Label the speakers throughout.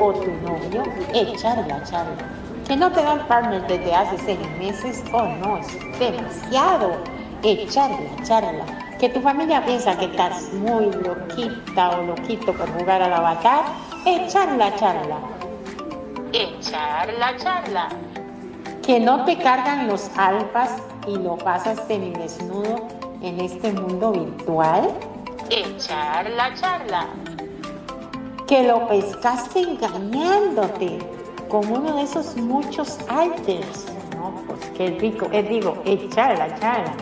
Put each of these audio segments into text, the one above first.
Speaker 1: o tu novio, echar la charla. Que no te dan partner desde hace seis meses, oh no, es demasiado. Echar la charla. Que tu familia piensa que estás muy loquita o loquito por jugar al avatar, echar la charla. Echar la charla. Que no te cargan los alfas y lo pasas semidesnudo en este mundo virtual? Echar la charla. Que lo pescaste engañándote con uno de esos muchos alters. No, pues qué rico. Es digo, echar la charla.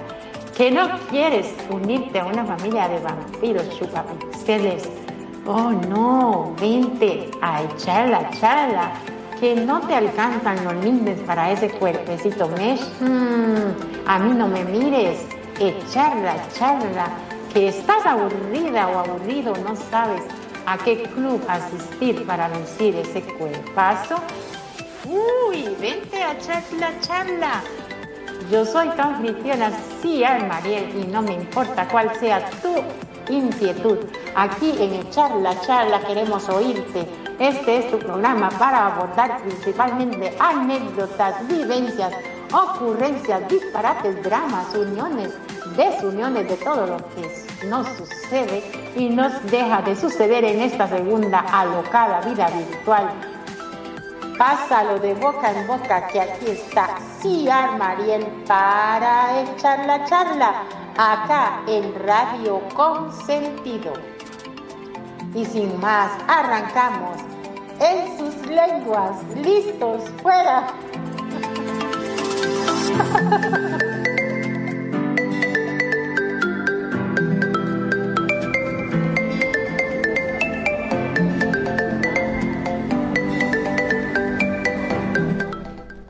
Speaker 1: Que no quieres unirte a una familia de vampiros chupapixeles. Oh no, vente a echar la charla que no te alcanzan los lindes para ese cuerpecito mesh, mm, a mí no me mires, echarla, charla, que estás aburrida o aburrido, no sabes a qué club asistir para lucir ese cuerpazo. Uy, vente a charla, charla. Yo soy tu anfitriona, sí, Mariel, y no me importa cuál sea tu inquietud. Aquí en Echar la Charla queremos oírte. Este es tu programa para abordar principalmente anécdotas, vivencias, ocurrencias, disparates, dramas, uniones, desuniones de todo lo que nos sucede y nos deja de suceder en esta segunda alocada vida virtual. Pásalo de boca en boca que aquí está Ciar Mariel para echar la charla acá en Radio Consentido. Y sin más, arrancamos en sus lenguas, listos, fuera.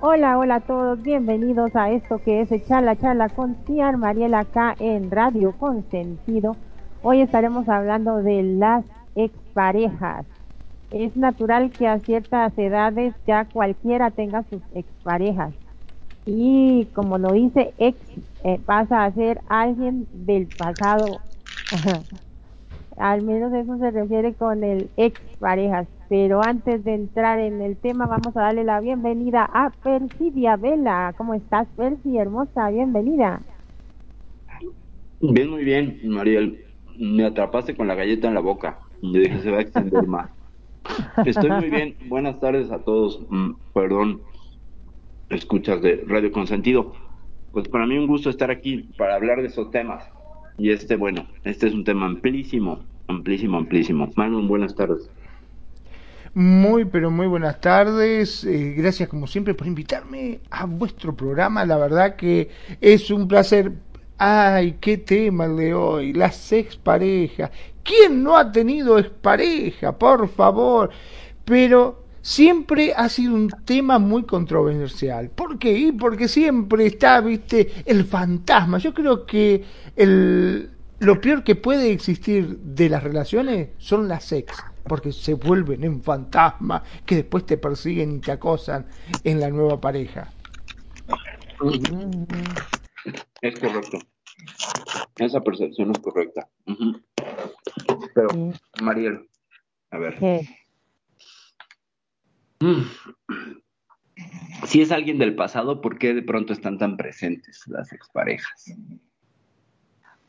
Speaker 2: Hola, hola a todos, bienvenidos a esto que es Charla Charla con Ciar Mariela acá en Radio Consentido. Hoy estaremos hablando de las exparejas. Es natural que a ciertas edades ya cualquiera tenga sus exparejas. Y como lo dice ex, eh, pasa a ser alguien del pasado. Al menos eso se refiere con el exparejas. Pero antes de entrar en el tema, vamos a darle la bienvenida a Percidia Vela. ¿Cómo estás, Percy? Hermosa, bienvenida.
Speaker 3: Bien, muy bien, Mariel. Me atrapaste con la galleta en la boca. Yo dije, se va a extender más. Estoy muy bien. Buenas tardes a todos. Mm, perdón, escuchas de Radio Consentido. Pues para mí un gusto estar aquí para hablar de esos temas. Y este, bueno, este es un tema amplísimo, amplísimo, amplísimo. Manu, buenas tardes.
Speaker 4: Muy, pero muy buenas tardes. Eh, gracias como siempre por invitarme a vuestro programa. La verdad que es un placer. Ay, qué tema de hoy. Las exparejas. ¿Quién no ha tenido expareja? Por favor. Pero siempre ha sido un tema muy controversial. ¿Por qué? Y porque siempre está, viste, el fantasma. Yo creo que el, lo peor que puede existir de las relaciones son las ex, porque se vuelven en fantasma que después te persiguen y te acosan en la nueva pareja.
Speaker 3: Es correcto. Esa percepción es correcta. Pero, Mariel, a ver. Si es alguien del pasado, ¿por qué de pronto están tan presentes las exparejas?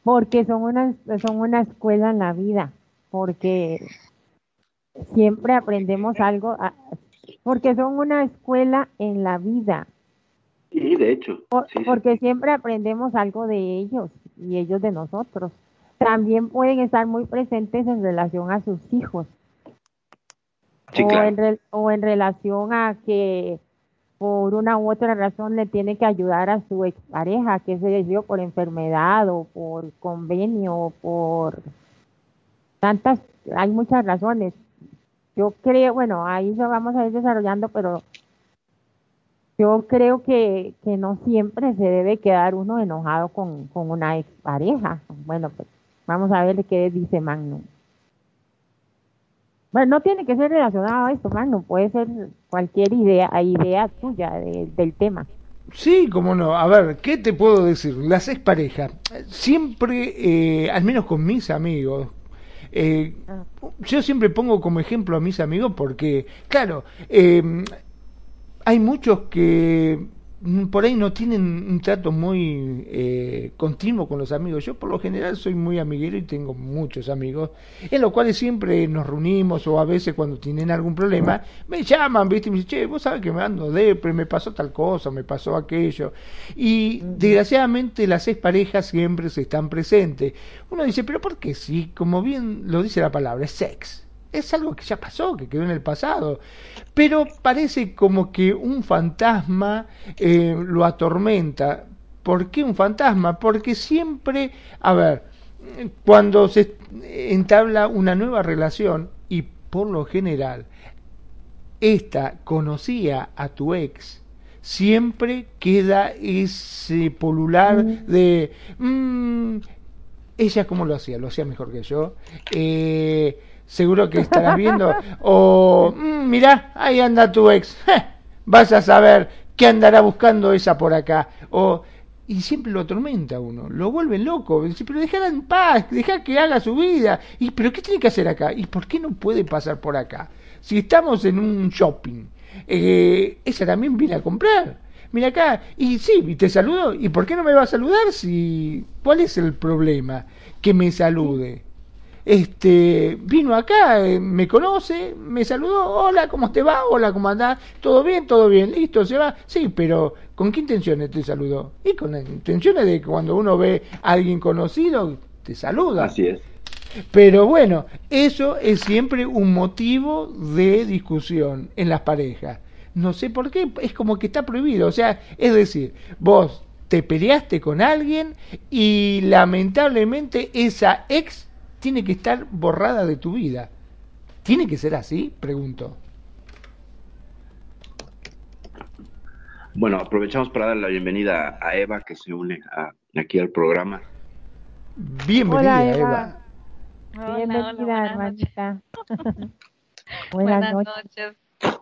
Speaker 2: Porque son una, son una escuela en la vida, porque siempre aprendemos algo, porque son una escuela en la vida.
Speaker 3: Sí, de hecho.
Speaker 2: porque siempre aprendemos algo de ellos y ellos de nosotros. También pueden estar muy presentes en relación a sus hijos o, en o en relación a que por una u otra razón le tiene que ayudar a su expareja, que se dio por enfermedad o por convenio o por tantas, hay muchas razones. Yo creo, bueno, ahí lo vamos a ir desarrollando, pero yo creo que, que no siempre se debe quedar uno enojado con, con una expareja. Bueno, pues vamos a ver qué dice Magnum. Bueno, no tiene que ser relacionado a esto, no puede ser cualquier idea, idea tuya del tema.
Speaker 4: Sí, cómo no. A ver, ¿qué te puedo decir? Las exparejas, siempre, eh, al menos con mis amigos, Eh, yo siempre pongo como ejemplo a mis amigos porque, claro, eh, hay muchos que por ahí no tienen un trato muy eh, continuo con los amigos. Yo por lo general soy muy amiguero y tengo muchos amigos, en los cuales siempre nos reunimos o a veces cuando tienen algún problema me llaman, ¿viste? Y me dicen, che, vos sabes que me ando depre, me pasó tal cosa, me pasó aquello. Y desgraciadamente las seis parejas siempre se están presentes. Uno dice, pero ¿por qué sí? Como bien lo dice la palabra, es sex es algo que ya pasó, que quedó en el pasado. Pero parece como que un fantasma eh, lo atormenta. ¿Por qué un fantasma? Porque siempre, a ver, cuando se entabla una nueva relación y por lo general esta conocía a tu ex, siempre queda ese polular mm. de mm, ella cómo lo hacía, lo hacía mejor que yo. Eh, seguro que estarás viendo. O, mmm, mirá, ahí anda tu ex. Vas a saber qué andará buscando esa por acá. O, y siempre lo atormenta uno, lo vuelve loco. Pero déjala en paz, deja que haga su vida. Y, pero ¿qué tiene que hacer acá? ¿Y por qué no puede pasar por acá? Si estamos en un shopping, eh, ella también viene a comprar. Mira acá, y sí, y te saludo. ¿Y por qué no me va a saludar si... ¿Cuál es el problema? Que me salude este, vino acá, eh, me conoce, me saludó, hola, ¿cómo te va? Hola, ¿cómo andás? ¿Todo bien? ¿Todo bien? Listo, se va. Sí, pero ¿con qué intenciones te saludó? Y con intenciones de que cuando uno ve a alguien conocido, te saluda.
Speaker 3: Así es.
Speaker 4: Pero bueno, eso es siempre un motivo de discusión en las parejas. No sé por qué, es como que está prohibido. O sea, es decir, vos te peleaste con alguien y lamentablemente esa ex tiene que estar borrada de tu vida. ¿Tiene que ser así? Pregunto.
Speaker 3: Bueno, aprovechamos para dar la bienvenida a Eva que se une aquí al programa.
Speaker 4: Bienvenida, Eva.
Speaker 2: bienvenida, hermanita.
Speaker 5: buenas, noches.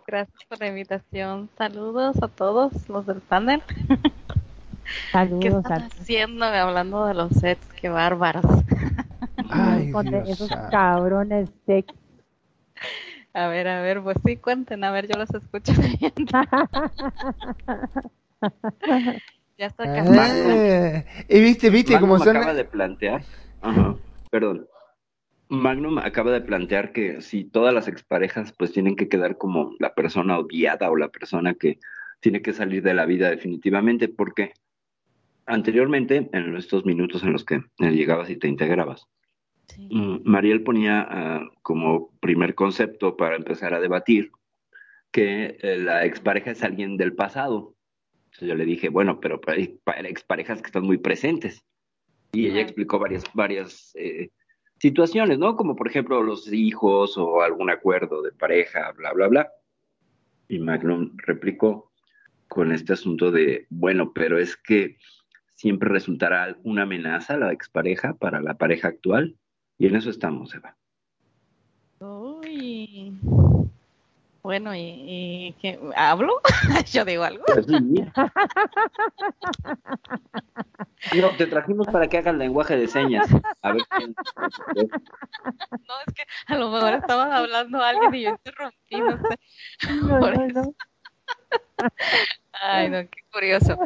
Speaker 5: Gracias por la invitación. Saludos a todos los del panel.
Speaker 2: Saludos
Speaker 5: ¿Qué están haciendo hablando de los sets? Qué bárbaros.
Speaker 4: Ay,
Speaker 2: esos cabrones sex.
Speaker 5: A ver, a ver, pues sí, cuenten, a ver, yo los escucho ya está casado.
Speaker 4: Eh, y viste, viste
Speaker 3: Magnum
Speaker 4: cómo son.
Speaker 3: acaba de plantear, ajá, perdón. Magnum acaba de plantear que si todas las exparejas pues tienen que quedar como la persona odiada o la persona que tiene que salir de la vida definitivamente, porque anteriormente, en estos minutos en los que llegabas y te integrabas, Mm, Mariel ponía ah, como primer concepto para empezar a debatir que eh, la expareja es alguien del pasado. Entonces yo le dije, bueno, pero hay exparejas que están muy presentes. Y ella explicó varias, varias eh, situaciones, ¿no? Como por ejemplo los hijos o algún acuerdo de pareja, bla, bla, bla. Y Magnum replicó con este asunto de, bueno, pero es que siempre resultará una amenaza la expareja para la pareja actual. Y en eso estamos, Eva.
Speaker 5: Uy. Bueno, ¿y, qué? hablo? Yo digo algo.
Speaker 3: Pues no, te trajimos para que hagas lenguaje de señas. A ver quién...
Speaker 5: No, es que a lo mejor estabas hablando a alguien y yo interrumpí, no sé.
Speaker 2: No, no, no.
Speaker 5: Ay, no, qué curioso.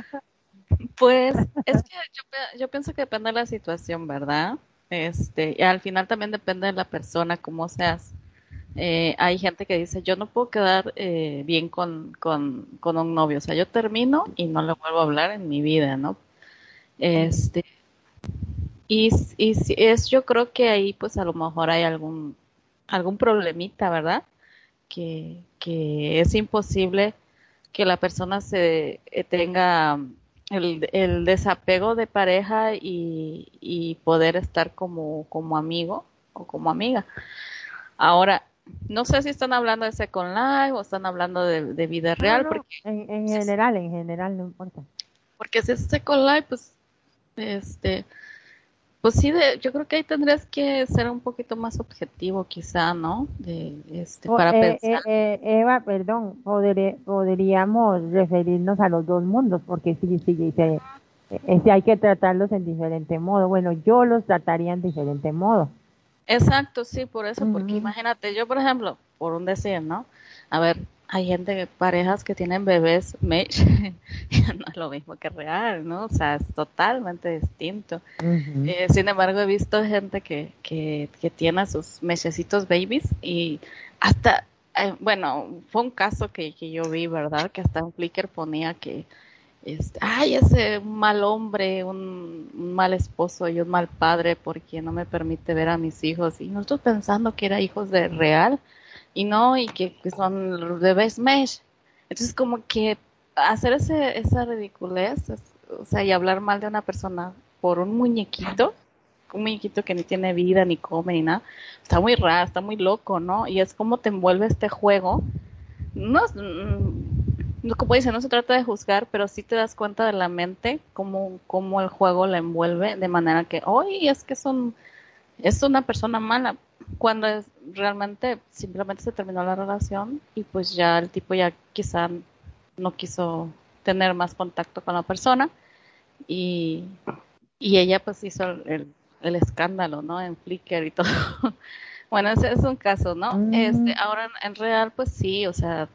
Speaker 5: Pues es que yo, yo pienso que depende de la situación, ¿verdad? Este, y al final también depende de la persona, cómo seas. Eh, hay gente que dice, yo no puedo quedar eh, bien con, con, con, un novio, o sea, yo termino y no le vuelvo a hablar en mi vida, ¿no? Este, y, y es, yo creo que ahí pues a lo mejor hay algún, algún problemita, ¿verdad? Que, que es imposible que la persona se eh, tenga el, el desapego de pareja y, y poder estar como, como amigo o como amiga. Ahora, no sé si están hablando de Second Life o están hablando de, vida real. porque,
Speaker 2: en, en general, en general, no importa.
Speaker 5: Porque si es Second Life, pues, este, pues sí, de, yo creo que ahí tendrías que ser un poquito más objetivo, quizá, ¿no? De, este, para
Speaker 2: eh, pensar. Eh, eh, Eva, perdón, podríamos referirnos a los dos mundos, porque sí, sí, dice, hay que tratarlos en diferente modo. Bueno, yo los trataría en diferente modo.
Speaker 5: Exacto, sí, por eso, porque imagínate, yo por ejemplo, por un decir, ¿no? A ver, hay gente, parejas que tienen bebés mesh, no es lo mismo que real, ¿no? O sea, es totalmente distinto. Eh, sin embargo, he visto gente que, que, que tiene sus mesecitos babies y hasta, eh, bueno, fue un caso que, que yo vi, ¿verdad? Que hasta en Flickr ponía que, este, ay, ese mal hombre, un, un, mal esposo y un mal padre porque no me permite ver a mis hijos. Y nosotros pensando que era hijos de real y no, y que, son bebés mesh. Entonces, como que hacer ese, esa ridiculez, o sea, y hablar mal de una persona por un muñequito, un muñequito que ni tiene vida, ni come, ni nada, está muy raro, está muy loco, ¿no? Y es como te envuelve este juego. No, no como dice, no se trata de juzgar, pero sí te das cuenta de la mente, cómo, cómo el juego la envuelve, de manera que, oye, es que son, es una persona mala, cuando es, realmente simplemente se terminó la relación y pues ya el tipo ya quizá no quiso tener más contacto con la persona y, y ella pues hizo el, el escándalo, ¿no? En Flickr y todo. bueno, ese es un caso, ¿no? Mm. Este, ahora en, real pues sí, o sea,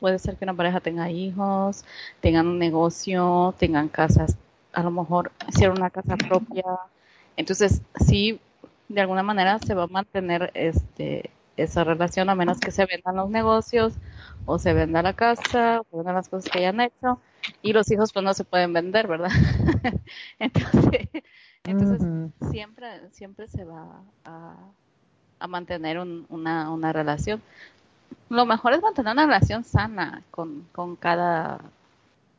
Speaker 5: puede ser que una pareja tenga hijos, tengan un negocio, tengan casas, a lo mejor hicieron una casa propia. Entonces, sí, de alguna manera se va a mantener este esa relación a menos que se vendan los negocios o se venda la casa o vendan las cosas que hayan hecho y los hijos pues no se pueden vender, ¿verdad? entonces, entonces siempre siempre se va a, a mantener una, una relación. Lo mejor es mantener una relación sana con, con cada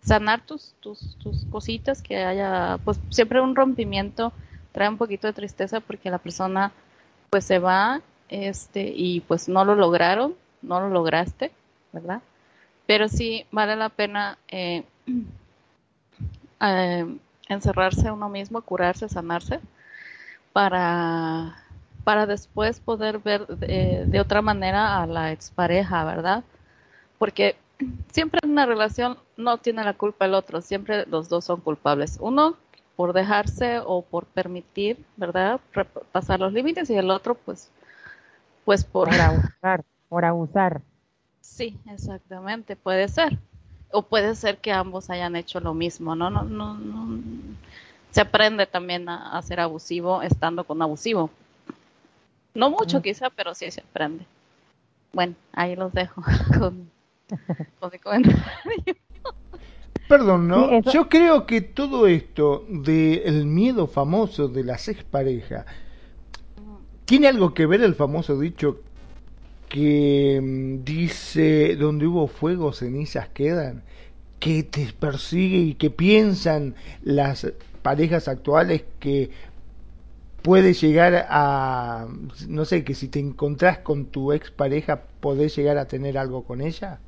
Speaker 5: sanar tus, tus, tus cositas que haya pues siempre un rompimiento trae un poquito de tristeza porque la persona pues se va este y pues no lo lograron, no lo lograste, ¿verdad? Pero sí vale la pena eh, eh, encerrarse uno mismo, curarse, sanarse para para después poder ver de, de otra manera a la expareja, ¿verdad? Porque siempre en una relación no tiene la culpa el otro, siempre los dos son culpables. Uno por dejarse o por permitir, ¿verdad? Pasar los límites y el otro, pues, pues por...
Speaker 2: Por abusar, por abusar.
Speaker 5: Sí, exactamente, puede ser. O puede ser que ambos hayan hecho lo mismo, ¿no? No, no, no. Se aprende también a, ser abusivo estando con abusivo. No mucho quizá, pero sí se aprende. Bueno, ahí los dejo con, con mi comentario.
Speaker 4: Perdón, ¿no? Yo creo que todo esto del miedo famoso de las exparejas tiene algo que ver el famoso dicho que mm, dice donde hubo fuego cenizas quedan que te persigue y que piensan las parejas actuales que puede llegar a no sé que si te encontrás con tu expareja podés llegar a tener algo con ella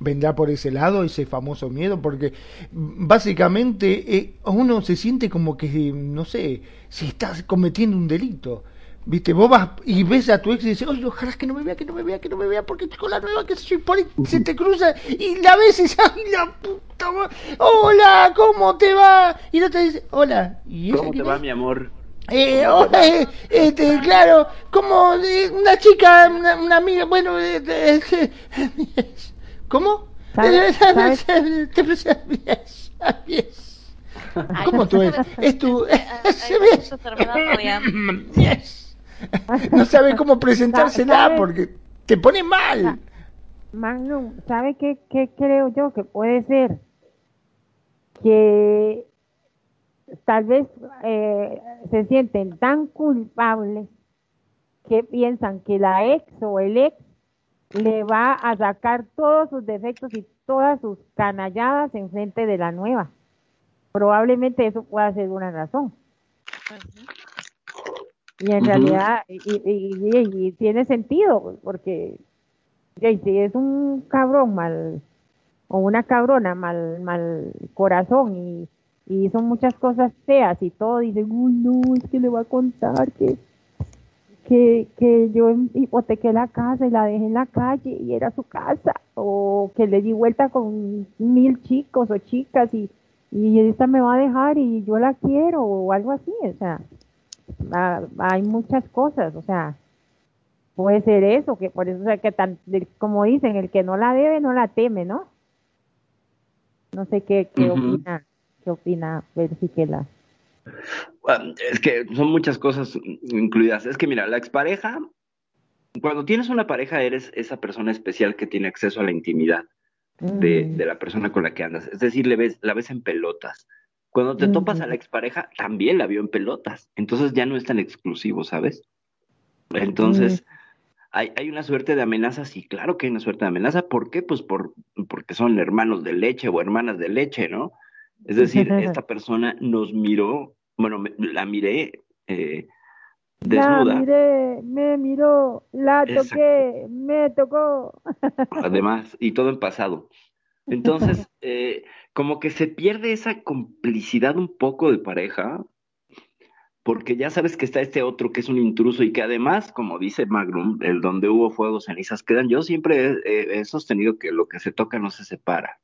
Speaker 4: vendrá por ese lado ese famoso miedo porque básicamente eh, uno se siente como que no sé si estás cometiendo un delito viste vos vas y ves a tu ex y dices oye ojalá que no me vea que no me vea que no me vea porque con la nueva que se por se te cruza y la ves y ay la puta hola cómo te va y no te dice hola
Speaker 3: ¿Y cómo te va mi amor
Speaker 4: eh, hola, eh, este, claro, como una chica, una, amiga, bueno, eh, ¿Cómo? ¿Cómo tú eres? Es tu... No sabe cómo presentársela porque te pone mal.
Speaker 2: Magnum, ¿sabe qué, qué creo yo que puede ser? Que tal vez eh, se sienten tan culpables que piensan que la ex o el ex le va a sacar todos sus defectos y todas sus canalladas en frente de la nueva. Probablemente eso pueda ser una razón. Y en realidad, y, tiene sentido, porque si es un cabrón mal, o una cabrona mal, mal corazón y, y son muchas cosas feas y todo, dice, uy, no, es que le va a contar que que, que yo hipotequé la casa y la dejé en la calle y era su casa, o que le di vuelta con mil chicos o chicas y, y esta me va a dejar y yo la quiero, o algo así, o sea, hay muchas cosas, o sea, puede ser eso, que por eso, o sea, que tan, como dicen, el que no la debe no la teme, ¿no? No sé qué, qué opina, qué opina, ver si que la...
Speaker 3: Es que son muchas cosas incluidas. Es que mira, la expareja, cuando tienes una pareja eres esa persona especial que tiene acceso a la intimidad de, de la persona con la que andas. Es decir, le ves, la ves en pelotas. Cuando te topas a la expareja, también la vio en pelotas. Entonces ya no es tan exclusivo, ¿sabes? Entonces, hay, hay, una suerte de amenaza, sí, claro que hay una suerte de amenaza. ¿Por qué? Pues por, porque son hermanos de leche o hermanas de leche, ¿no? Es decir, esta persona nos miró, bueno, la miré eh, desnuda.
Speaker 2: La miré, me miró, la toqué, me tocó.
Speaker 3: Además, y todo en pasado. Entonces, eh, como que se pierde esa complicidad un poco de pareja, porque ya sabes que está este otro que es un intruso y que además, como dice Magnum, el donde hubo fuego, cenizas quedan. Yo siempre he, sostenido que lo que se toca no se separa.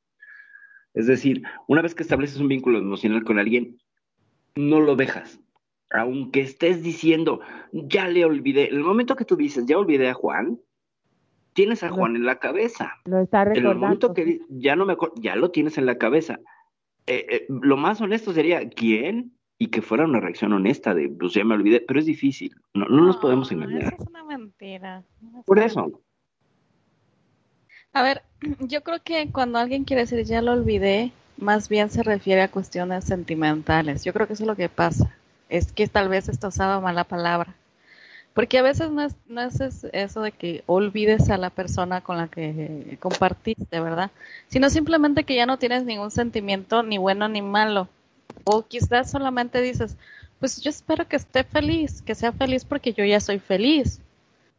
Speaker 3: Es decir, una vez que estableces un vínculo emocional con alguien, no lo dejas. Aunque estés diciendo, ya le olvidé, el momento que tú dices, ya olvidé a Juan, tienes a Juan en la cabeza.
Speaker 2: Lo está recordando.
Speaker 3: En el momento que ya no me ya lo tienes en la cabeza. Eh, eh, lo más honesto sería, ¿quién? Y que fuera una reacción honesta de, pues ya me olvidé, pero es difícil, no, no, nos podemos engañar.
Speaker 5: Eso es una mentira.
Speaker 3: Por eso.
Speaker 5: A ver, yo creo que cuando alguien quiere decir ya lo olvidé, más bien se refiere a cuestiones sentimentales. Yo creo que eso es lo que pasa. Es que tal vez está usada mala palabra. Porque a veces no es, no es eso de que olvides a la persona con la que compartiste, ¿verdad? Sino simplemente que ya no tienes ningún sentimiento ni bueno ni malo. O quizás solamente dices, pues yo espero que esté feliz, que sea feliz porque yo ya soy feliz.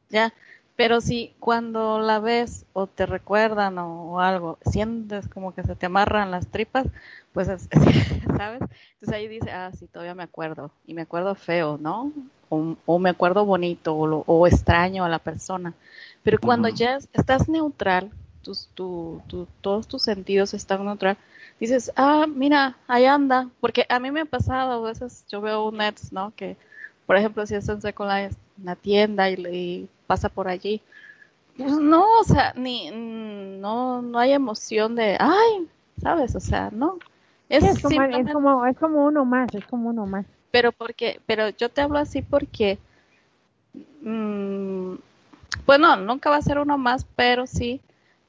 Speaker 5: Ya, pero si cuando la ves o te recuerdan o, algo, sientes como que se te amarran las tripas, pues, ¿sabes? Entonces ahí dice, ah, sí, todavía me acuerdo. Y me acuerdo feo, ¿no? O, me acuerdo bonito o, extraño a la persona. Pero cuando ya estás neutral, tus, tu, todos tus sentidos están neutral, dices, ah, mira, ahí anda. Porque a mí me ha pasado, a veces yo veo un nets, ¿no? Que, por ejemplo, si estás en la, tienda y, y pasa por allí. Pues no, o sea, ni no no hay emoción de, ay, ¿sabes? O sea, no.
Speaker 2: Es, como, es, como, es como uno más, es como uno más.
Speaker 5: Pero porque, pero yo te hablo así porque, mmm, bueno, nunca va a ser uno más, pero sí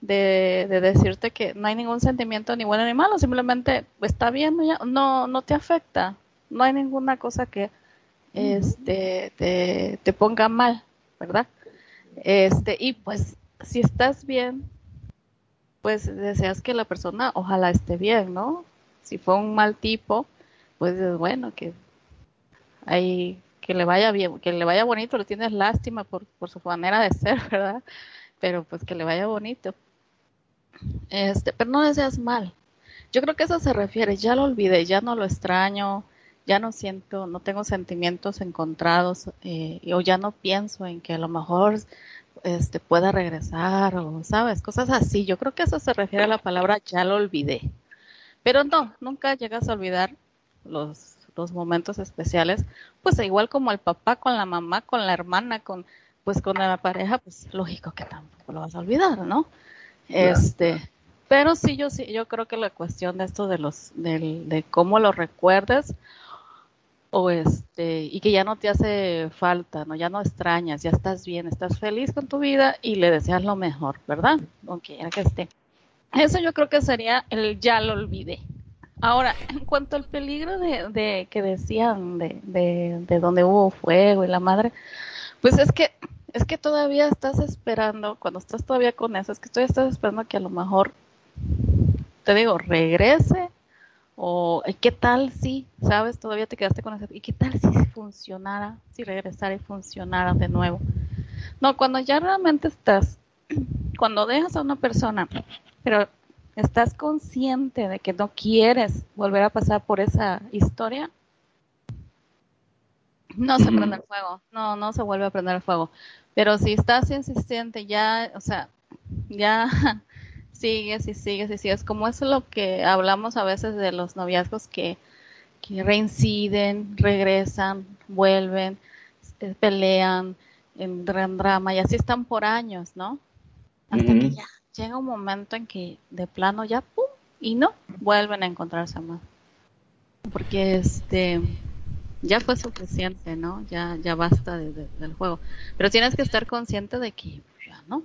Speaker 5: de, de, decirte que no hay ningún sentimiento ni bueno ni malo, simplemente está bien, no, no te afecta, no hay ninguna cosa que este, te, te ponga mal, ¿verdad? Este, y pues, si estás bien, pues deseas que la persona ojalá esté bien, ¿no? Si fue un mal tipo, pues es bueno que hay que le vaya bien, que le vaya bonito, le tienes lástima por, por su manera de ser, ¿verdad? Pero pues que le vaya bonito. Este, pero no deseas mal. Yo creo que eso se refiere, ya lo olvidé, ya no lo extraño, ya no siento, no tengo sentimientos encontrados eh, o ya no pienso en que a lo mejor este pueda regresar o sabes, cosas así. Yo creo que eso se refiere a la palabra ya lo olvidé. Pero no, nunca llegas a olvidar los, los momentos especiales, pues igual como el papá con la mamá, con la hermana, con pues con la pareja, pues lógico que tampoco lo vas a olvidar, ¿no? Este, pero sí yo sí yo creo que la cuestión de esto de los del, de cómo lo recuerdes o este y que ya no te hace falta, no ya no extrañas, ya estás bien, estás feliz con tu vida y le deseas lo mejor, ¿verdad? Aunque quiera que esté. Eso yo creo que sería el ya lo olvidé. Ahora, en cuanto al peligro de, de que decían de, de, de donde hubo fuego y la madre, pues es que es que todavía estás esperando, cuando estás todavía con eso, es que todavía estás esperando que a lo mejor, te digo, regrese o ¿qué tal si, sabes, todavía te quedaste con eso? ¿Y qué tal si funcionara, si regresara y funcionara de nuevo? No, cuando ya realmente estás, cuando dejas a una persona, pero estás consciente de que no quieres volver a pasar por esa historia, no se prende el fuego, no, no se vuelve a prender el fuego. Pero si estás insistente, ya, o sea, ya sigues y sigues y sigues, como es lo que hablamos a veces de los noviazgos que, que reinciden, regresan, vuelven, pelean, en drama y así están por años, ¿no? Hasta que ya llega un momento en que de plano ya, ¡pum! Y no, vuelven a encontrarse más. Porque este ya fue suficiente, ¿no? Ya, ya basta del juego. Pero tienes que estar consciente de que ya no.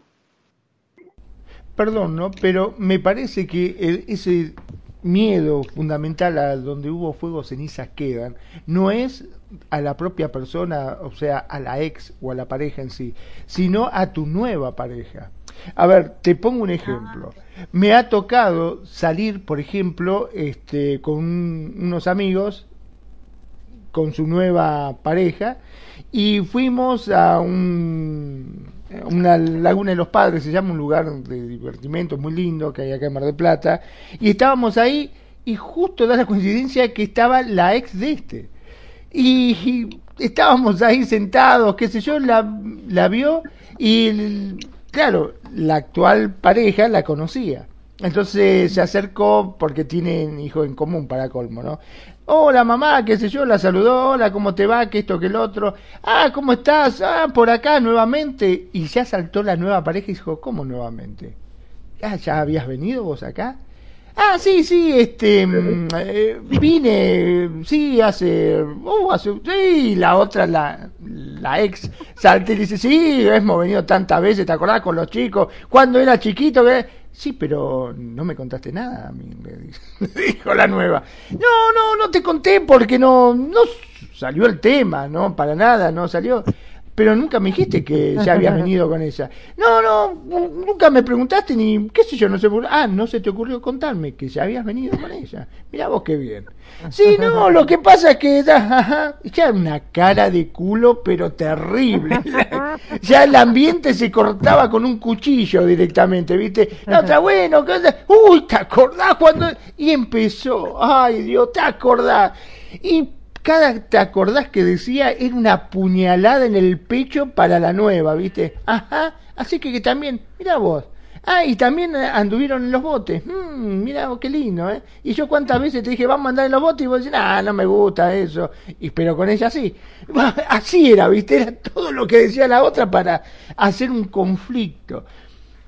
Speaker 4: Perdón, ¿no? Pero me parece que ese miedo fundamental a donde hubo fuego, cenizas quedan, no es a la propia persona, o sea, a la ex o a la pareja en sí, sino a tu nueva pareja. A ver, te pongo un ejemplo. Me ha tocado salir, por ejemplo, este, con unos amigos, con su nueva pareja, y fuimos a un, una laguna de los padres, se llama un lugar de divertimento muy lindo que hay acá en Mar del Plata, y estábamos ahí y justo da la coincidencia que estaba la ex de este. Y, estábamos ahí sentados, qué sé yo, la, la vio y claro, la actual pareja la conocía. Entonces se acercó porque tienen hijo en común para colmo, ¿no? Hola mamá, qué sé yo, la saludó, hola, ¿cómo te va? Que esto, que el otro. Ah, ¿cómo estás? Ah, por acá nuevamente. Y ya saltó la nueva pareja y dijo, ¿cómo nuevamente? Ah, ¿ya habías venido vos acá? Ah, sí, sí, este, mm, eh, vine, sí, hace, uh, hace, sí, la otra, la, la ex, salta y dice, sí, hemos venido tantas veces, ¿te acordás con los chicos? Cuando era chiquito, que, sí, pero no me contaste nada, me dijo la nueva. No, no, no te conté porque no, no salió el tema, no, para nada, no salió pero nunca me dijiste que ya habías venido con ella. No, no, nunca me preguntaste ni, qué sé yo, no sé, ah, no se te ocurrió contarme que ya habías venido con ella. Mira vos qué bien. Sí, no, lo que pasa es que da, ya una cara de culo, pero terrible. ya el ambiente se cortaba con un cuchillo directamente, ¿viste? No, está bueno, uy, ¿te acordás cuando? Y empezó, ay Dios, ¿te acordás? Y cada, ¿te acordás que decía? Era una puñalada en el pecho para la nueva, ¿viste? Ajá, así que, que también, mira vos. Ah, y también anduvieron en los botes. Mmm, mira qué lindo, ¿eh? Y yo cuántas veces te dije, vamos a andar en los botes y vos decís, ah, no me gusta eso. Y pero con ella sí. Así era, ¿viste? Era todo lo que decía la otra para hacer un conflicto.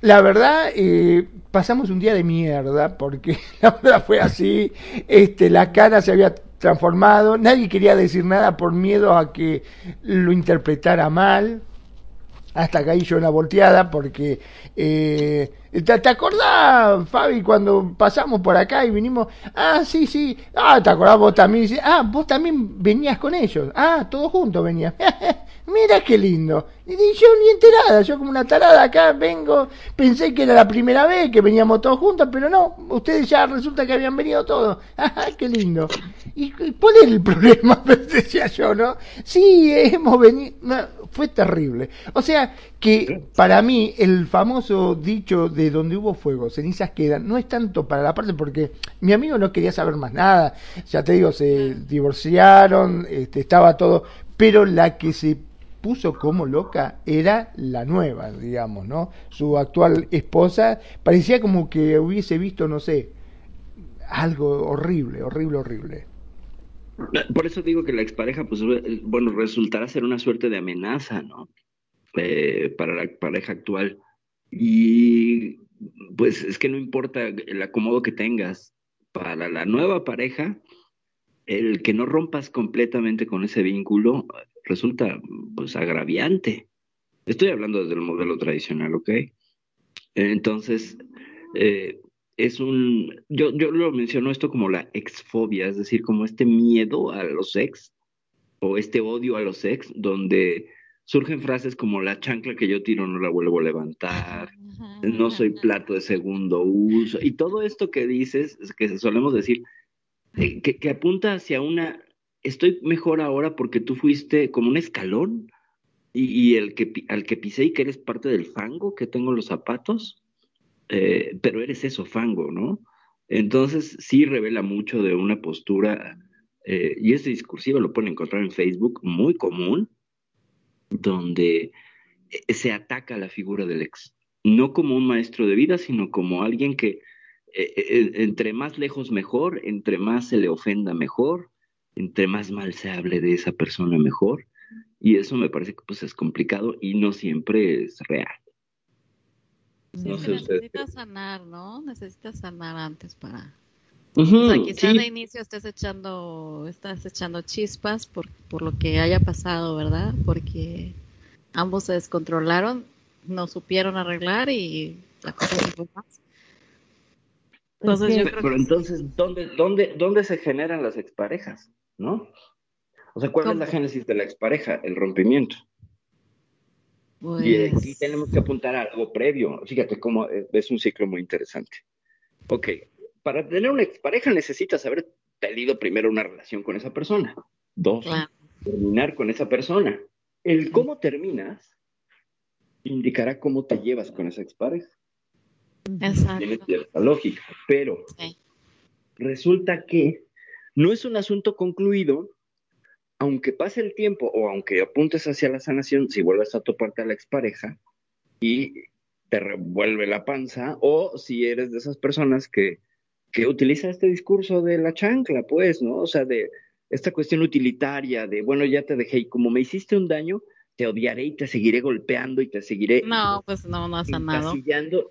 Speaker 4: La verdad, eh, pasamos un día de mierda, porque la verdad fue así. Este, la cara se había transformado, nadie quería decir nada por miedo a que lo interpretara mal, hasta caí yo en la volteada porque eh, ¿te, acordás Fabi cuando pasamos por acá y vinimos ah sí sí. Ah te acordás vos también ah vos también venías con ellos. Ah todos juntos venías mira qué lindo. Y yo ni enterada yo como una tarada acá vengo. Pensé que era la primera vez que veníamos todos juntos pero no ustedes ya resulta que habían venido todos. Qué lindo. Y, cuál era el problema decía yo no sí hemos venido fue terrible. O sea que para mí el famoso dicho de donde hubo fuego, cenizas quedan, no es tanto para la parte porque mi amigo no quería saber más nada. Ya te digo, se divorciaron, este, estaba todo, pero la que se puso como loca era la nueva, digamos, ¿no? Su actual esposa parecía como que hubiese visto, no sé, algo horrible, horrible, horrible.
Speaker 3: Por eso digo que la expareja, pues, bueno, resultará ser una suerte de amenaza, ¿no? Eh, para la pareja actual. Y pues es que no importa el acomodo que tengas, para la nueva pareja, el que no rompas completamente con ese vínculo resulta pues agraviante. Estoy hablando desde el modelo tradicional, ¿ok? Entonces, eh, es un, yo, yo lo menciono esto como la exfobia, es decir, como este miedo a los ex o este odio a los ex, donde surgen frases como la chancla que yo tiro no la vuelvo a levantar, no soy plato de segundo uso, y todo esto que dices, que solemos decir, eh, que, que apunta hacia una, estoy mejor ahora porque tú fuiste como un escalón y, el que, al que pisé y que eres parte del fango que tengo los zapatos, eh, pero eres eso, fango, ¿no? Entonces sí revela mucho de una postura, eh, y ese discursivo lo pueden encontrar en Facebook, muy común, donde eh, se ataca la figura del ex, no como un maestro de vida, sino como alguien que entre más lejos mejor, entre más se le ofenda mejor, entre más mal se hable de esa persona, mejor. Y eso me parece que pues es complicado y no siempre es real.
Speaker 5: necesitas sanar, ¿no? Necesitas sanar antes para... o sea, quizá de inicio estés echando, estás echando chispas por, por lo que haya pasado, ¿verdad? Porque ambos se descontrolaron, no supieron arreglar y la cosa se fue más.
Speaker 3: Entonces, yo creo pero entonces, ¿dónde, dónde, ¿dónde se generan las exparejas? ¿No? O sea, ¿cuál es la génesis de la expareja? El rompimiento. Y aquí pues tenemos que apuntar a algo previo. Fíjate cómo es un ciclo muy interesante. Ok, para tener una expareja necesitas haber tenido primero una relación con esa persona. Dos, terminar con esa persona. El cómo terminas indicará cómo te llevas con esa expareja.
Speaker 5: Exacto.
Speaker 3: Tiene cierta lógica, pero resulta que no es un asunto concluido, aunque pase el tiempo o aunque apuntes hacia la sanación, si vuelves a toparte a la expareja y te revuelve la panza, o si eres de esas personas que, que utiliza este discurso de la chancla, pues, ¿no? O sea, de esta cuestión utilitaria de, bueno, ya te dejé y como me hiciste un daño, te odiaré y te seguiré golpeando y te seguiré
Speaker 5: no, pues no, no ha sanado.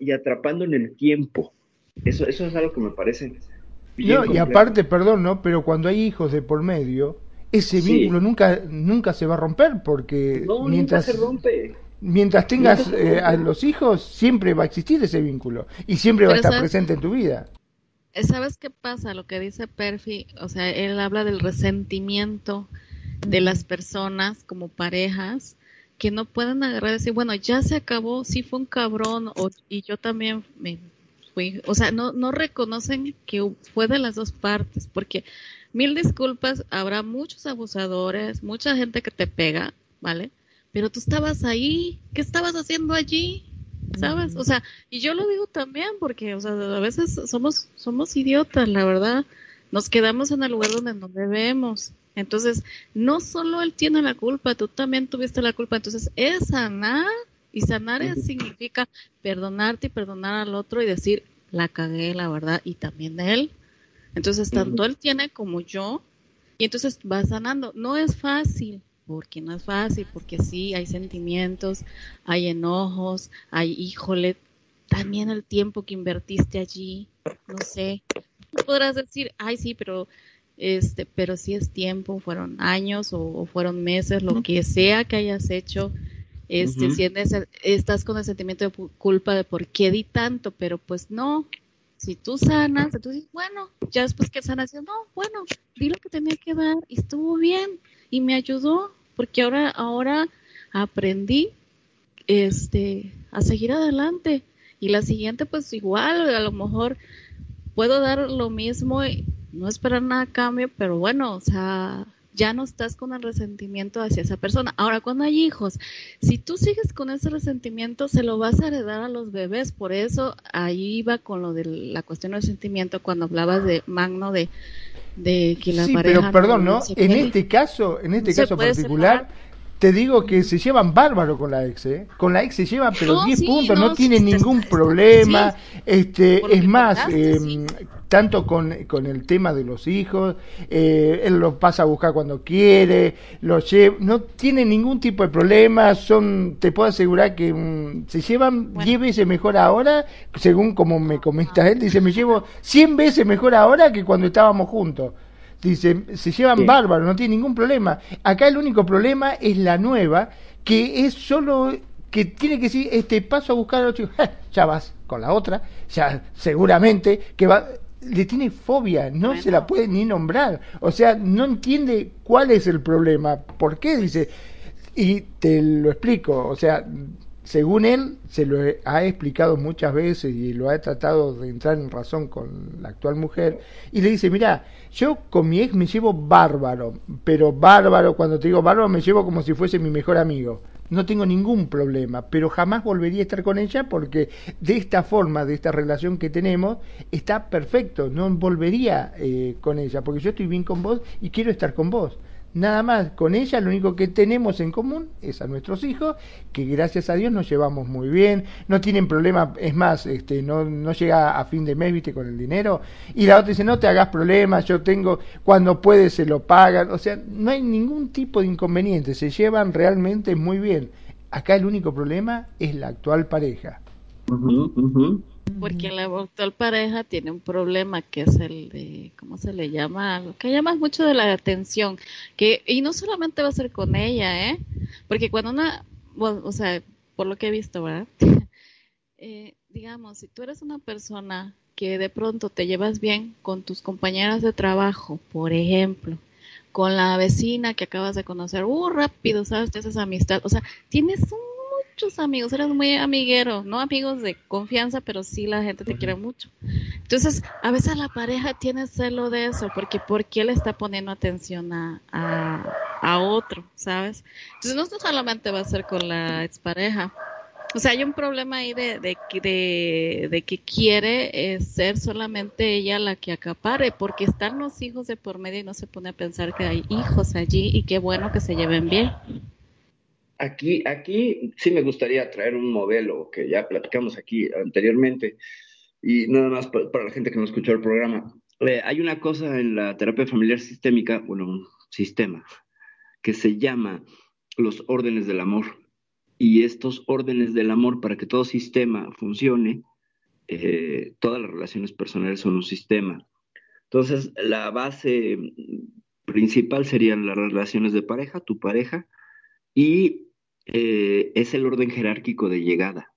Speaker 3: y atrapando en el tiempo. Eso, eso es algo que me parece.
Speaker 4: No, y aparte, perdón, ¿no? Pero cuando hay hijos de por medio, ese vínculo nunca, nunca se va a romper porque mientras,
Speaker 3: se rompe.
Speaker 4: mientras tengas eh, a los hijos, siempre va a existir ese vínculo y siempre va a estar presente en tu vida.
Speaker 5: ¿Sabes qué pasa? Lo que dice Perfi, o sea, él habla del resentimiento de las personas como parejas que no pueden agarrar y decir, bueno, ya se acabó, sí fue un cabrón o, y yo también me fui, o sea, no, no reconocen que fue de las dos partes, porque mil disculpas, habrá muchos abusadores, mucha gente que te pega, ¿vale? Pero tú estabas ahí, ¿qué estabas haciendo allí? ¿Sabes? O sea, y yo lo digo también porque, o sea, a veces somos, somos idiotas, la verdad. Nos quedamos en el lugar donde no debemos. Entonces, no solo él tiene la culpa, tú también tuviste la culpa. Entonces, es sanar. Y sanar significa perdonarte y perdonar al otro y decir, la cagué, la verdad, y también él. Entonces, tanto él tiene como yo. Y entonces va sanando. No es fácil, porque no es fácil, porque sí, hay sentimientos, hay enojos, hay, híjole, también el tiempo que invertiste allí, no sé. Tú podrás decir, ay, sí, pero este, pero si es tiempo, fueron años o, fueron meses, lo que sea que hayas hecho, este, si estás con el sentimiento de culpa de por qué di tanto, pero pues no, si tú sanas, entonces bueno, ya después que sanas, no, bueno, di lo que tenía que dar y estuvo bien y me ayudó, porque ahora, ahora aprendí, este, a seguir adelante. Y la siguiente pues igual, a lo mejor puedo dar lo mismo y no esperar nada a cambio, pero bueno, o sea, ya no estás con el resentimiento hacia esa persona. Ahora, cuando hay hijos, si tú sigues con ese resentimiento, se lo vas a heredar a los bebés. Por eso ahí iba con lo de la cuestión del sentimiento cuando hablabas de Magno de, de que la
Speaker 4: sí, pero perdón, ¿no? en este caso, en este caso particular, te digo que se llevan bárbaro con la ex, ¿eh? Con la ex se llevan, pero 10 puntos, no, tiene ningún problema. este, es más, eh, tanto con, con, el tema de los hijos, eh, él los pasa a buscar cuando quiere, los lleva, no tiene ningún tipo de problema, son, te puedo asegurar que mm, se llevan 10 veces mejor ahora, según como me comenta él, dice, me llevo 100 veces mejor ahora que cuando estábamos juntos. Dice, se llevan bárbaros, no tiene ningún problema. Acá el único problema es la nueva, que es solo que tiene que decir, este paso a buscar a otro, ya vas con la otra, ya seguramente que va, le tiene fobia, no se la puede ni nombrar, o sea, no entiende cuál es el problema, por qué dice, y te lo explico, o sea, según él, se lo ha explicado muchas veces y lo ha tratado de entrar en razón con la actual mujer, y le dice, mira, yo con mi ex me llevo bárbaro, pero bárbaro, cuando te digo bárbaro, me llevo como si fuese mi mejor amigo. No tengo ningún problema, pero jamás volvería a estar con ella porque de esta forma, de esta relación que tenemos, está perfecto. No volvería eh, con ella porque yo estoy bien con vos y quiero estar con vos. Nada más, con ella lo único que tenemos en común es a nuestros hijos, que gracias a Dios nos llevamos muy bien, no tienen problema, es más, este, no, no llega a fin de mes, viste, con el dinero, y la otra dice, no te hagas problemas, yo tengo, cuando puede se lo pagan, o sea, no hay ningún tipo de inconveniente, se llevan realmente muy bien. Acá el único problema es la actual pareja.
Speaker 5: Porque la actual pareja tiene un problema que es el de, ¿cómo se le llama? Lo que llama mucho de la atención. Que, y no solamente va a ser con ella, ¿eh? Porque cuando una, o sea, por lo que he visto, ¿verdad? eh, digamos, si tú eres una persona que de pronto te llevas bien con tus compañeras de trabajo, por ejemplo, con la vecina que acabas de conocer, uh, rápido, ¿sabes? Te haces amistad. O sea, tienes un muchos amigos, eres muy amiguero, no amigos de confianza, pero sí la gente te quiere mucho. Entonces, a veces la pareja tiene celo de eso, porque ¿por qué le está poniendo atención a, a, otro, sabes? Entonces, no solamente va a ser con la expareja. O sea, hay un problema ahí de, de, de, de que quiere eh, ser solamente ella la que acapare, porque están los hijos de por medio y no se pone a pensar que hay hijos allí y qué bueno que se lleven bien.
Speaker 3: Aquí, aquí sí me gustaría traer un modelo que ya platicamos aquí anteriormente y nada más para, la gente que no escuchó el programa. Eh, hay una cosa en la terapia familiar sistémica, bueno, un sistema, que se llama los órdenes del amor. Y estos órdenes del amor, para que todo sistema funcione, eh, todas las relaciones personales son un sistema. Entonces, la base principal serían las relaciones de pareja, tu pareja, y eh, es el orden jerárquico de llegada.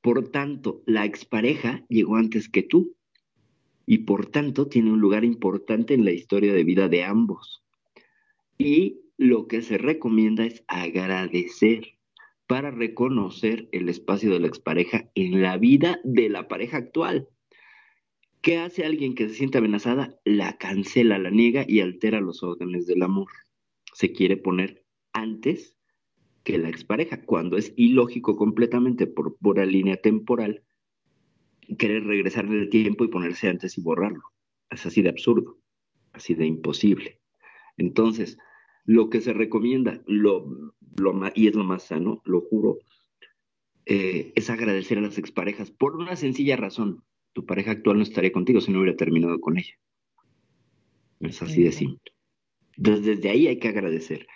Speaker 3: Por tanto, la expareja llegó antes que tú y por tanto tiene un lugar importante en la historia de vida de ambos. Y lo que se recomienda es agradecer para reconocer el espacio de la expareja en la vida de la pareja actual. ¿Qué hace alguien que se siente amenazada? La cancela, la niega y altera los órdenes del amor. Se quiere poner antes que la expareja, cuando es ilógico completamente por pura línea temporal querer regresar en el tiempo y ponerse antes y borrarlo. Es así de absurdo, así de imposible. Entonces, lo que se recomienda, lo, lo y es lo más sano, lo juro, eh, es agradecer a las exparejas por una sencilla razón. Tu pareja actual no estaría contigo si no hubiera terminado con ella. Es así de simple. Entonces, desde ahí hay que agradecer.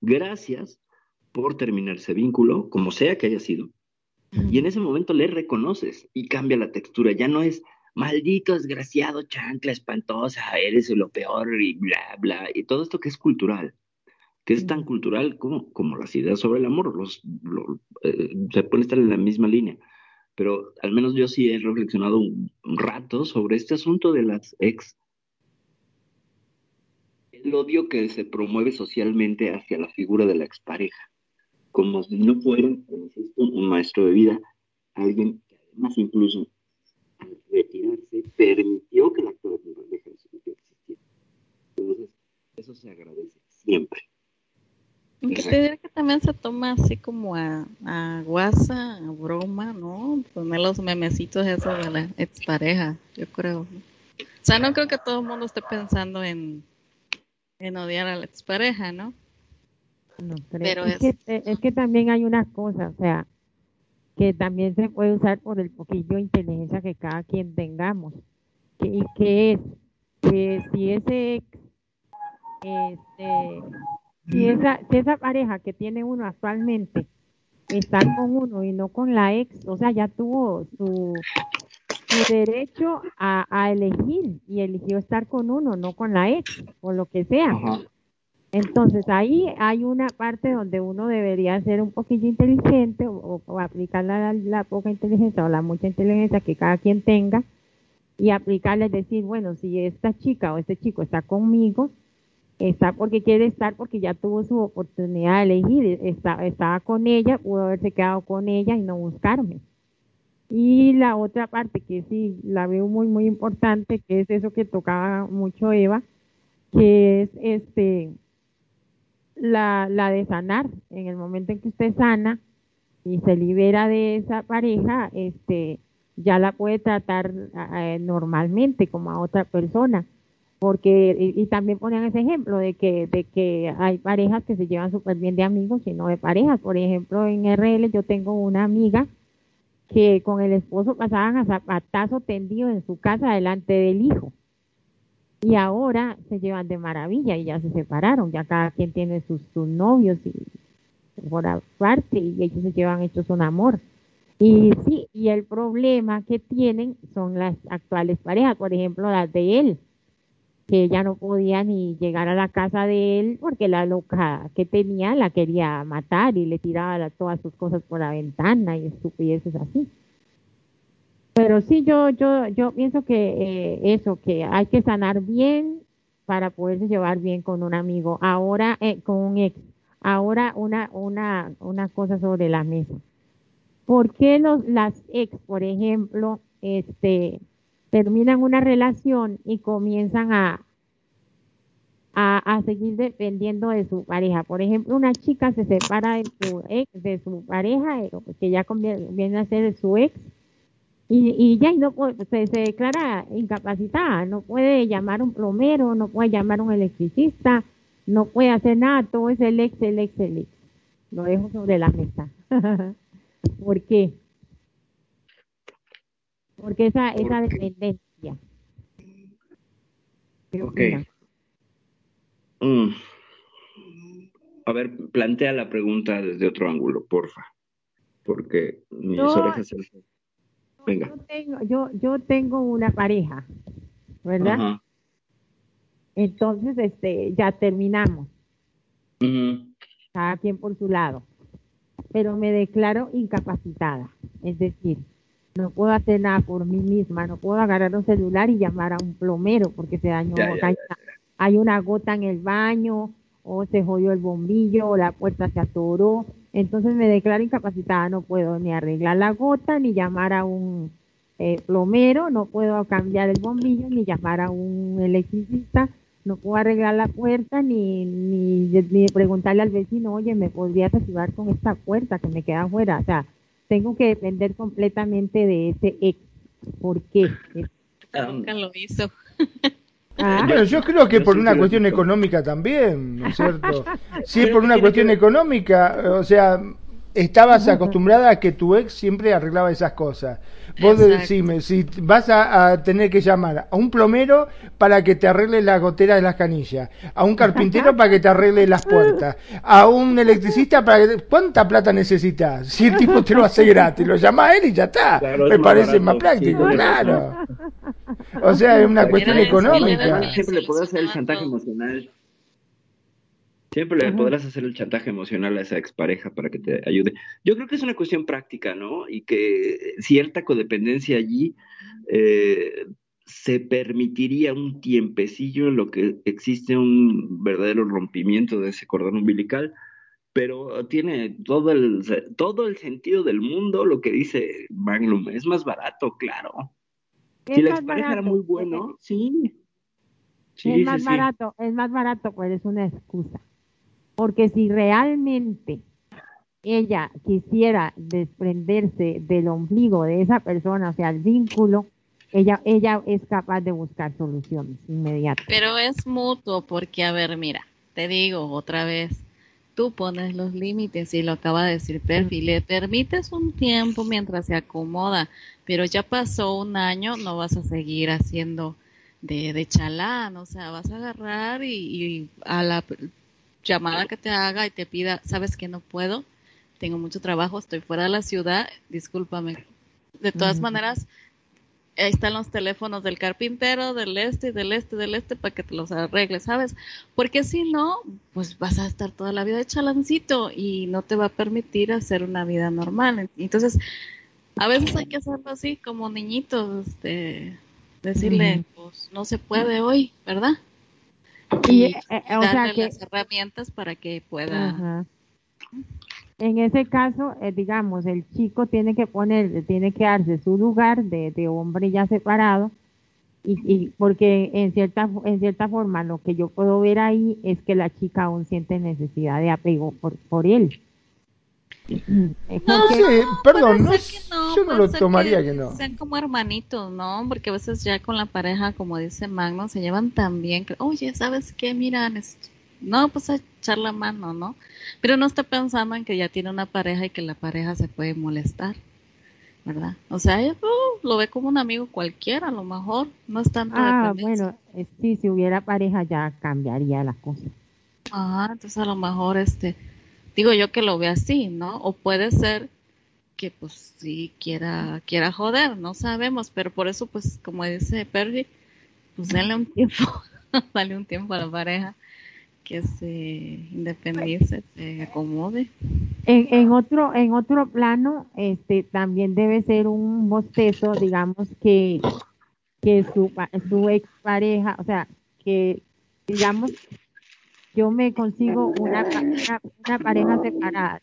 Speaker 3: Gracias por terminar ese vínculo, como sea que haya sido. Y en ese momento le reconoces y cambia la textura. Ya no es maldito, desgraciado, chancla, espantosa, eres lo peor y bla, bla. Y todo esto que es cultural, que es tan cultural como, como las ideas sobre el amor. Los, eh, se puede estar en la misma línea. Pero al menos yo sí he reflexionado un rato sobre este asunto de las ex el odio que se promueve socialmente hacia la figura de la expareja como si no fuera, un maestro de vida, alguien que además incluso al retirarse permitió que la actor de existiera. Entonces, eso se agradece siempre.
Speaker 5: Aunque te diré que también se toma así como a, a guasa, a broma, ¿no? Poner los memecitos esos de la expareja, yo creo. O sea, no creo que todo el mundo esté pensando en, en odiar a la expareja, ¿no?
Speaker 2: Pero es, Que, eh, es que también hay una cosa, o sea, que también se puede usar por el poquillo de inteligencia que cada quien tengamos. ¿Y qué es? Que si ese ex, este, si esa, si esa pareja que tiene uno actualmente está con uno y no con la ex, o sea, ya tuvo su, su derecho a, a, elegir y eligió estar con uno, no con la ex, o lo que sea. Entonces ahí hay una parte donde uno debería ser un poquillo inteligente o, aplicar la, poca inteligencia o la mucha inteligencia que cada quien tenga y aplicarle, decir, bueno, si esta chica o este chico está conmigo, está porque quiere estar porque ya tuvo su oportunidad de elegir, está, estaba con ella, pudo haberse quedado con ella y no buscarme. Y la otra parte que sí la veo muy, muy importante, que es eso que tocaba mucho Eva, que es este la, la de sanar. En el momento en que usted sana y se libera de esa pareja, este, ya la puede tratar normalmente como a otra persona. porque y, también ponían ese ejemplo de que de que hay parejas que se llevan súper bien de amigos y no de parejas por ejemplo en RL yo tengo una amiga que con el esposo pasaban a zapatazo tendido en su casa delante del hijo y ahora se llevan de maravilla y ya se separaron ya cada quien tiene sus, sus novios y por aparte y ellos se llevan hechos un amor y sí y el problema que tienen son las actuales parejas por ejemplo las de él que ella no podía ni llegar a la casa de él porque la loca que tenía la quería matar y le tiraba todas sus cosas por la ventana y estupideces así. Pero sí, yo, yo, yo pienso que eh, eso, que hay que sanar bien para poderse llevar bien con un amigo. Ahora, eh, con un ex. Ahora, una, una, una cosa sobre la mesa. ¿Por qué los, las ex, por ejemplo, este, terminan una relación y comienzan a, a, seguir dependiendo de su pareja. Por ejemplo, una chica se separa de su ex, de su pareja, eh, que ya viene a ser su ex, y, y ya no se, se, declara incapacitada, no puede llamar un plomero, no puede llamar un electricista, no puede hacer nada, todo es el ex, el ex, el ex. Lo dejo sobre la mesa. ¿Por qué? Porque esa, esa dependencia.
Speaker 3: Ok. Mm. A ver, plantea la pregunta desde otro ángulo, porfa. Porque mis orejas
Speaker 2: Venga. Yo tengo, yo, yo tengo una pareja, ¿verdad? Entonces, este, ya terminamos. Cada quien por su lado. Pero me declaro incapacitada. Es decir, no puedo hacer nada por mí misma, no puedo agarrar un celular y llamar a un plomero porque se dañó, hay una gota en el baño o se jodió el bombillo o la puerta se atoró. Entonces me declaro incapacitada, no puedo ni arreglar la gota, ni llamar a un eh, plomero, no puedo cambiar el bombillo, ni llamar a un electricista, no puedo arreglar la puerta, ni, ni, ni preguntarle al vecino, oye, ¿me podrías ayudar con esta puerta que me queda afuera? O sea, tengo que depender completamente de ese ex. ¿Por qué?
Speaker 5: Nunca lo hizo.
Speaker 4: Ah. Bueno, yo creo que por una cuestión económica también, ¿no es cierto? Si es por una cuestión económica, o sea, estabas acostumbrada a que tu ex siempre arreglaba esas cosas. Vos decime, si vas a, tener que llamar a un plomero para que te arregle la gotera de las canillas, a un carpintero para que te arregle las puertas, a un electricista para que... ¿Cuánta plata necesitas? Si el tipo te lo hace gratis, lo llama a él y ya está. Me parece más práctico, claro. O sea, es una cuestión económica.
Speaker 3: Siempre le podés hacer el chantaje emocional. Siempre le podrás hacer el chantaje emocional a esa expareja para que te ayude. Yo creo que es una cuestión práctica, ¿no? Y que cierta codependencia allí eh, se permitiría un tiempecillo en lo que existe un verdadero rompimiento de ese cordón umbilical, pero tiene todo el, todo el sentido del mundo lo que dice Magnum. Es más barato, claro. Si la expareja era muy bueno, sí.
Speaker 2: es más barato, es más barato, pues es una excusa. Porque si realmente ella quisiera desprenderse del ombligo de esa persona, o sea, el vínculo, ella, ella es capaz de buscar soluciones inmediatas.
Speaker 5: Pero es mutuo, porque, a ver, mira, te digo otra vez, tú pones los límites y lo acaba de decir Perfi, le permites un tiempo mientras se acomoda, pero ya pasó un año, no vas a seguir haciendo de, de chalán, o sea, vas a agarrar y, y a la llamada que te haga y te pida, sabes que no puedo, tengo mucho trabajo, estoy fuera de la ciudad, discúlpame. De todas maneras, ahí están los teléfonos del carpintero, del este, del este, del este, para que te los arregles, ¿sabes? Porque si no, pues vas a estar toda la vida de chalancito y no te va a permitir hacer una vida normal. Entonces, a veces hay que hacerlo así, como niñitos, este, decirle, pues no se puede hoy, ¿verdad? Y, eh, eh, o sea que, las herramientas para que pueda
Speaker 2: en ese caso eh, digamos el chico tiene que poner tiene que darse su lugar de, de hombre ya separado y, y, porque en cierta en cierta forma lo que yo puedo ver ahí es que la chica aún siente necesidad de apego por, por él
Speaker 4: No sé, perdón, no, yo no lo tomaría que, no.
Speaker 5: Sean como hermanitos, ¿no? Porque a veces ya con la pareja, como dice Magno, se llevan tan bien que, oye, ¿sabes qué? Mira, no, pues a echar la mano, ¿no? Pero no está pensando en que ya tiene una pareja y que la pareja se puede molestar, ¿verdad? O sea, uh, lo ve como un amigo cualquiera, a lo mejor, no es tanto
Speaker 2: Ah, bueno, eh, sí, si hubiera pareja ya cambiaría las cosas.
Speaker 5: Ah, entonces a lo mejor este digo yo que lo ve así, ¿no? O puede ser que pues sí quiera, quiera joder, no sabemos, pero por eso pues como dice Perry, pues denle un tiempo, dale un tiempo a la pareja que se independice, se acomode.
Speaker 2: En, en otro, en otro plano, este también debe ser un bostezo, digamos que, que su, su ex pareja, o sea, que digamos yo me consigo una, una, pareja separada.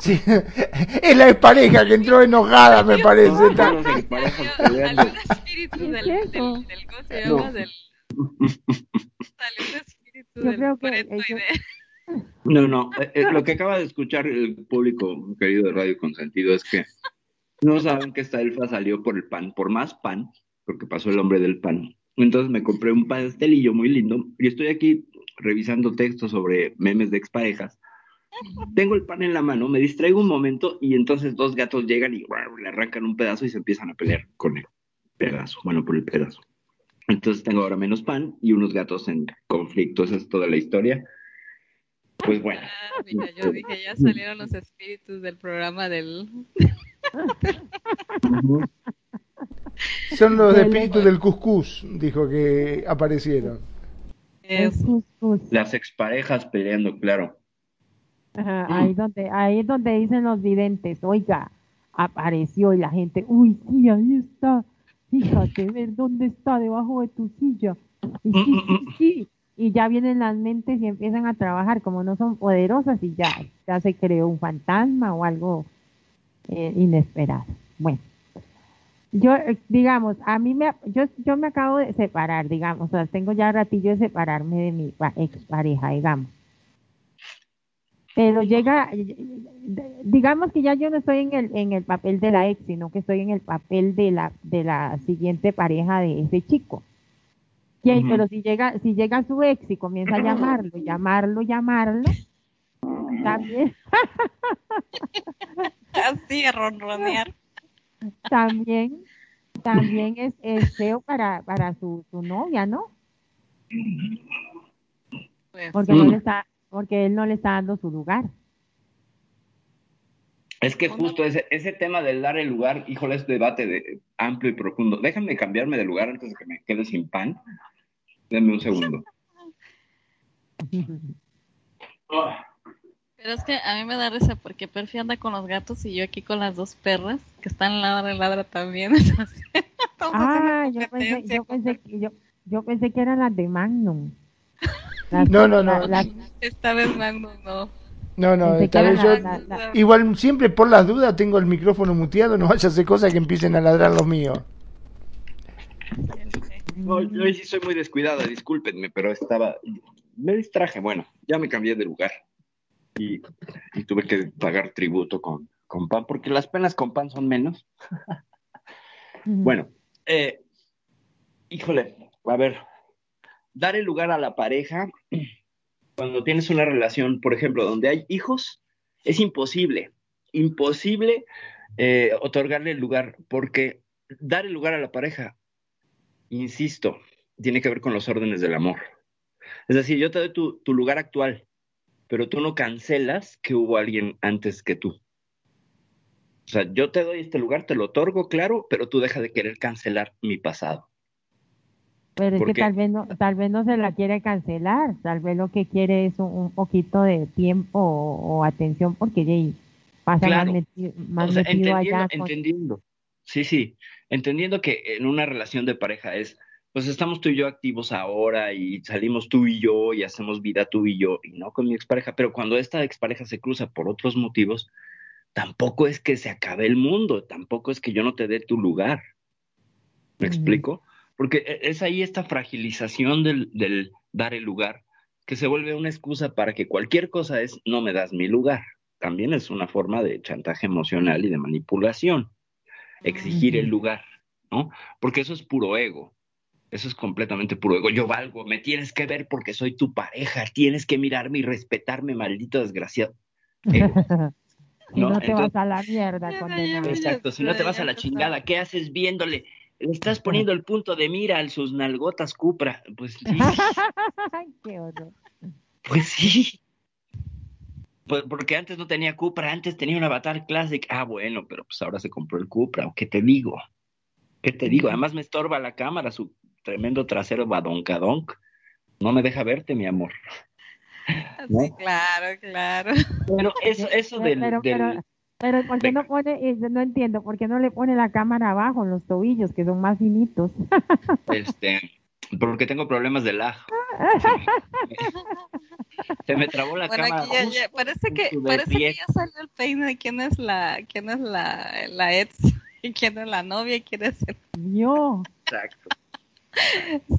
Speaker 4: Sí, es la pareja que entró enojada, me parece.
Speaker 3: No, no, eh, eh, lo que acaba de escuchar el público querido de Radio Consentido es que no saben que esta elfa salió por el pan, por más pan, porque pasó el hombre del pan. Entonces me compré un pastelillo muy lindo y estoy aquí revisando textos sobre memes de exparejas. Tengo el pan en la mano, me distraigo un momento y entonces dos gatos llegan y le arrancan un pedazo y se empiezan a pelear con el pedazo, bueno, por el pedazo. Entonces tengo ahora menos pan y unos gatos en conflicto, esa es toda la historia. Pues bueno.
Speaker 5: Ah, yo dije, ya salieron los espíritus del programa del...
Speaker 4: Son los espíritus del cuscús, dijo que aparecieron.
Speaker 3: Las exparejas peleando, claro.
Speaker 2: ahí, donde, ahí es donde dicen los videntes, oiga, apareció y la gente, uy, sí, ahí está, fíjate, ver dónde está, debajo de tu silla. Y sí, sí, sí. Y ya vienen las mentes y empiezan a trabajar, como no son poderosas y ya, ya se creó un fantasma o algo eh, inesperado. Bueno yo, eh, digamos, a mí me, yo, yo me acabo de separar, digamos, o sea, tengo ya ratillo de separarme de mi expareja, digamos. Pero llega, digamos que ya yo no estoy en el, en el papel de la ex, sino que estoy en el papel de la, de la siguiente pareja de ese chico. Y, Pero si llega, si llega su ex y comienza a llamarlo, llamarlo, llamarlo, también.
Speaker 5: Así, a ronronear
Speaker 2: también, también es, es feo para, para su, su novia, ¿no? Pues, porque, no le está, porque él no le está dando su lugar.
Speaker 3: Es que justo ese, ese tema del dar el lugar, híjole, es debate de, amplio y profundo. Déjame cambiarme de lugar antes de que me quede sin pan. Denme un segundo.
Speaker 5: Pero es que a mí me da risa porque Perfi anda con los gatos y yo aquí con las dos perras que están ladra y ladra también.
Speaker 2: ah, yo pensé, yo, pensé, que, yo, yo pensé que eran las de Magnum.
Speaker 4: no, no, no.
Speaker 5: Esta vez Magnum no.
Speaker 4: No, no, esta vez yo, igual siempre por las dudas tengo el micrófono muteado, no vaya a hacer cosas que empiecen a ladrar los míos.
Speaker 3: hoy sí soy muy descuidado, discúlpenme, pero estaba, me distraje, bueno, ya me cambié de lugar y, tuve que pagar tributo con, con, pan, porque las penas con pan son menos. bueno, eh, híjole, a ver, dar el lugar a la pareja cuando tienes una relación, por ejemplo, donde hay hijos, es imposible, imposible eh, otorgarle el lugar, porque dar el lugar a la pareja, insisto, tiene que ver con los órdenes del amor. Es decir, yo te doy tu, tu lugar actual, pero tú no cancelas que hubo alguien antes que tú. O sea, yo te doy este lugar, te lo otorgo, claro, pero tú deja de querer cancelar mi pasado.
Speaker 2: Pero es que tal vez, no, tal vez no se la quiere cancelar, tal vez lo que quiere es un, poquito de tiempo o, atención porque ya pasa más,
Speaker 3: metido, allá. Entendiendo, sí, sí, entendiendo que en una relación de pareja es pues estamos tú y yo activos ahora y salimos tú y yo y hacemos vida tú y yo y no con mi expareja, pero cuando esta expareja se cruza por otros motivos, tampoco es que se acabe el mundo, tampoco es que yo no te dé tu lugar. ¿Me explico? Porque e, es ahí esta fragilización del, del, dar el lugar que se vuelve una excusa para que cualquier cosa es no me das mi lugar. También es una forma de chantaje emocional y de manipulación. Exigir el lugar, ¿no? Porque eso es puro ego. Eso es completamente puro ego. Yo valgo, me tienes que ver porque soy tu pareja, tienes que mirarme y respetarme, maldito desgraciado.
Speaker 2: no, te vas a la mierda, condenado.
Speaker 3: Exacto, si no te vas a la chingada, ¿qué haces viéndole? Le estás poniendo el punto de mira a sus nalgotas Cupra. Pues sí.
Speaker 2: Qué horror.
Speaker 3: Pues sí. Pues porque antes no tenía Cupra, antes tenía un Avatar Classic. Ah, bueno, pero pues ahora se compró el Cupra. ¿Qué te digo? ¿Qué te digo? Además me estorba la cámara, su tremendo trasero badoncadonc. No me deja verte, mi amor.
Speaker 5: Sí, claro, claro.
Speaker 3: Pero eso, eso del,
Speaker 2: pero ¿por qué no pone, no entiendo, por qué no le pone la cámara abajo en los tobillos, que son más finitos?
Speaker 3: Este, porque tengo problemas de lag. Se me trabó la cámara.
Speaker 5: parece que, parece que ya salió el peine de quién es la, quién es la, la ex, y quién es la novia y quién es el...
Speaker 2: Yo.
Speaker 3: Exacto.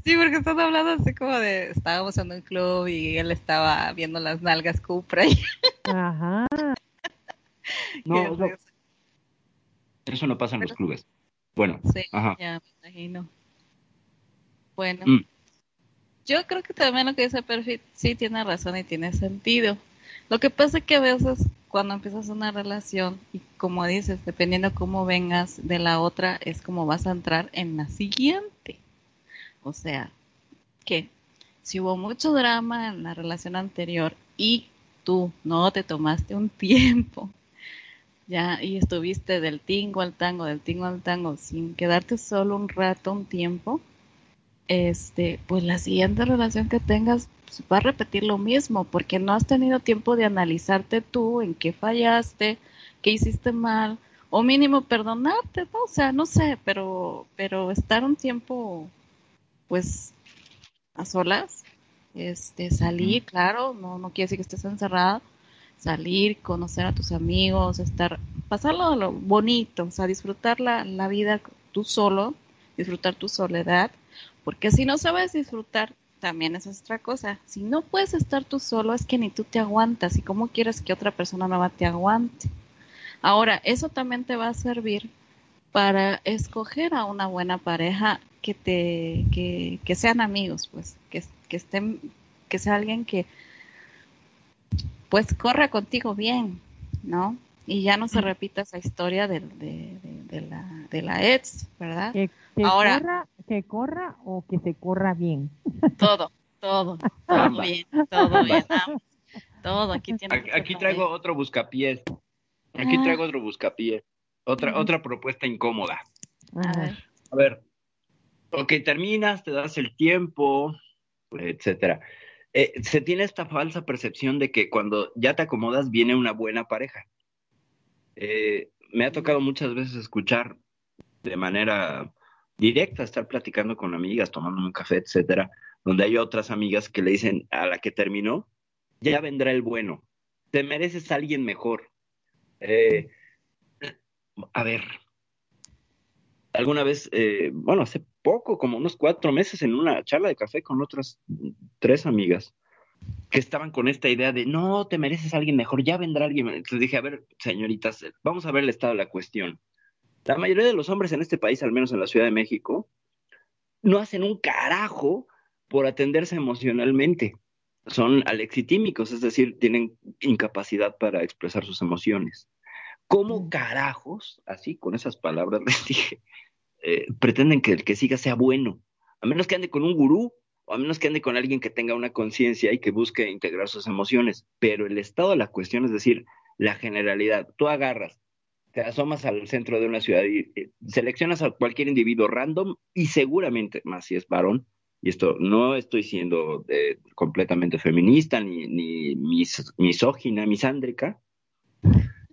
Speaker 5: Sí, porque estás hablando así como de, estábamos en un club y él estaba viendo las nalgas Cupra. Y...
Speaker 2: Ajá.
Speaker 3: No, eso no pasa en los clubes. Bueno,
Speaker 5: sí, ya me imagino. Bueno, mm. yo creo que también lo que dice Perfit sí tiene razón y tiene sentido. Lo que pasa es que a veces cuando empiezas una relación y como dices, dependiendo cómo vengas de la otra, es como vas a entrar en la siguiente. O sea, que si hubo mucho drama en la relación anterior y tú no te tomaste un tiempo ya y estuviste del tingo al tango, del tingo al tango, sin quedarte solo un rato, un tiempo, este, pues la siguiente relación que tengas pues, va a repetir lo mismo, porque no has tenido tiempo de analizarte tú, en qué fallaste, qué hiciste mal, o mínimo perdonarte, ¿no? O sea, no sé, pero, pero estar un tiempo, pues, a solas, este, salir, claro, no, no quiere decir que estés encerrada, salir, conocer a tus amigos, estar, pasarlo lo bonito, o sea, disfrutar la, la vida tú solo, disfrutar tu soledad, porque si no sabes disfrutar, también es otra cosa. Si no puedes estar tú solo, es que ni tú te aguantas y cómo quieres que otra persona nueva te aguante. Ahora, eso también te va a servir para escoger a una buena pareja que te que, que sean amigos, pues, que, que estén que sea alguien que pues corre contigo bien, ¿no? Y ya no se repita esa historia de, de, la, de la ex, ¿verdad?
Speaker 2: Que, Ahora, corra, que corra o que se corra bien.
Speaker 5: Todo, todo, todo bien, todo bien. Todo, aquí tiene
Speaker 3: Aquí, traigo otro buscapiés. Aquí traigo otro buscapiés. Otra, otra propuesta incómoda.
Speaker 5: A ver.
Speaker 3: A ver. Ok, terminas, te das el tiempo, etcétera. Eh, se tiene esta falsa percepción de que cuando ya te acomodas viene una buena pareja. Eh, me ha tocado muchas veces escuchar de manera directa, estar platicando con amigas, tomando un café, etcétera, donde hay otras amigas que le dicen a la que terminó, ya vendrá el bueno, te mereces a alguien mejor. Eh, a ver, alguna vez, bueno, hace poco, como unos cuatro meses, en una charla de café con otras tres amigas que estaban con esta idea de no te mereces a alguien mejor, ya vendrá alguien. Entonces dije, a ver, señoritas, vamos a ver el estado de la cuestión. La mayoría de los hombres en este país, al menos en la Ciudad de México, no hacen un carajo por atenderse emocionalmente. Son alexitímicos, es decir, tienen incapacidad para expresar sus emociones. ¿Cómo mm. carajos, así con esas palabras les dije, eh, pretenden que el que siga sea bueno, a menos que ande con un gurú o a menos que ande con alguien que tenga una conciencia y que busque integrar sus emociones. Pero el estado de la cuestión, es decir, la generalidad, tú agarras, te asomas al centro de una ciudad y, seleccionas a cualquier individuo random y seguramente, más si es varón, y esto no estoy siendo eh, completamente feminista ni, ni mis, misógina, misándrica,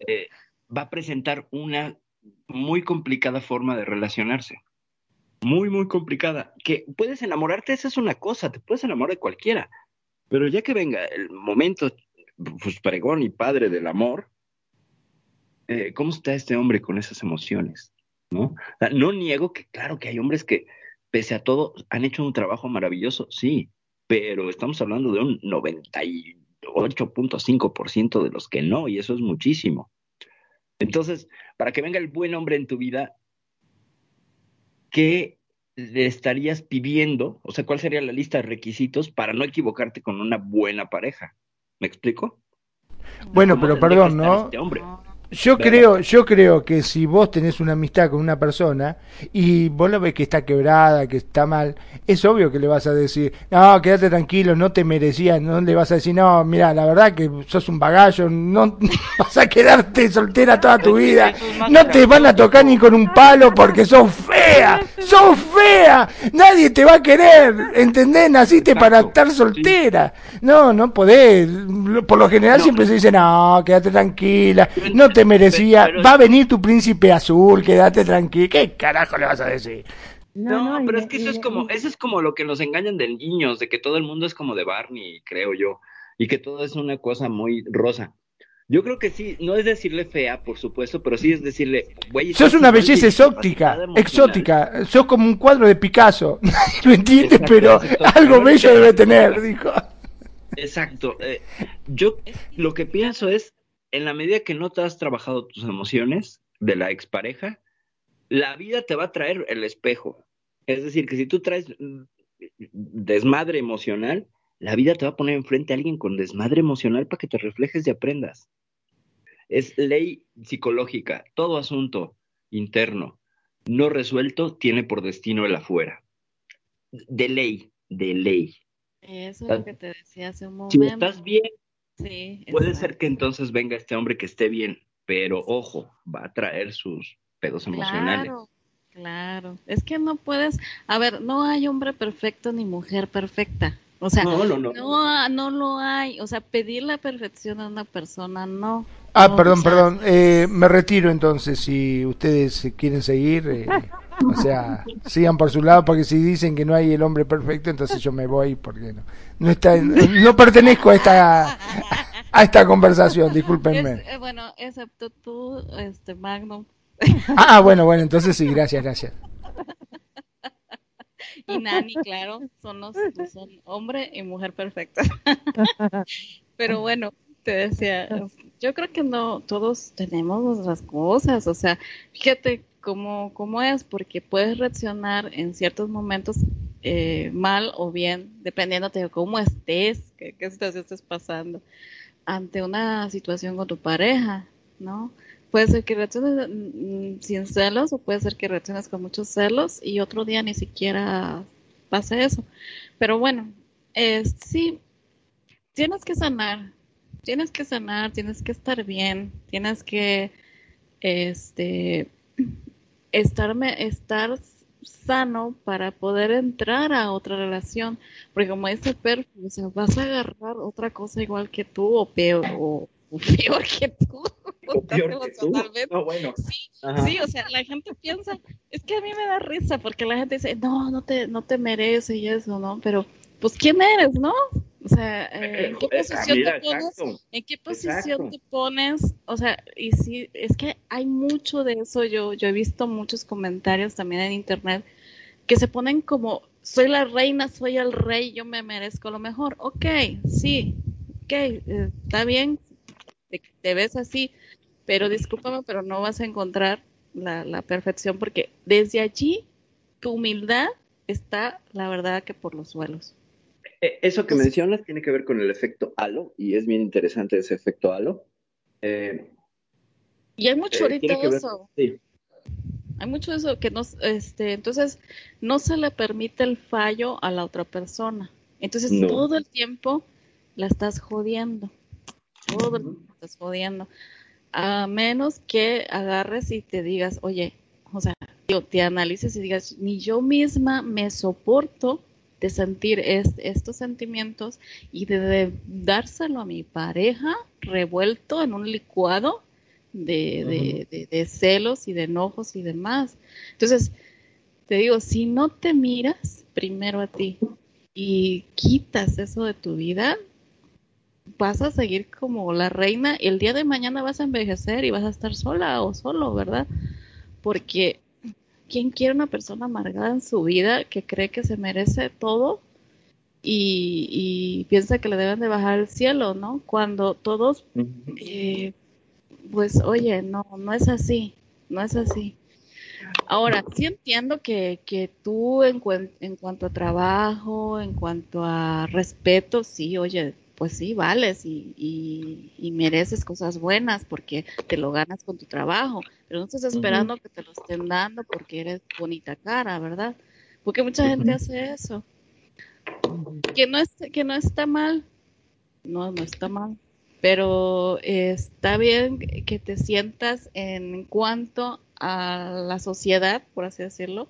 Speaker 3: eh, va a presentar una muy complicada forma de relacionarse. Muy, muy complicada. Que puedes enamorarte, esa es una cosa, te puedes enamorar de cualquiera. Pero ya que venga el momento, pues pregón y padre del amor, eh, ¿cómo está este hombre con esas emociones? ¿No? no niego que, claro, que hay hombres que, pese a todo, han hecho un trabajo maravilloso, sí, pero estamos hablando de un 98.5% de los que no, y eso es muchísimo. Entonces, para que venga el buen hombre en tu vida, ¿qué le estarías pidiendo? O sea, ¿cuál sería la lista de requisitos para no equivocarte con una buena pareja? ¿Me explico?
Speaker 4: Bueno, pero perdón, ¿no? Este yo creo, yo creo que si vos tenés una amistad con una persona y vos lo ves que está quebrada, que está mal, es obvio que le vas a decir, no, quédate tranquilo, no te merecías, no le vas a decir, no, mira, la verdad que sos un bagallo, no vas a quedarte soltera toda tu vida, no te van a tocar ni con un palo porque sos fea, sos fea, nadie te va a querer, ¿entendés? Naciste para estar soltera. No, no podés, por lo general siempre se dice, no, quédate tranquila, no te merecía, va a venir tu príncipe azul, quédate tranquilo, ¿qué carajo le vas a decir?
Speaker 3: No, pero es que eso es como, eso es como lo que nos engañan de niños, de que todo el mundo es como de Barney, creo yo, y que todo es una cosa muy rosa. Yo creo que sí, no es decirle fea, por supuesto, pero sí es decirle, güey.
Speaker 4: Sos una belleza exótica, exótica, sos como un cuadro de Picasso, lo entiendes, pero algo bello debe tener, dijo.
Speaker 3: Exacto. Eh, yo lo que pienso es, en la medida que no te has trabajado tus emociones de la expareja, la vida te va a traer el espejo. Es decir, que si tú traes desmadre emocional, la vida te va a poner enfrente a alguien con desmadre emocional para que te reflejes y aprendas. Es ley psicológica. Todo asunto interno no resuelto tiene por destino el afuera. De ley, de ley.
Speaker 5: Eso es lo que te decía hace un momento.
Speaker 3: Si estás bien, Puede ser que entonces venga este hombre que esté bien, pero ojo, va a traer sus pedos emocionales.
Speaker 5: Claro, claro. Es que no puedes, a ver, no hay hombre perfecto ni mujer perfecta. O sea, no, no, no. no, lo hay. O sea, pedir la perfección a una persona, no.
Speaker 4: Ah, perdón, perdón. Eh, me retiro entonces, si ustedes quieren seguir. Eh, o sea, sigan por su lado, porque si dicen que no hay el hombre perfecto, entonces yo me voy, porque no, no, está, no pertenezco a esta, a esta conversación, discúlpenme.
Speaker 5: Eh, bueno, excepto tú, este, Magnum.
Speaker 4: Ah, bueno, bueno, entonces sí, gracias, gracias.
Speaker 5: Y Nani, claro, son los, son hombre y mujer perfectos. Pero bueno, te decía, yo creo que no, todos tenemos nuestras cosas, o sea, fíjate cómo, cómo es, porque puedes reaccionar en ciertos momentos eh, mal o bien, dependiendo de cómo estés, qué, situación estés pasando ante una situación con tu pareja, ¿no? Puede ser que reacciones mm, sin celos o puede ser que reacciones con muchos celos y otro día ni siquiera pase eso. Pero bueno, sí, tienes que sanar, tienes que sanar, tienes que estar bien, tienes que, este, estarme, estar sano para poder entrar a otra relación. Porque como dice Per, o sea, vas a agarrar otra cosa igual que tú o peor, o, peor que tú.
Speaker 3: O peor que tú.
Speaker 5: bueno. sí, sí, o sea, la gente piensa, es que a mí me da risa porque la gente dice, no, no te, no te merece y eso, ¿no? Pero, pues, ¿quién eres, no? O sea, eh, ¿en qué posición te pones? ¿En qué posición te pones? O sea, y sí, es que hay mucho de eso. Yo, yo he visto muchos comentarios también en internet que se ponen como, soy la reina, soy el rey, yo me merezco lo mejor. Ok, sí, ok, eh, está bien, te, ves así, pero discúlpame, pero no vas a encontrar la, la perfección porque desde allí tu humildad está, la verdad, que por los suelos.
Speaker 3: Eh, eso que mencionas tiene que ver con el efecto halo y es bien interesante ese efecto halo.
Speaker 5: Eh, y hay mucho eh, ahorita eso. Sí. Hay mucho eso que no, este, entonces no se le permite el fallo a la otra persona. Entonces todo el tiempo la estás jodiendo. Todo el tiempo la estás jodiendo. A menos que agarres y te digas, oye, o sea, te analices y digas, ni yo misma me soporto de sentir estos sentimientos y de, dárselo a mi pareja revuelto en un licuado de, de, celos y de enojos y demás. Entonces, te digo, si no te miras primero a ti y quitas eso de tu vida, vas a seguir como la reina y el día de mañana vas a envejecer y vas a estar sola o solo, ¿verdad? Porque ¿quién quiere una persona amargada en su vida que cree que se merece todo y, piensa que le deben de bajar el cielo, ¿no? Cuando todos, eh, pues oye, no, no es así, no es así. Ahora, sí entiendo que, que tú en, en cuanto a trabajo, en cuanto a respeto, sí, oye, pues sí, vales y, y, mereces cosas buenas porque te lo ganas con tu trabajo, pero no estás esperando que te lo estén dando porque eres bonita cara, ¿verdad? Porque mucha gente hace eso. Que no, es, que no está mal, no, no está mal, pero está bien que te sientas en cuanto a la sociedad, por así decirlo,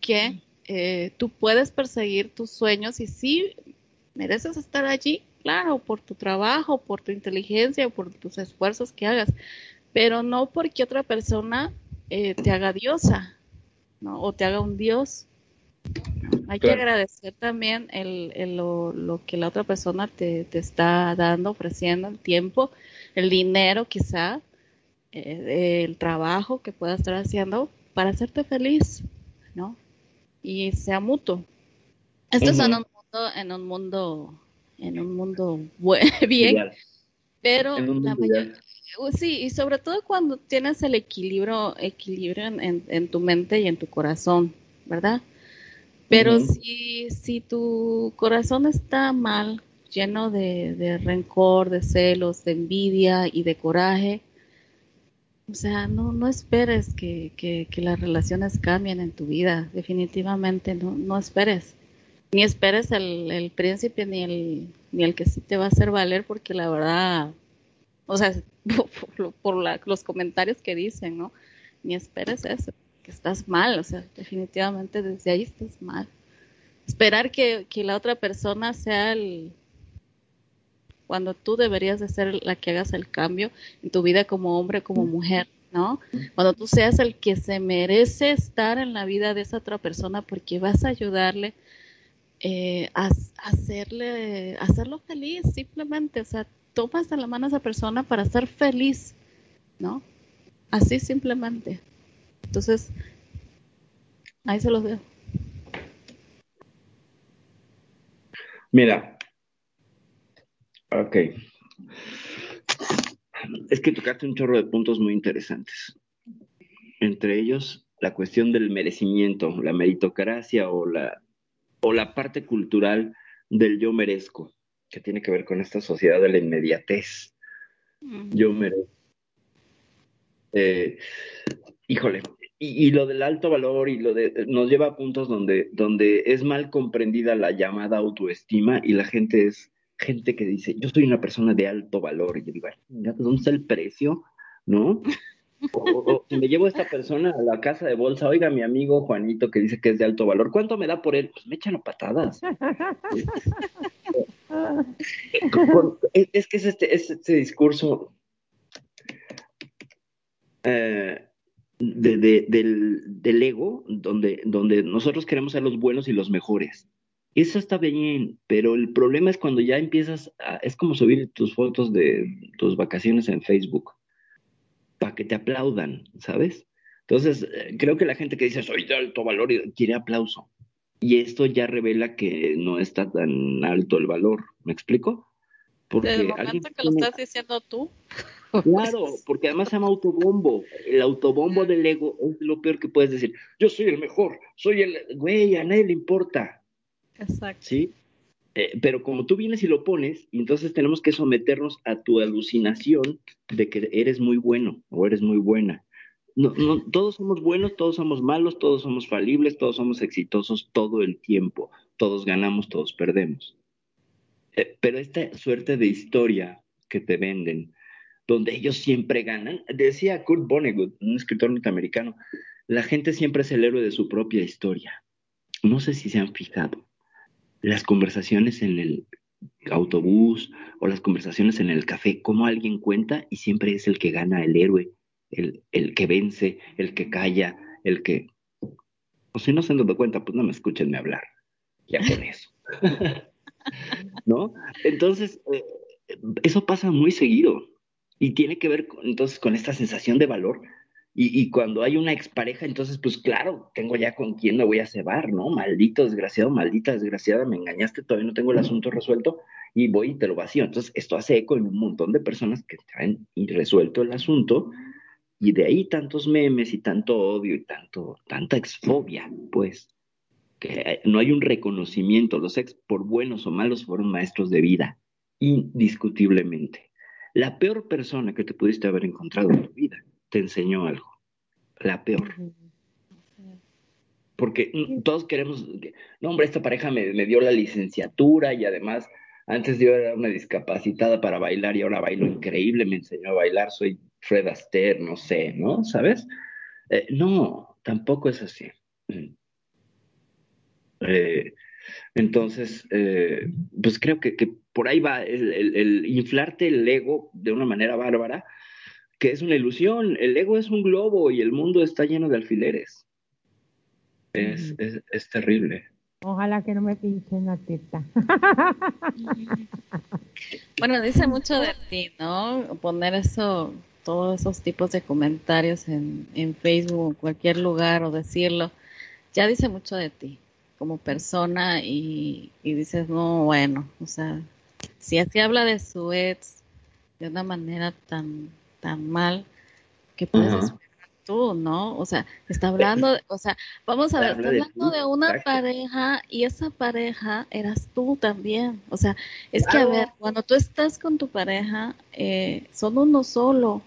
Speaker 5: que eh, tú puedes perseguir tus sueños y sí mereces estar allí, claro, por tu trabajo, por tu inteligencia, por tus esfuerzos que hagas, pero no porque otra persona eh, te haga diosa, ¿no? O te haga un dios. Hay que agradecer también el, lo, que la otra persona te, está dando, ofreciendo, el tiempo, el dinero quizá, eh, el trabajo que pueda estar haciendo para hacerte feliz, ¿no? Y sea mutuo. Esto es en un mundo, en un mundo, en un mundo bien, pero la mayoría, sí, y sobre todo cuando tienes el equilibrio, equilibrio en, en tu mente y en tu corazón, ¿verdad? Pero si, si tu corazón está mal, lleno de, rencor, de celos, de envidia y de coraje, o sea, no, no esperes que, que, las relaciones cambien en tu vida, definitivamente, no, no esperes. Ni esperes el, el príncipe ni el, ni el que sí te va a hacer valer, porque la verdad, o sea, por, los comentarios que dicen, ¿no? Ni esperes eso que estás mal, o sea, definitivamente desde ahí estás mal. Esperar que, la otra persona sea el, cuando tú deberías de ser la que hagas el cambio en tu vida como hombre, como mujer, ¿no? Cuando tú seas el que se merece estar en la vida de esa otra persona porque vas a ayudarle eh, hacerle, hacerlo feliz, simplemente, o sea, tomas de la mano a esa persona para ser feliz, ¿no? Así simplemente. Entonces, ahí se los dejo.
Speaker 3: Mira, ok. Es que tocaste un chorro de puntos muy interesantes. Entre ellos, la cuestión del merecimiento, la meritocracia o la, o la parte cultural del yo merezco, que tiene que ver con esta sociedad de la inmediatez. Yo merezco. Eh, híjole, y, lo del alto valor y lo de nos lleva a puntos donde, donde es mal comprendida la llamada autoestima y la gente es gente que dice, yo soy una persona de alto valor. Y yo digo, ¿dónde está el precio? ¿No? O, si me llevo a esta persona a la casa de bolsa, oiga, mi amigo Juanito que dice que es de alto valor, ¿cuánto me da por él? Pues me echan patadas. es, que es este, es este discurso eh, del, ego, donde, donde nosotros queremos ser los buenos y los mejores. Eso está bien, pero el problema es cuando ya empiezas, a, es como subir tus fotos de tus vacaciones en Facebook, para que te aplaudan, ¿sabes? Entonces, eh, creo que la gente que dice soy de alto valor quiere aplauso. Y esto ya revela que no está tan alto el valor. ¿Me explico?
Speaker 5: Porque Desde el momento que lo estás diciendo tú.
Speaker 3: Claro, porque además se llama autobombo. El autobombo del ego es lo peor que puedes decir. Yo soy el mejor, soy el... Güey, a nadie le importa.
Speaker 5: Exacto.
Speaker 3: ¿Sí? Eh, pero como tú vienes y lo pones, entonces tenemos que someternos a tu alucinación de que eres muy bueno o eres muy buena. No, no, todos somos buenos, todos somos malos, todos somos falibles, todos somos exitosos todo el tiempo. Todos ganamos, todos perdemos. Eh, pero esta suerte de historia que te venden, donde ellos siempre ganan. Decía Kurt Vonnegut, un escritor norteamericano, la gente siempre es el héroe de su propia historia. No sé si se han fijado. Las conversaciones en el autobús o las conversaciones en el café, como alguien cuenta y siempre es el que gana, el héroe, el, el que vence, el que calla, el que... O si no se han dado cuenta, pues no me escúchenme hablar. Ya con eso. ¿No? Entonces, eh, eso pasa muy seguido y tiene que ver entonces con esta sensación de valor Y, y, cuando hay una expareja, entonces, pues claro, tengo ya con quién me voy a cebar, ¿no? Maldito desgraciado, maldita desgraciada, me engañaste, todavía no tengo el asunto resuelto y voy y te lo vacío. Entonces, esto hace eco en un montón de personas que traen resuelto el asunto y de ahí tantos memes y tanto odio y tanto, tanta exfobia, pues, que no hay un reconocimiento. Los ex, por buenos o malos, fueron maestros de vida, indiscutiblemente. La peor persona que te pudiste haber encontrado en tu vida te enseñó algo. La peor. Porque todos queremos, no hombre, esta pareja me, dio la licenciatura y además antes yo era una discapacitada para bailar y ahora bailo increíble, me enseñó a bailar, soy Fred Astaire, no sé, ¿no? ¿Sabes? Eh, no, tampoco es así. Mm. Eh, entonces, eh, pues creo que, por ahí va el, inflarte el ego de una manera bárbara que es una ilusión. El ego es un globo y el mundo está lleno de alfileres. Es, es, terrible.
Speaker 2: Ojalá que no me pinchen la teta.
Speaker 5: bueno, dice mucho de ti, ¿no? Poner eso, todos esos tipos de comentarios en, en Facebook o cualquier lugar o decirlo, ya dice mucho de ti como persona y, y dices, no, bueno, o sea, si así habla de su ex de una manera tan tan mal que puedes esperar tú, ¿no? O sea, está hablando, o sea, vamos a ver, está hablando de, una pareja y esa pareja eras tú también. O sea, es que, a ver, cuando tú estás con tu pareja, eh, son uno solo.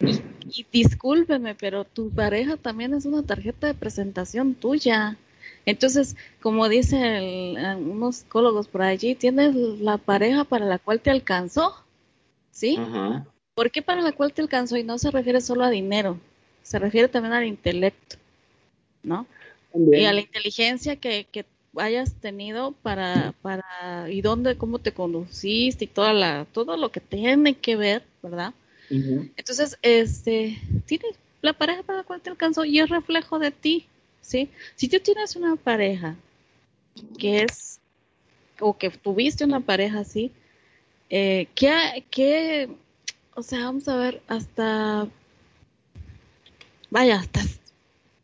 Speaker 5: Y, y discúlpeme, pero tu pareja también es una tarjeta de presentación tuya. Entonces, como dicen unos psicólogos por allí, tienes la pareja para la cual te alcanzó, ¿sí? ¿Por qué para la cual te alcanzó? Y no se refiere solo a dinero, se refiere también al intelecto, ¿no? Y a la inteligencia que, que hayas tenido para, para, y dónde, cómo te conduciste y toda la, todo lo que tiene que ver, ¿verdad? Entonces, este, tienes la pareja para la cual te alcanzó y es reflejo de ti, ¿sí? Si tú tienes una pareja que es, o que tuviste una pareja así, eh, ¿qué, qué o sea, vamos a ver, hasta... Vaya, hasta...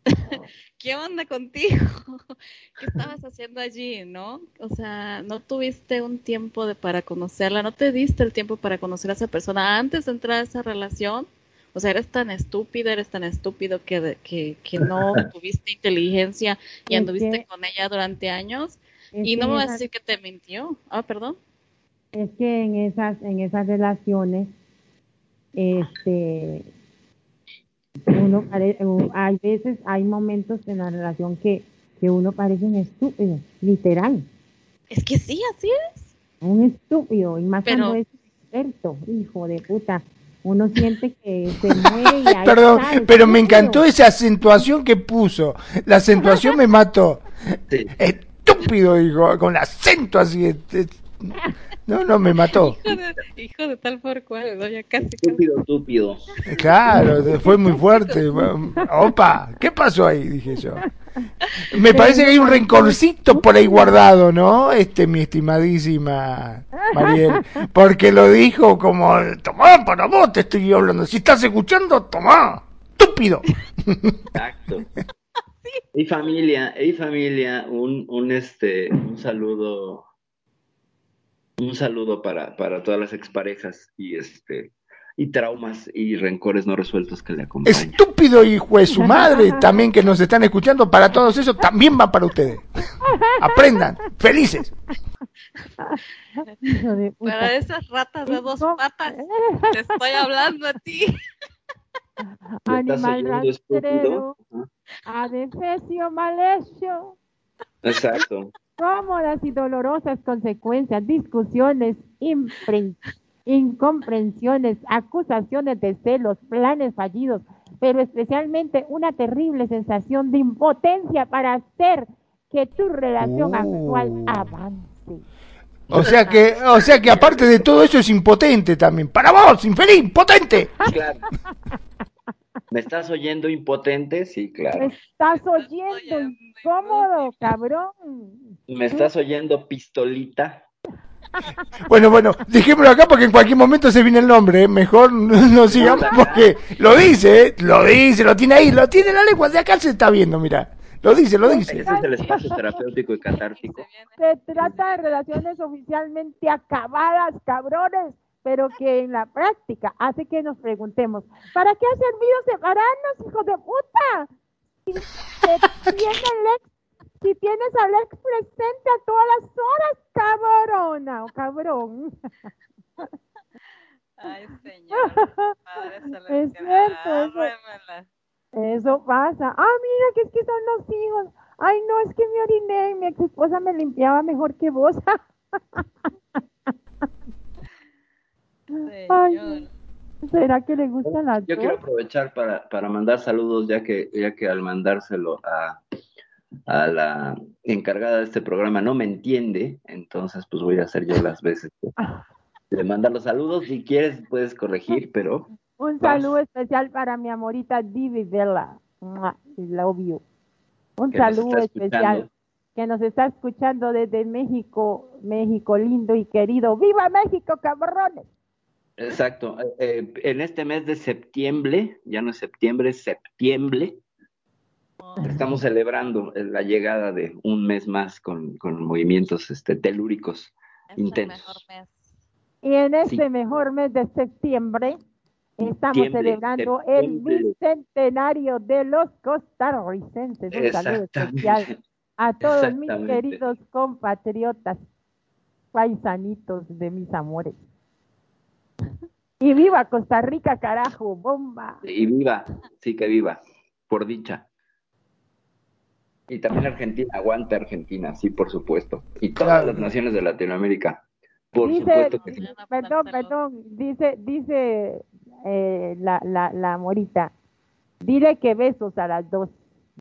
Speaker 5: ¿Qué onda contigo? ¿Qué estabas haciendo allí, no? O sea, no tuviste un tiempo de, para conocerla, no te diste el tiempo para conocer a esa persona antes de entrar a esa relación. O sea, eres tan estúpido, eres tan estúpido que, que, que no tuviste inteligencia y anduviste con ella durante años. Y no me vas a decir que te mintió. Ah, perdón.
Speaker 2: Es que en esas, en esas relaciones este uno hay veces hay momentos en la relación que, que uno parece un estúpido literal
Speaker 5: es que sí así es
Speaker 2: un estúpido y más cuando es experto hijo de puta uno siente que se mueve y
Speaker 4: Perdón, pero me encantó esa acentuación que puso. La acentuación me mató. Estúpido, dijo, con acento así. No, no, me mató.
Speaker 5: Hijo de, tal por cual, ya casi.
Speaker 3: Estúpido, estúpido.
Speaker 4: Claro, fue muy fuerte. Opa, ¿qué pasó ahí? Dije yo. Me parece que hay un rencorcito por ahí guardado, ¿no? Este, mi estimadísima Mariel. Porque lo dijo como, tomá, para vos te estoy hablando. Si estás escuchando, tomá. Estúpido.
Speaker 3: Exacto. Y familia, y familia, un, un, este, un saludo un saludo para, para todas las exparejas y este y traumas y rencores no resueltos que le acompañan.
Speaker 4: Estúpido hijo de su madre, también que nos están escuchando, para todos eso también va para ustedes. Aprendan, felices.
Speaker 5: Para esas ratas de dos patas, te estoy hablando a ti.
Speaker 2: Animal rastrero, adefesio mal hecho.
Speaker 3: Exacto
Speaker 2: cómodas y dolorosas consecuencias, discusiones, incomprensiones, acusaciones de celos, planes fallidos, pero especialmente una terrible sensación de impotencia para hacer que tu relación actual uh. avance.
Speaker 4: O sea que, o sea que aparte de todo eso es impotente también. Para vos, infeliz, impotente. Claro.
Speaker 3: ¿Me estás oyendo impotente? Sí, claro.
Speaker 2: ¿Me estás oyendo incómodo, cabrón?
Speaker 3: ¿Me estás oyendo pistolita?
Speaker 4: Bueno, bueno, dejémoslo acá porque en cualquier momento se viene el nombre. ¿eh? Mejor no sigamos porque lo dice, ¿eh? lo dice, lo tiene ahí, lo tiene en la lengua. De acá se está viendo, mira. Lo dice, lo dice.
Speaker 3: Ese es el espacio terapéutico y catártico.
Speaker 2: Se trata de relaciones oficialmente acabadas, cabrones, pero que en la práctica hace que nos preguntemos, ¿para qué ha servido separarnos, hijo de puta? Si, si tienes al ex presente a todas las horas, cabrona o cabrón.
Speaker 5: Ay, señor. Padre
Speaker 2: es cierto. Eso, eso pasa. Ah, mira, que es que son los hijos. Ay, no, es que me oriné y mi ex esposa me limpiaba mejor que vos. Ay, ¿Será que le gustan las
Speaker 3: Yo quiero aprovechar para, para mandar saludos, ya que, ya que al mandárselo a, a la encargada de este programa no me entiende, entonces pues voy a hacer yo las veces de mandar los saludos. Si quieres puedes corregir, pero...
Speaker 2: Un saludo especial para mi amorita Divi Bella. Love you. Un saludo especial que nos está escuchando desde México, México lindo y querido. ¡Viva México, cabrones!
Speaker 3: Exacto. Eh, eh, en este mes de septiembre, ya no es septiembre, es septiembre, estamos celebrando la llegada de un mes más con, movimientos este, telúricos intensos.
Speaker 2: Y en este mejor mes de septiembre estamos celebrando el bicentenario de los costarricenses. Un saludo especial a todos mis queridos compatriotas, paisanitos de mis amores. Y viva Costa Rica, carajo, bomba.
Speaker 3: Y viva, sí que viva, por dicha. Y también Argentina, aguanta Argentina, sí, por supuesto. Y todas las naciones de Latinoamérica, por supuesto que sí.
Speaker 2: Perdón, perdón, dice, dice eh, la, la, la morita, dile que besos a las dos.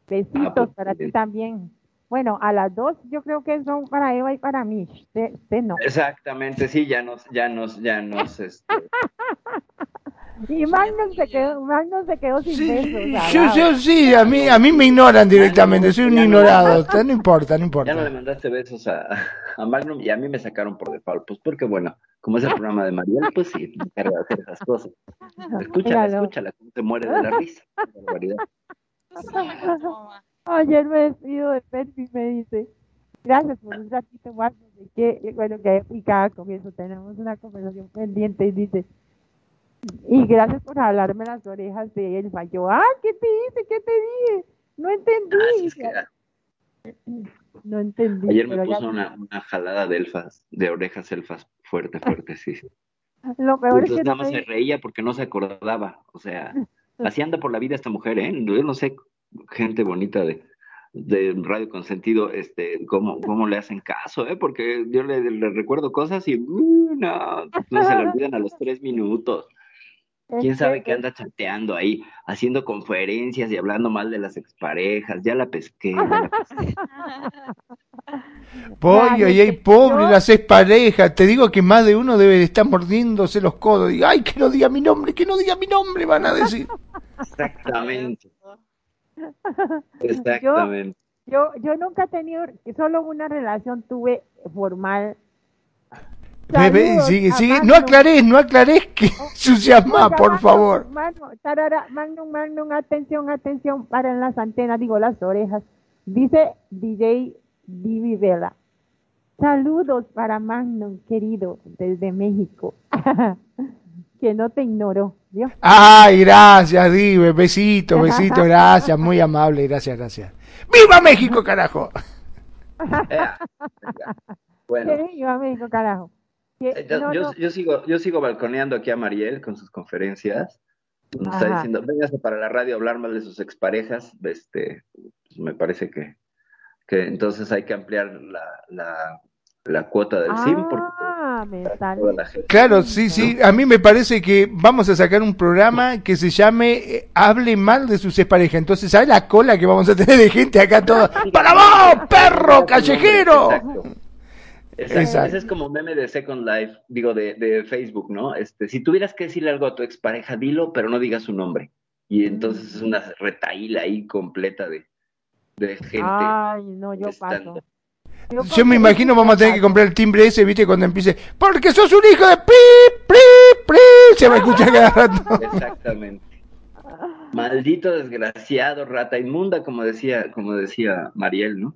Speaker 2: Besitos ah, pues, para ti también. Bueno, a las dos yo creo que son para Eva y para mí. Usted, no.
Speaker 3: Exactamente, sí, ya nos, ya nos, ya nos. Este...
Speaker 2: y Magnus se quedó, Magnus se quedó sin sí, besos.
Speaker 4: Yo, yo, sí, a mí, a mí me ignoran directamente, soy un ignorado. No, importa, no importa.
Speaker 3: Ya no le mandaste besos a, a Magnum y a mí me sacaron por default, pues porque bueno, como es el programa de Mariela, pues sí, me encarga de hacer esas cosas. Escúchala, escúchala, cómo se muere de la risa. Barbaridad.
Speaker 2: Ayer me despido de Percy y me dice, gracias por un ratito más, de que, bueno, que y cada comienzo tenemos una conversación pendiente y dice, y gracias por hablarme las orejas de él. Yo, ah, ¿qué te dice? ¿Qué te dije? No entendí. Ah, no entendí.
Speaker 3: Ayer me puso una, una, jalada de elfas, de orejas elfas, fuerte, fuerte, sí.
Speaker 2: Lo peor es que
Speaker 3: nada más se reía porque no se acordaba. O sea, así anda por la vida esta mujer, ¿eh? Yo no sé gente bonita de, de Radio Consentido, este, cómo, cómo le hacen caso, ¿eh? Porque yo le, recuerdo cosas y uh, no, no se le olvidan a los tres minutos. ¿Quién sabe qué anda chateando ahí, haciendo conferencias y hablando mal de las exparejas? Ya la pesqué. Ya
Speaker 4: ay, pobre las exparejas. Te digo que más de uno debe de estar mordiéndose los codos. Y, ay, que no diga mi nombre, que no diga mi nombre, van a decir.
Speaker 3: Exactamente. Exactamente.
Speaker 2: Yo, yo, nunca he tenido, solo una relación tuve formal.
Speaker 4: Bebé, sigue, sigue. No aclares, no aclares que entusiasma, por favor.
Speaker 2: Magnum, Magnum, atención, atención, para las antenas, digo las orejas. Dice DJ Divi Vela. Saludos para Magnum, querido, desde México. que no te ignoro.
Speaker 4: Ay, gracias, Dive, besito, besito, gracias, muy amable, gracias, gracias. ¡Viva México, carajo!
Speaker 2: bueno. ¡Viva México, carajo!
Speaker 3: Eh, yo, sigo, yo sigo balconeando aquí a Mariel con sus conferencias. Nos está diciendo, véngase para la radio a hablar más de sus exparejas. Este, pues, me parece que, que entonces hay que ampliar la, la, la cuota del SIM.
Speaker 2: Ah,
Speaker 4: claro, sí, sí. A mí me parece que vamos a sacar un programa que se llame eh, Hable mal de sus exparejas. Entonces, ¿sabes la cola que vamos a tener de gente acá toda? ¡Para vos, perro callejero!
Speaker 3: Exacto. Ese es como meme de Second Life, digo, de, de, Facebook, ¿no? Este, si tuvieras que decirle algo a tu expareja, dilo, pero no digas su nombre. Y entonces es una retaíla ahí completa de, de gente.
Speaker 2: Ay, no, yo paso.
Speaker 4: Yo, me imagino vamos a tener que comprar el timbre ese, viste, cuando empiece, porque sos un hijo de pri, pri, pri, se va a escuchar cada rato.
Speaker 3: Exactamente. Maldito desgraciado, rata inmunda, como decía, como decía Mariel, ¿no?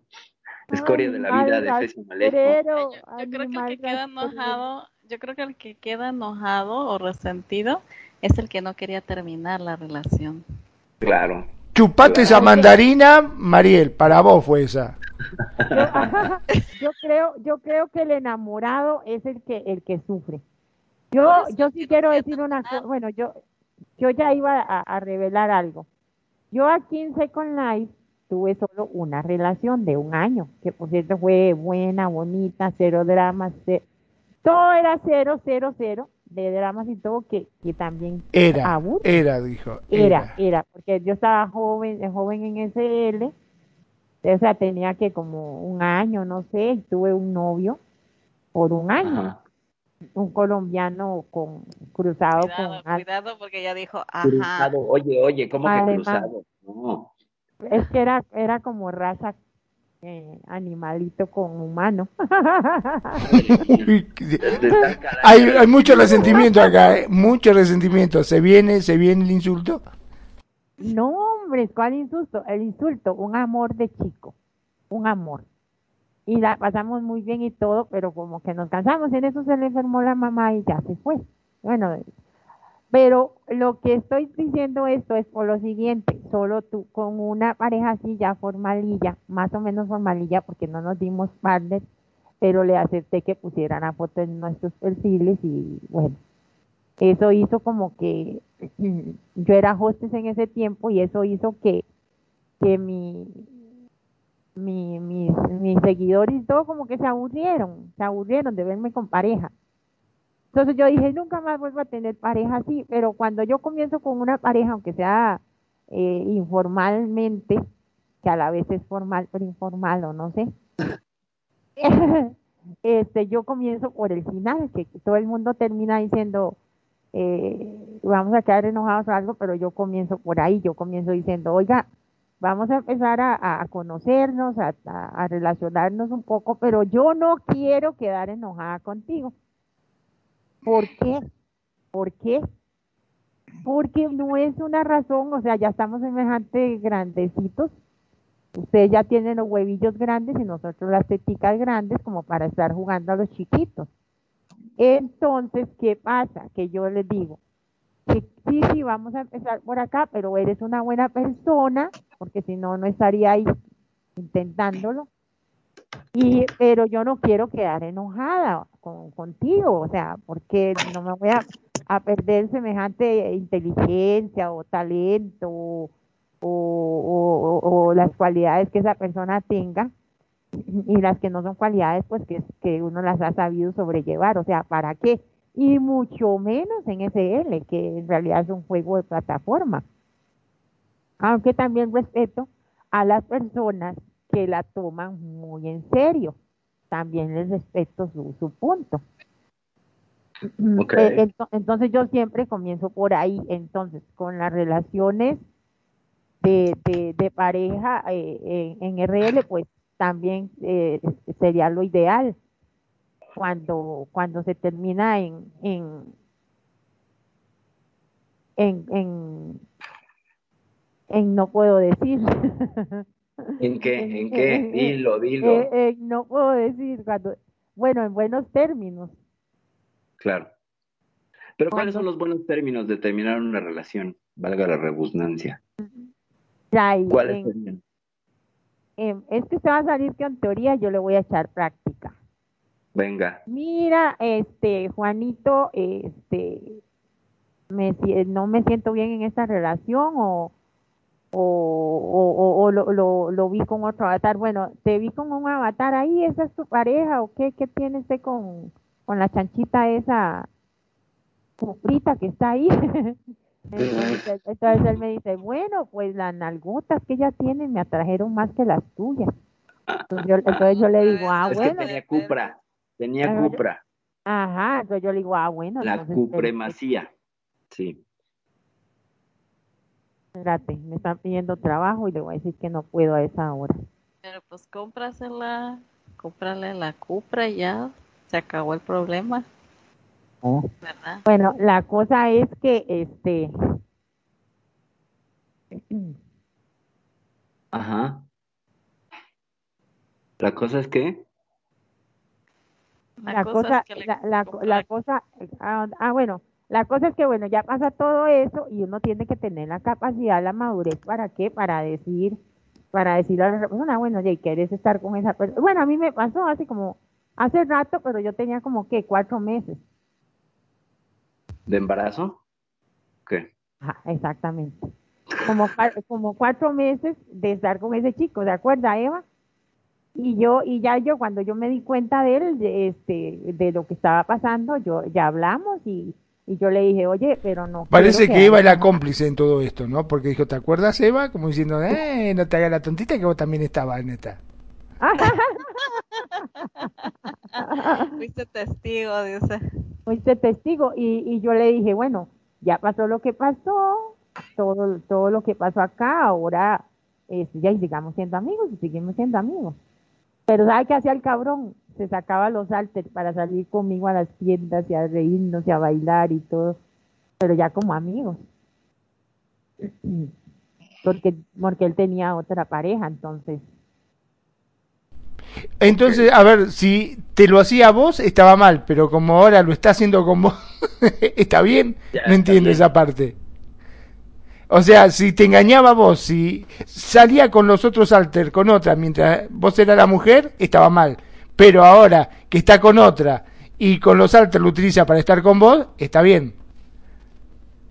Speaker 3: Escoria de la vida de Efesio Malejo.
Speaker 5: Yo, yo creo que el que queda enojado, yo creo que el que queda enojado o resentido es el que no quería terminar la relación.
Speaker 3: Claro.
Speaker 4: Chupate esa mandarina, Mariel, para vos fue esa.
Speaker 2: Yo, creo, yo creo que el enamorado es el que el que sufre. Yo, yo sí quiero decir una cosa, bueno, yo, yo ya iba a, revelar algo. Yo aquí en Second Life tuve solo una relación de un año, que por cierto fue buena, bonita, cero dramas, todo era cero, cero, cero de dramas y todo que, que también
Speaker 4: era, era, dijo.
Speaker 2: Era. era, porque yo estaba joven, joven en SL, o sea, tenía que como un año, no sé, tuve un novio por un año. Un colombiano con cruzado
Speaker 5: cuidado, con cuidado porque ya dijo, ajá.
Speaker 3: Oye, oye, ¿cómo que cruzado? No.
Speaker 2: Es que era era como raza eh, animalito con humano.
Speaker 4: hay, hay mucho resentimiento acá, ¿eh? mucho resentimiento. ¿Se viene, se viene el insulto?
Speaker 2: No, hombre, ¿cuál insulto? El insulto, un amor de chico, un amor. Y la pasamos muy bien y todo, pero como que nos cansamos, en eso se le enfermó la mamá y ya se fue. Bueno, pero lo que estoy diciendo esto es por lo siguiente, solo tú con una pareja así ya formalilla, más o menos formalilla porque no nos dimos partners, pero le acepté que pusieran la foto en nuestros perfiles y bueno, eso hizo como que yo era hostess en ese tiempo y eso hizo que, que mi, mi, mis, mis seguidores y todo como que se aburrieron, se aburrieron de verme con pareja. Entonces yo dije, nunca más vuelvo a tener pareja así, pero cuando yo comienzo con una pareja, aunque sea eh, informalmente, que a la vez es formal, pero informal o no sé, este, yo comienzo por el final, que todo el mundo termina diciendo, eh, vamos a quedar enojados o algo, pero yo comienzo por ahí, yo comienzo diciendo, oiga, vamos a empezar a, conocernos, a, a, relacionarnos un poco, pero yo no quiero quedar enojada contigo. ¿Por qué? ¿Por qué? Porque no es una razón, o sea, ya estamos semejantes grandecitos. Ustedes ya tienen los huevillos grandes y nosotros las teticas grandes como para estar jugando a los chiquitos. Entonces, ¿qué pasa? Que yo les digo, que sí, sí, vamos a empezar por acá, pero eres una buena persona, porque si no, no estaría ahí intentándolo. Y, pero yo no quiero quedar enojada con, contigo, o sea, porque no me voy a, perder semejante inteligencia o talento o, o, las cualidades que esa persona tenga y las que no son cualidades, pues que, que uno las ha sabido sobrellevar, o sea, ¿para qué? Y mucho menos en SL, que en realidad es un juego de plataforma. Aunque también respeto a las personas que la toman muy en serio. También les respeto su, su punto. Eh, entonces yo siempre comienzo por ahí. Entonces, con las relaciones de, de, pareja eh, en, RL, pues también eh, sería lo ideal cuando, cuando se termina en, en, en, en, en no puedo decir.
Speaker 3: ¿En qué? ¿En qué? Dilo, dilo.
Speaker 2: Eh, eh, no puedo decir cuando, bueno, en buenos términos.
Speaker 3: Claro. Pero ¿cuáles son los buenos términos de terminar una relación? Valga la redundancia. ¿Cuáles serían?
Speaker 2: es que se va a salir que en teoría yo le voy a echar práctica.
Speaker 3: Venga.
Speaker 2: Mira, este, Juanito, este, me, no me siento bien en esta relación o o, o, lo, lo, lo, vi con otro avatar. Bueno, te vi con un avatar ahí, ¿esa es tu pareja o qué, qué tienes con, con la chanchita esa frita que está ahí? entonces, él me dice, bueno, pues las nalgotas que ella tiene me atrajeron más que las tuyas. Entonces yo, entonces yo le digo, ah, bueno.
Speaker 3: tenía cupra, tenía cupra.
Speaker 2: Ajá, entonces yo le digo, ah, bueno.
Speaker 3: La cupremacía, sí.
Speaker 2: Espérate, me están pidiendo trabajo y le voy a decir que no puedo a esa hora.
Speaker 5: Pero pues cómprasela, cómprale la Cupra y ya se acabó el problema.
Speaker 2: Oh. Bueno, la cosa es que este
Speaker 3: Ajá. La cosa es que
Speaker 2: la, cosa, la, la, cosa ah, ah, bueno, la cosa es que bueno, ya pasa todo eso y uno tiene que tener la capacidad, la madurez para qué, para decir para decirle a la persona, bueno, ya quieres estar con esa persona. Bueno, a mí me pasó así como hace rato, pero yo tenía como que cuatro meses.
Speaker 3: ¿De embarazo? ¿Qué?
Speaker 2: exactamente. Como, como cuatro meses de estar con ese chico, ¿de acuerdo, Eva? Y yo, y ya yo, cuando yo me di cuenta de él, de, este, de lo que estaba pasando, yo ya hablamos y, y yo le dije, oye, pero no.
Speaker 4: Parece que, Eva era cómplice en todo esto, ¿no? Porque dijo, ¿te acuerdas, Eva? Como diciendo, eh, no te hagas la tontita que vos también estabas en esta.
Speaker 5: Fuiste testigo, dice.
Speaker 2: Fuiste testigo. Y, y yo le dije, bueno, ya pasó lo que pasó, todo, todo lo que pasó acá, ahora este, ya sigamos siendo amigos y seguimos siendo amigos. Pero ¿sabe qué hacía el cabrón? Se sacaba los alter para salir conmigo a las tiendas y a reírnos y a bailar y todo, pero ya como amigos. Porque, porque él tenía otra pareja, entonces.
Speaker 4: Entonces, a ver, si te lo hacía a vos, estaba mal, pero como ahora lo está haciendo con vos, está bien. no entiendo esa parte. O sea, si te engañaba vos, si salía con los otros alter, con otra, mientras vos eras la mujer, estaba mal. Pero ahora que está con otra y con los alter lo utiliza para estar con vos, está bien.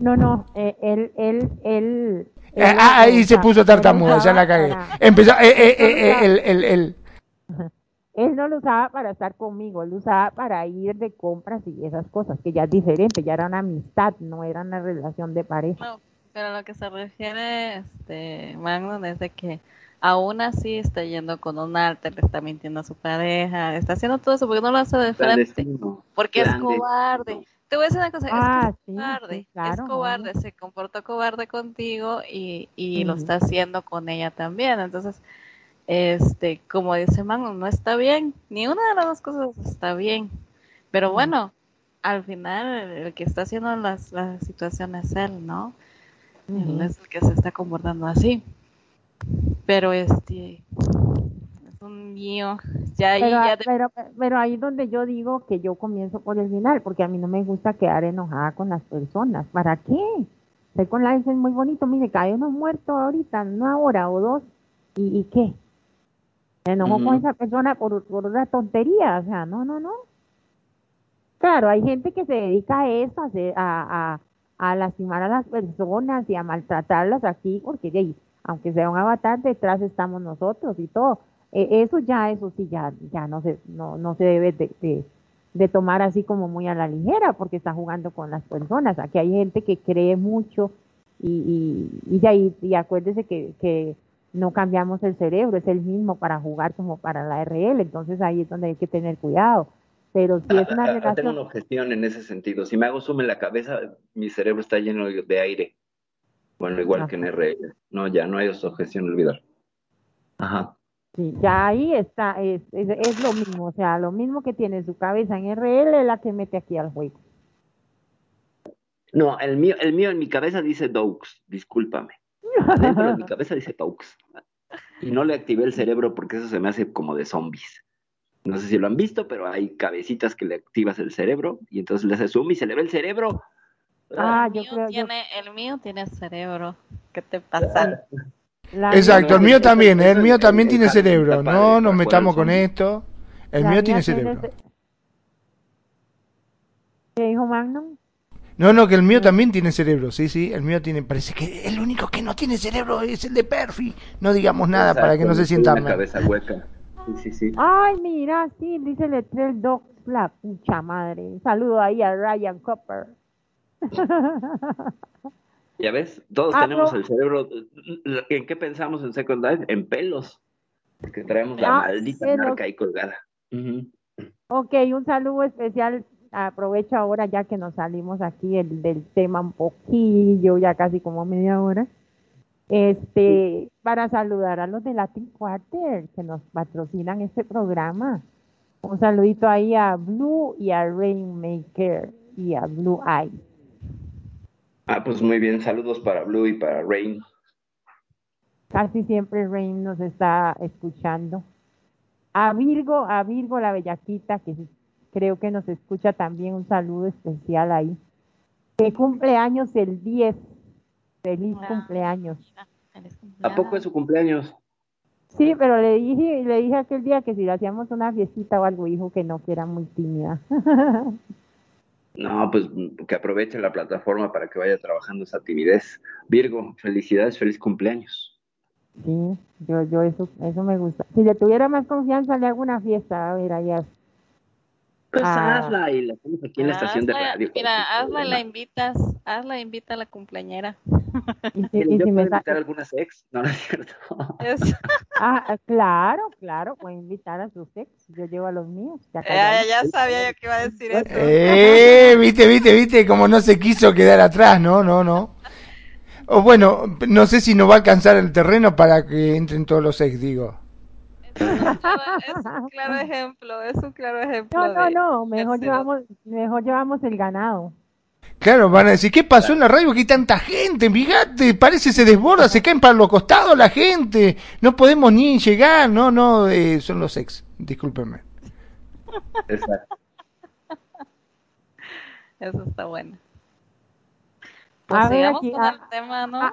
Speaker 2: No, no, eh, él, él, él...
Speaker 4: Eh, ah, ahí se puso tartamudo, ya la cagué. Empezó, eh, eh, eh, él, él, él.
Speaker 2: Él no lo usaba para estar conmigo, él lo usaba para ir de compras y esas cosas, que ya es diferente, ya era una amistad, no era una relación de pareja.
Speaker 5: Pero lo que se refiere, este, Magnum, es de que aún así está yendo con un alter, le está mintiendo a su pareja, está haciendo todo eso porque no lo hace de frente, porque es cobarde. Te voy a decir una cosa, es, ah, cobarde, es cobarde, se comportó cobarde contigo y, y lo está haciendo con ella también. Entonces, este, como dice Magnum, no está bien, ni una de las dos cosas está bien. Pero bueno, al final el que está haciendo las, las situaciones es él, ¿no? es el que se está comportando así. Pero este es un mío. Ya
Speaker 2: pero, ya pero, pero, ahí es donde yo digo que yo comienzo por el final, porque a mí no me gusta quedar enojada con las personas. ¿Para qué? Estoy con la es muy bonito, mire, cae uno muerto ahorita, una hora o dos, ¿y, y qué? Me enojo con esa persona por, por una tontería, o sea, no, no, no. Claro, hay gente que se dedica a eso, a, a, a lastimar a las personas y a maltratarlas aquí, porque de aunque sea un avatar, detrás estamos nosotros y todo. E, eso ya, eso sí, ya, ya no se, no, no se debe de, de, tomar así como muy a la ligera, porque está jugando con las personas. Aquí hay gente que cree mucho y, y, y, y, y acuérdese que, que no cambiamos el cerebro, es el mismo para jugar como para la RL, entonces ahí es donde hay que tener cuidado pero si es una relación...
Speaker 3: Tengo una objeción en ese sentido. Si me hago zoom en la cabeza, mi cerebro está lleno de aire. Bueno, igual que en RL. No, ya no hay objeción, olvidar. Ajá.
Speaker 2: Sí, ya ahí está, es, es, lo mismo, o sea, lo mismo que tiene su cabeza en RL es la que mete aquí al juego.
Speaker 3: No, el mío, el mío en mi cabeza dice Doux, discúlpame. Dentro de mi cabeza dice Doux. Y no le activé el cerebro porque eso se me hace como de zombies. No sé si lo han visto, pero hay cabecitas que le activas el cerebro y entonces le haces zoom y se le ve el cerebro.
Speaker 5: Ah, el, mío tiene, el mío tiene cerebro. ¿Qué te pasa?
Speaker 4: Exacto, el mío también, el mío también tiene cerebro. No nos metamos con esto. El mío tiene cerebro.
Speaker 2: ¿Qué dijo Magnum?
Speaker 4: No, no, que el mío también tiene cerebro, sí, sí, el mío tiene, parece que el único que no tiene cerebro es el de Perfi. No digamos nada para que no se sienta mal.
Speaker 3: cabeza hueca. Sí, sí,
Speaker 2: Ay, mira, sí, dice el Dog, la pucha madre. Un saludo ahí a Ryan Copper.
Speaker 3: Ya ves, todos ah, tenemos el cerebro. ¿En qué pensamos en Second Life? En pelos. Porque traemos la ah, maldita marca ahí colgada.
Speaker 2: Ok, un saludo especial. Aprovecho ahora ya que nos salimos aquí el, del tema un poquillo, ya casi como media hora. Este, para saludar a los de Latin Quarter que nos patrocinan este programa. Un saludito ahí a Blue y a Rainmaker y a Blue Eye.
Speaker 3: Ah, pues muy bien, saludos para Blue y para Rain.
Speaker 2: Casi siempre Rain nos está escuchando. A Virgo, a Virgo la bellaquita, que creo que nos escucha también, un saludo especial ahí. Que cumpleaños el 10 Feliz cumpleaños.
Speaker 3: ¿A poco es su cumpleaños?
Speaker 2: Sí, pero le dije, le dije aquel día que si le hacíamos una fiestita o algo, dijo que no, que era muy tímida.
Speaker 3: no, pues que aproveche la plataforma para que vaya trabajando esa timidez. Virgo, felicidades, feliz cumpleaños.
Speaker 2: Sí, yo, yo eso, eso me gusta. Si le tuviera más confianza, le hago una fiesta, a ver, allá
Speaker 3: pues ah. hazla y la pones aquí en la estación de radio.
Speaker 5: Mira, hazla y la invitas, hazla e invita a la cumpleañera.
Speaker 3: ¿Y, si, yo puedo invitar a algunas ex? No, no es cierto.
Speaker 2: ah, claro, claro, puede invitar a sus ex. Yo llevo a los míos.
Speaker 5: Ya, ya, sabía yo que iba a decir eso.
Speaker 4: Eh, viste, viste, viste, como no se quiso quedar atrás, no, no, no. O bueno, no sé si no va a alcanzar el terreno para que entren todos los ex, digo.
Speaker 5: Es un claro ejemplo, es un claro ejemplo.
Speaker 2: No, no, no, mejor llevamos, mejor llevamos el ganado.
Speaker 4: Claro, van a decir, ¿qué pasó en la radio? Que hay tanta gente, fíjate, parece se desborda, se caen para los costados la gente, no podemos ni llegar, no, no, eh, son los ex, discúlpenme.
Speaker 5: Exacto. Eso está bueno. Pues sigamos con el tema, ¿no?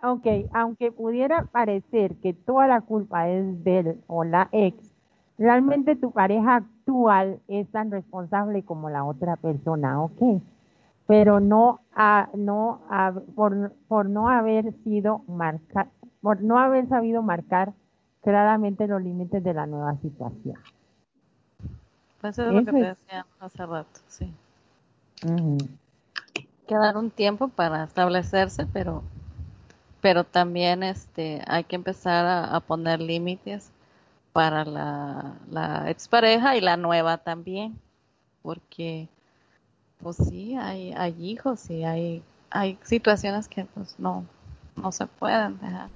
Speaker 2: Ok, aunque pudiera parecer que toda la culpa es de él o la ex, realmente tu pareja actual es tan responsable como la otra persona, ok. Pero no, no por, por no haber sido marcar, por no haber sabido marcar claramente los límites de la nueva situación.
Speaker 5: Pues eso es lo que te decía hace rato, sí. Que dar un tiempo para establecerse, pero pero también este hay que empezar a, poner límites para la, la, expareja y la nueva también porque pues sí hay, hay hijos y hay hay situaciones que pues no no se pueden dejar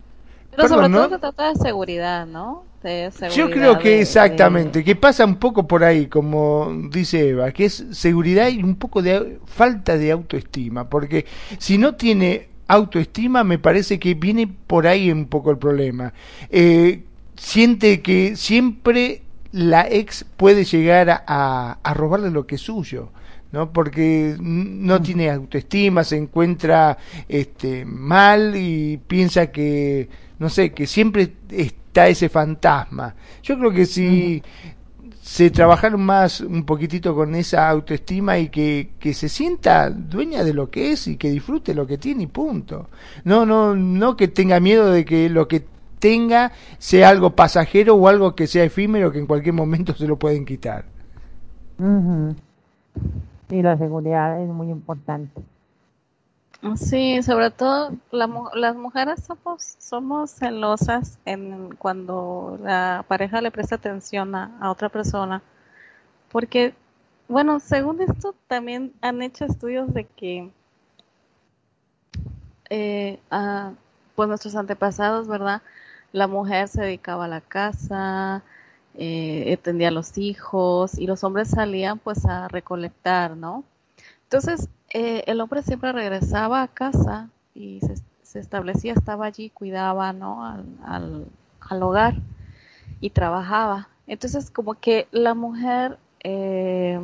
Speaker 5: pero sobre todo se trata de seguridad no
Speaker 4: yo creo que exactamente que pasa un poco por ahí como dice Eva que es seguridad y un poco de falta de autoestima porque si no tiene autoestima, me parece que viene por ahí un poco el problema. Eh, siente que siempre la ex puede llegar a, a, robarle lo que es suyo. ¿No? porque no mm. tiene autoestima, se encuentra este, mal y piensa que, no sé, que siempre está ese fantasma. Yo creo que si se trabajaron más un poquitito con esa autoestima y que, que, se sienta dueña de lo que es y que disfrute lo que tiene y punto. No, no, no que tenga miedo de que lo que tenga sea algo pasajero o algo que sea efímero que en cualquier momento se lo pueden quitar.
Speaker 2: Y la seguridad es muy importante.
Speaker 5: Sí, sobre todo las mujeres somos, somos celosas en cuando la pareja le presta atención a, otra persona, porque, bueno, según esto también han hecho estudios de que, eh, pues nuestros antepasados, ¿verdad? La mujer se dedicaba a la casa, eh, atendía a los hijos y los hombres salían pues a recolectar, ¿no? Entonces, eh, el hombre siempre regresaba a casa y se, establecía, estaba allí, cuidaba, ¿no? Al, al, hogar y trabajaba. Entonces, como que la mujer eh,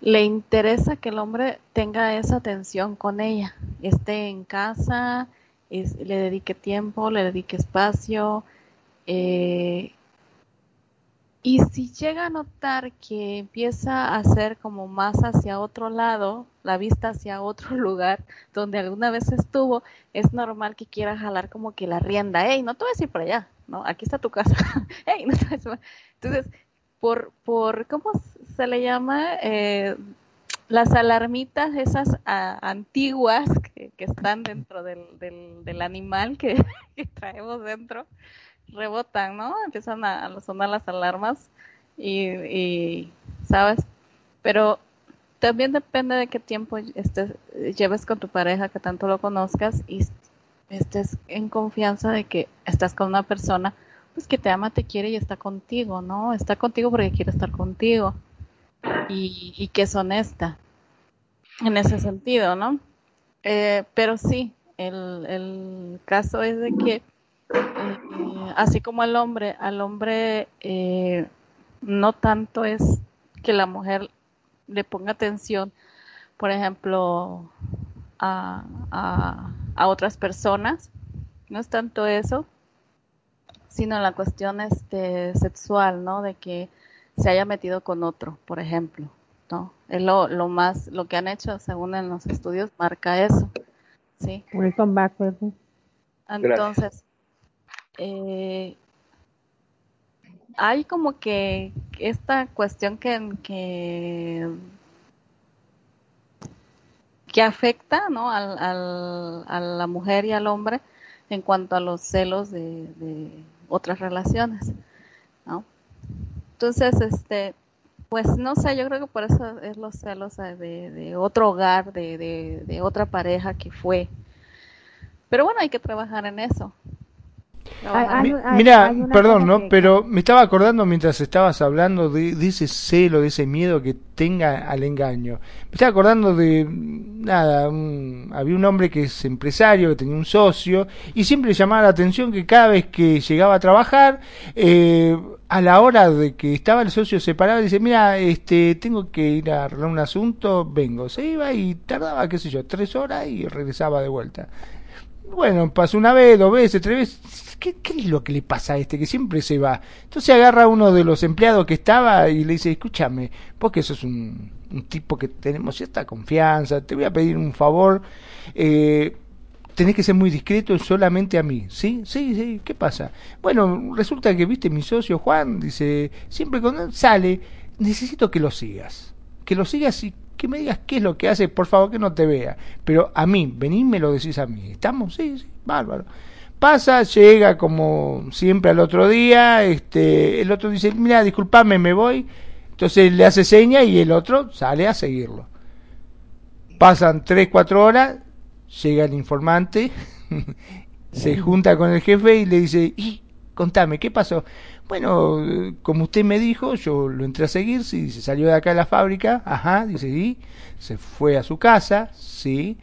Speaker 5: le interesa que el hombre tenga esa atención con ella, esté en casa, le dedique tiempo, le dedique espacio, eh, y si llega a notar que empieza a hacer como más hacia otro lado, la vista hacia otro lugar donde alguna vez estuvo, es normal que quiera jalar como que la rienda. Hey, no te voy a ir para allá, ¿no? Aquí está tu casa. hey, no te voy a Entonces, por, por, ¿cómo se le llama? Eh, las alarmitas esas antiguas que, están dentro del, del, animal que traemos dentro, rebotan, ¿no? Empiezan a, sonar las alarmas y, ¿sabes? Pero también depende de qué tiempo estés, lleves con tu pareja, que tanto lo conozcas y estés en confianza de que estás con una persona pues que te ama, te quiere y está contigo, ¿no? Está contigo porque quiere estar contigo y, que es honesta en ese sentido, ¿no? Eh, pero sí, el, el, caso es de que eh, así como al hombre, al hombre eh, no tanto es que la mujer le ponga atención, por ejemplo, a, a, otras personas, no es tanto eso, sino la cuestión este, sexual, ¿no? De que se haya metido con otro, por ejemplo, ¿no? Es lo, lo más, lo que han hecho, según en los estudios, marca eso, ¿sí? Entonces, eh, hay como que esta cuestión que, que, que afecta ¿no? al, a la mujer y al hombre en cuanto a los celos de, de otras relaciones. ¿no? Entonces, este, pues no sé, yo creo que por eso es los celos de, de otro hogar, de, de otra pareja que fue. Pero bueno, hay que trabajar en eso.
Speaker 4: Mira, perdón, ¿no? Pero me estaba acordando mientras estabas hablando de, ese celo, de ese miedo que tenga al engaño. Me estaba acordando de, nada, había un hombre que es empresario, que tenía un socio, y siempre le llamaba la atención que cada vez que llegaba a trabajar, eh, a la hora de que estaba el socio separado, dice, mira, este, tengo que ir a arreglar un asunto, vengo. Se iba y tardaba, qué sé yo, tres horas y regresaba de vuelta. Bueno, pasó una vez, dos veces, tres veces. ¿Qué, es lo que le pasa a este? Que siempre se va. Entonces agarra a uno de los empleados que estaba y le dice, escúchame, porque eso es un, tipo que tenemos cierta confianza, te voy a pedir un favor. Eh, tenés que ser muy discreto solamente a mí, ¿sí? Sí, sí, ¿qué pasa? Bueno, resulta que, viste, mi socio Juan, dice, siempre cuando sale, necesito que lo sigas. Que lo sigas y que me digas qué es lo que hace, por favor que no te vea. Pero a mí, vení me lo decís a mí. ¿Estamos? Sí, sí, bárbaro. Pasa, llega como siempre al otro día, este, el otro dice, mira, disculpame, me voy. Entonces le hace seña y el otro sale a seguirlo. Pasan tres, cuatro horas, llega el informante, se junta con el jefe y le dice, y contame, ¿qué pasó? Bueno, como usted me dijo, yo lo entré a seguir, sí, se salió de acá de la fábrica, ajá, dice, sí, se fue a su casa, sí,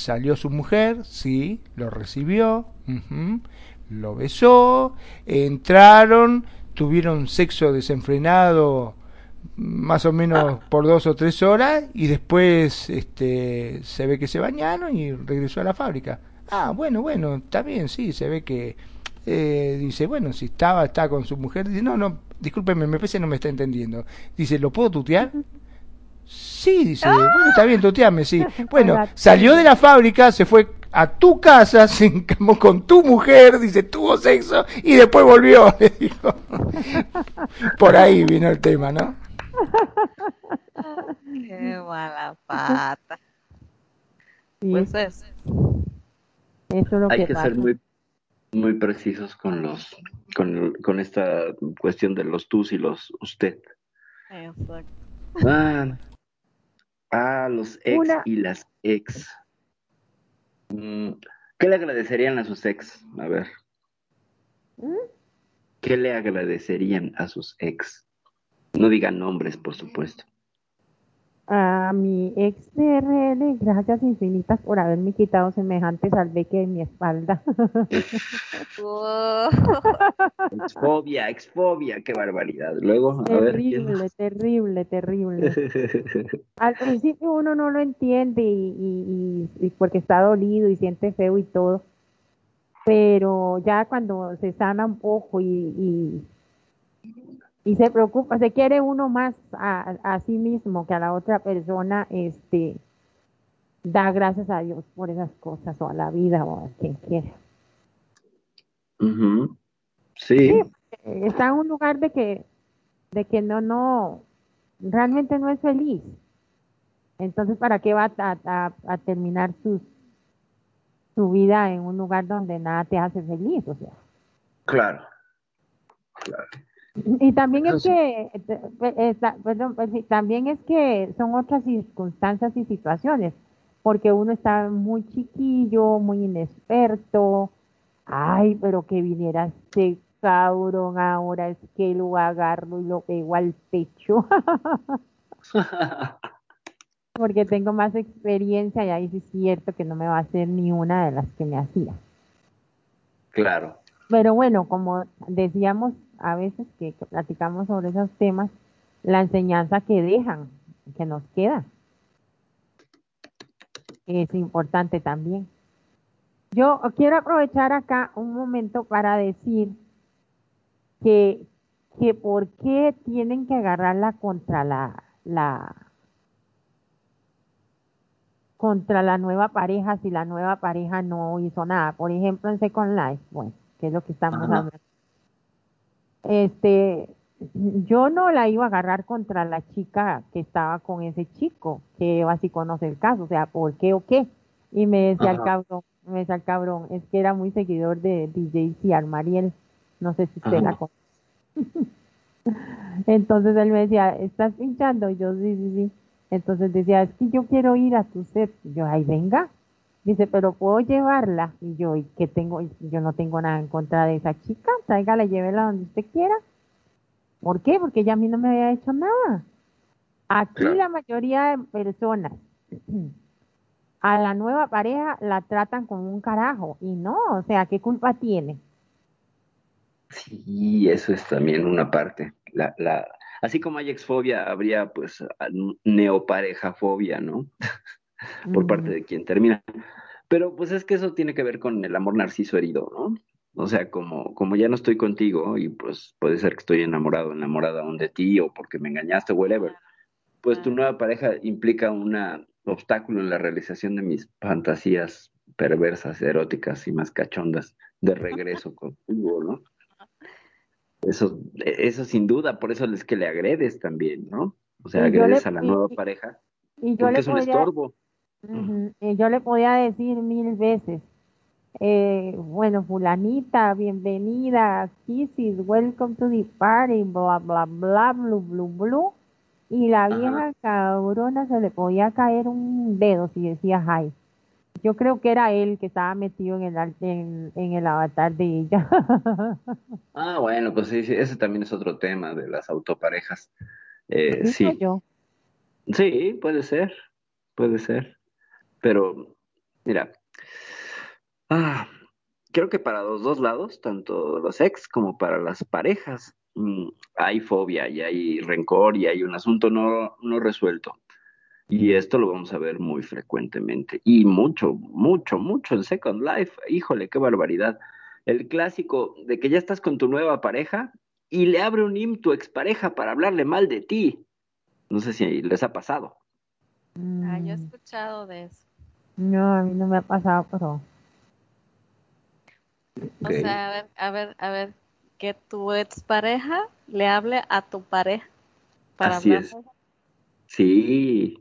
Speaker 4: salió su mujer, sí, lo recibió, lo besó, entraron, tuvieron sexo desenfrenado más o menos por dos o tres horas y después este, se ve que se bañaron y regresó a la fábrica. Ah, bueno, bueno, está bien, sí, se ve que eh, dice, bueno, si estaba, está con su mujer, dice, no, no, discúlpeme, me parece no me está entendiendo. Dice, ¿lo puedo tutear? Sí, dice, bueno, está bien, tuteame, sí. Bueno, salió de la fábrica, se fue a tu casa, se encamó con tu mujer, dice, tuvo sexo y después volvió, le dijo. Por ahí vino el tema, ¿no?
Speaker 5: Qué mala pata. Pues es.
Speaker 3: Eso lo Hay que, ser muy muy precisos con los con, con esta cuestión de los tus y los usted. Exacto. Ah, ah los ex y las ex. Mm, ¿Qué le agradecerían a sus ex? A ver. ¿Mm? ¿Qué le agradecerían a sus ex? No digan nombres, por supuesto
Speaker 2: a mi ex DRL, gracias infinitas por haberme quitado semejante salveque de mi espalda.
Speaker 3: exfobia, exfobia, qué barbaridad. Luego,
Speaker 2: terrible, terrible, terrible. Al principio uno no lo entiende y, y, porque está dolido y siente feo y todo, pero ya cuando se sana un poco y y se preocupa, se quiere uno más a, sí mismo que a la otra persona, este, da gracias a Dios por esas cosas o a la vida o a quien quiera.
Speaker 3: sí.
Speaker 2: Está en un lugar de que, de que no, no, realmente no es feliz. Entonces, ¿para qué va a, a, terminar su, su vida en un lugar donde nada te hace feliz? O sea.
Speaker 3: Claro, claro.
Speaker 2: Y también es que, perdón, pues también es que son otras circunstancias y situaciones. porque uno está muy chiquillo, muy inexperto. Ay, pero que viniera este cabrón ahora es que lo agarro y lo pego al pecho. porque tengo más experiencia y ahí sí es cierto que no me va a hacer ni una de las que me hacía.
Speaker 3: Claro.
Speaker 2: Pero bueno, como decíamos a veces que, platicamos sobre esos temas, la enseñanza que dejan, que nos queda, es importante también. Yo quiero aprovechar acá un momento para decir que, que por qué tienen que agarrarla contra la, la contra la nueva pareja si la nueva pareja no hizo nada. Por ejemplo, en Second Life, bueno, que es lo que estamos hablando. Este, yo no la iba a agarrar contra la chica que estaba con ese chico, que así conoce el caso, o sea, ¿por qué o qué? Y me decía el cabrón, me decía el cabrón, es que era muy seguidor de DJ Ciar Mariel, no sé si usted la conoce. Entonces él me decía, ¿estás pinchando? Y yo, sí, sí, sí. Entonces decía, es que yo quiero ir a tu set. Y yo, ay, venga. Dice, pero puedo llevarla. Y yo, ¿y qué tengo? Yo no tengo nada en contra de esa chica. Tráigala, llévela donde usted quiera. ¿Por qué? Porque ella a mí no me había hecho nada. Aquí la mayoría de personas a la nueva pareja la tratan como un carajo. Y no, o sea, ¿qué culpa tiene?
Speaker 3: Sí, eso es también una parte. La, la, así como hay exfobia, habría pues neoparejafobia, ¿no? Por parte de quien termina. Pero pues es que eso tiene que ver con el amor narciso herido, ¿no? O sea, como, como ya no estoy contigo y pues puede ser que estoy enamorado, enamorada aún de ti o porque me engañaste, whatever, pues tu nueva pareja implica un obstáculo en la realización de mis fantasías perversas, eróticas y más cachondas de regreso contigo, ¿no? Eso, eso sin duda, por eso es que le agredes también, ¿no? O sea, agredes a la nueva pareja. Y yo porque es un estorbo.
Speaker 2: Y yo le podía decir mil veces, eh, bueno, fulanita, bienvenida, kisses, welcome to the party, bla, bla, bla, blu, blu, blu. Y la vieja cabrona se le podía caer un dedo si decía hi. Yo creo que era él que estaba metido en el, en, en el avatar de ella.
Speaker 3: ah, bueno, pues sí, ese también es otro tema de las autoparejas. Eh, sí. Sí, puede ser, puede ser. Pero, mira, ah, creo que para los dos lados, tanto los ex como para las parejas, mm, hay fobia y hay rencor y hay un asunto no, no resuelto. Y esto lo vamos a ver muy frecuentemente. Y mucho, mucho, mucho en Second Life. Híjole, qué barbaridad. El clásico de que ya estás con tu nueva pareja y le abre un IM tu expareja para hablarle mal de ti. No sé si les ha pasado.
Speaker 5: Ah, yo he mm. escuchado de eso.
Speaker 2: No, a mí no me ha pasado, pero...
Speaker 5: O sea, a ver, a ver, a ver, que tu expareja le hable a tu pareja
Speaker 3: para Así es. Sí,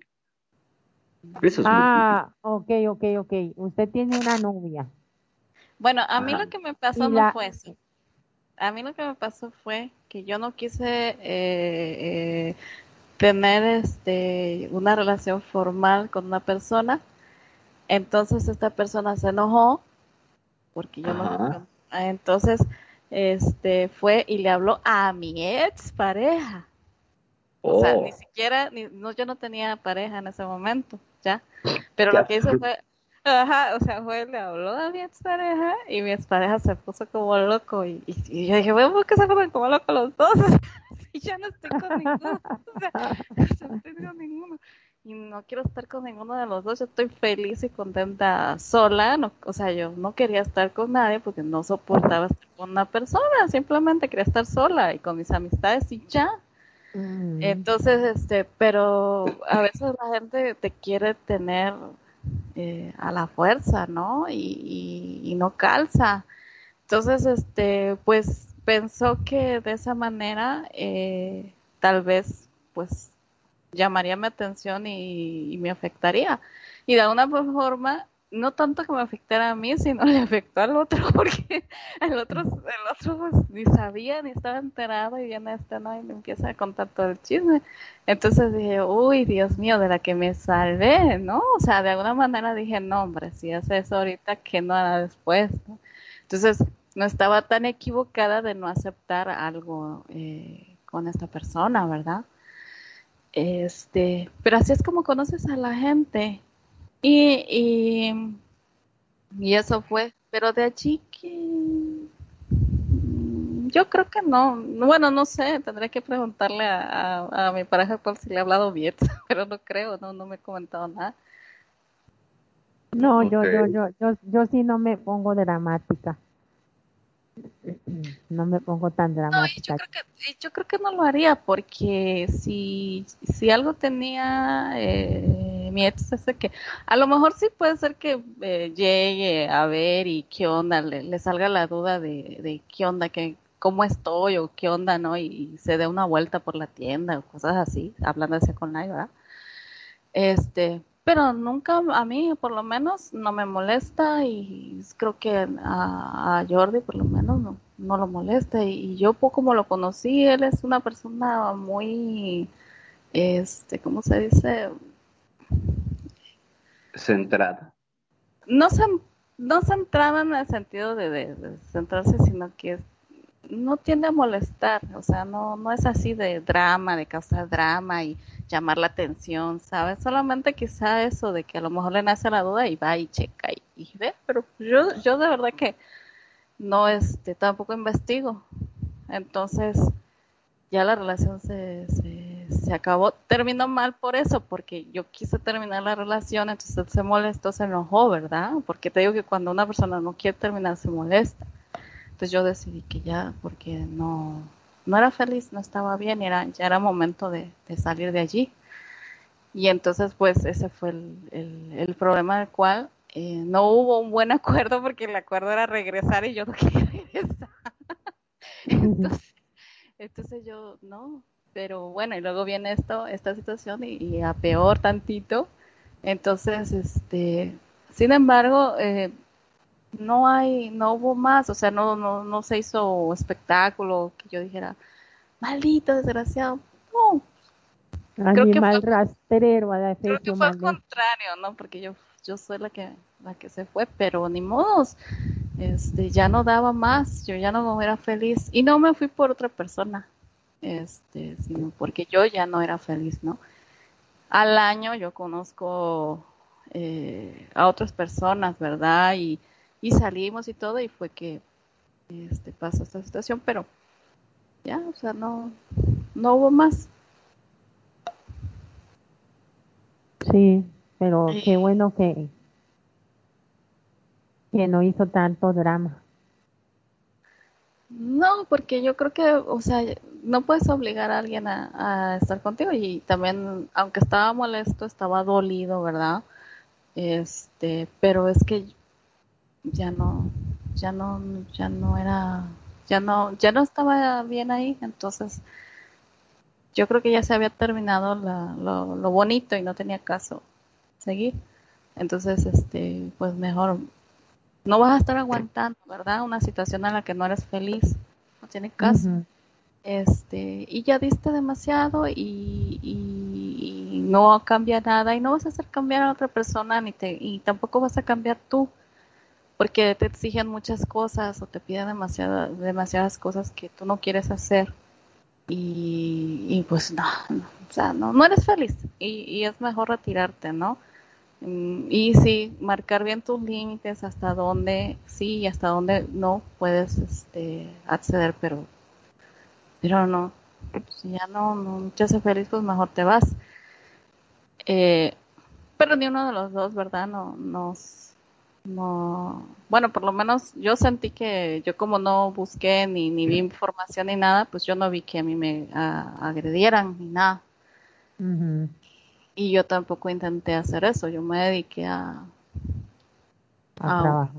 Speaker 2: ah, ok, ok, ok. Usted tiene una novia.
Speaker 5: Bueno, a mí lo que me pasó no fue eso. A mí lo que me pasó fue que yo no quise eh, eh, tener este una relación formal con una persona. Entonces esta persona se enojó porque yo no. Entonces este fue y le habló a mi ex pareja. O sea, ni oh. siquiera, ni, no, yo no tenía pareja en ese momento ya. Pero lo que hizo fue, ajá, o sea, fue, le habló a mi expareja y mi expareja se puso como loco y, y, yo dije, bueno, ¿por qué se ponen como locos los dos? y yo no estoy con ninguno, o sea, no estoy con ninguno. Y no quiero estar con ninguno de los dos, yo estoy feliz y contenta sola, no, o sea, yo no quería estar con nadie porque no soportaba estar con una persona, simplemente quería estar sola y con mis amistades y ya. Mm. Entonces, este, pero a veces la gente te quiere tener eh, a la fuerza, ¿no? Y, no calza. Entonces, este, pues pensó que de esa manera eh, tal vez, pues, llamaría mi atención y, me afectaría. Y de alguna forma, no tanto que me afectara a mí, sino le afectó al otro, porque el otro, el otro pues, ni sabía, ni estaba enterado, y viene este, ¿no? Y me empieza a contar todo el chisme. Entonces dije, uy, Dios mío, de la que me salvé, ¿no? O sea, de alguna manera dije, no, hombre, si hace eso ahorita, ¿qué no hará después? Entonces, no estaba tan equivocada de no aceptar algo eh, con esta persona, ¿verdad? Este, pero así es como conoces a la gente. Y, y, y eso fue, pero de allí que mm, yo creo que no, bueno, no sé, tendré que preguntarle a, a, mi pareja por si le he hablado bien, pero no creo, no, no me he comentado nada.
Speaker 2: No, yo, yo, yo, yo, yo sí no me pongo dramática. No me pongo tan dramática.
Speaker 5: yo, creo que, yo creo que no lo haría porque si, si algo tenía eh, mi ex es que a lo mejor sí puede ser que eh, llegue a ver y qué onda, le, salga la duda de, de qué onda, que, cómo estoy o qué onda, ¿no? Y, se dé una vuelta por la tienda o cosas así, hablando así con nadie, ¿verdad? Este, pero nunca a mí por lo menos no me molesta y creo que a, Jordi por lo menos no, no lo molesta. Y, yo poco como lo conocí él es una persona muy este cómo se dice
Speaker 3: centrada.
Speaker 5: No no centrada en el sentido de, de centrarse sino que es no tiende a molestar, o sea, no, no es así de drama, de causar drama y llamar la atención, ¿sabes? Solamente quizá eso de que a lo mejor le nace la duda y va y checa y, ve, pero yo, yo de verdad que no, este, tampoco investigo. Entonces, ya la relación se, se, se, acabó. Terminó mal por eso, porque yo quise terminar la relación, entonces él se molestó, se enojó, ¿verdad? Porque te digo que cuando una persona no quiere terminar, se molesta. Entonces yo decidí que ya, porque no, no era feliz, no estaba bien, era, ya era momento de, salir de allí. Y entonces pues ese fue el, el, problema del cual eh, no hubo un buen acuerdo porque el acuerdo era regresar y yo no quería regresar. entonces, entonces yo no, pero bueno, y luego viene esto, esta situación y, y a peor tantito. Entonces, este, sin embargo, eh, no hay, no hubo más, o sea, no, no, no se hizo espectáculo que yo dijera, maldito desgraciado, no.
Speaker 2: Animal fue, rastrero
Speaker 5: a la Creo que fue al contrario, ¿no? Porque yo, yo soy la que, la que se fue, pero ni modos, este, ya no daba más, yo ya no era feliz, y no me fui por otra persona, este, sino porque yo ya no era feliz, ¿no? Al año yo conozco eh, a otras personas, ¿verdad? Y y salimos y todo y fue que este pasó esta situación, pero ya, o sea, no no hubo más.
Speaker 2: Sí, pero qué bueno que que no hizo tanto drama.
Speaker 5: No, porque yo creo que, o sea, no puedes obligar a alguien a, a, estar contigo y también, aunque estaba molesto, estaba dolido, ¿verdad? Este, pero es que ya no, ya no, ya no era, ya no, ya no estaba bien ahí, entonces yo creo que ya se había terminado la, lo, lo bonito y no tenía caso seguir. Entonces, este, pues mejor no vas a estar aguantando, ¿verdad? Una situación en la que no eres feliz, no tiene caso. Este, y ya diste demasiado y, y, no cambia nada y no vas a hacer cambiar a otra persona ni te, y tampoco vas a cambiar tú porque te exigen muchas cosas o te piden demasiadas demasiadas cosas que tú no quieres hacer y, pues no, o sea, no, no eres feliz y, es mejor retirarte, ¿no? Mm, y sí, marcar bien tus límites, hasta dónde sí y hasta dónde no puedes este, acceder, pero, pero no, si ya no, no te hace feliz, pues mejor te vas. Eh, pero ni uno de los dos, ¿verdad? No, nos no, bueno, por lo menos yo sentí que yo como no busqué ni, ni vi información ni nada, pues yo no vi que a mí me agredieran ni nada. Y yo tampoco intenté hacer eso, yo me dediqué a,
Speaker 2: a,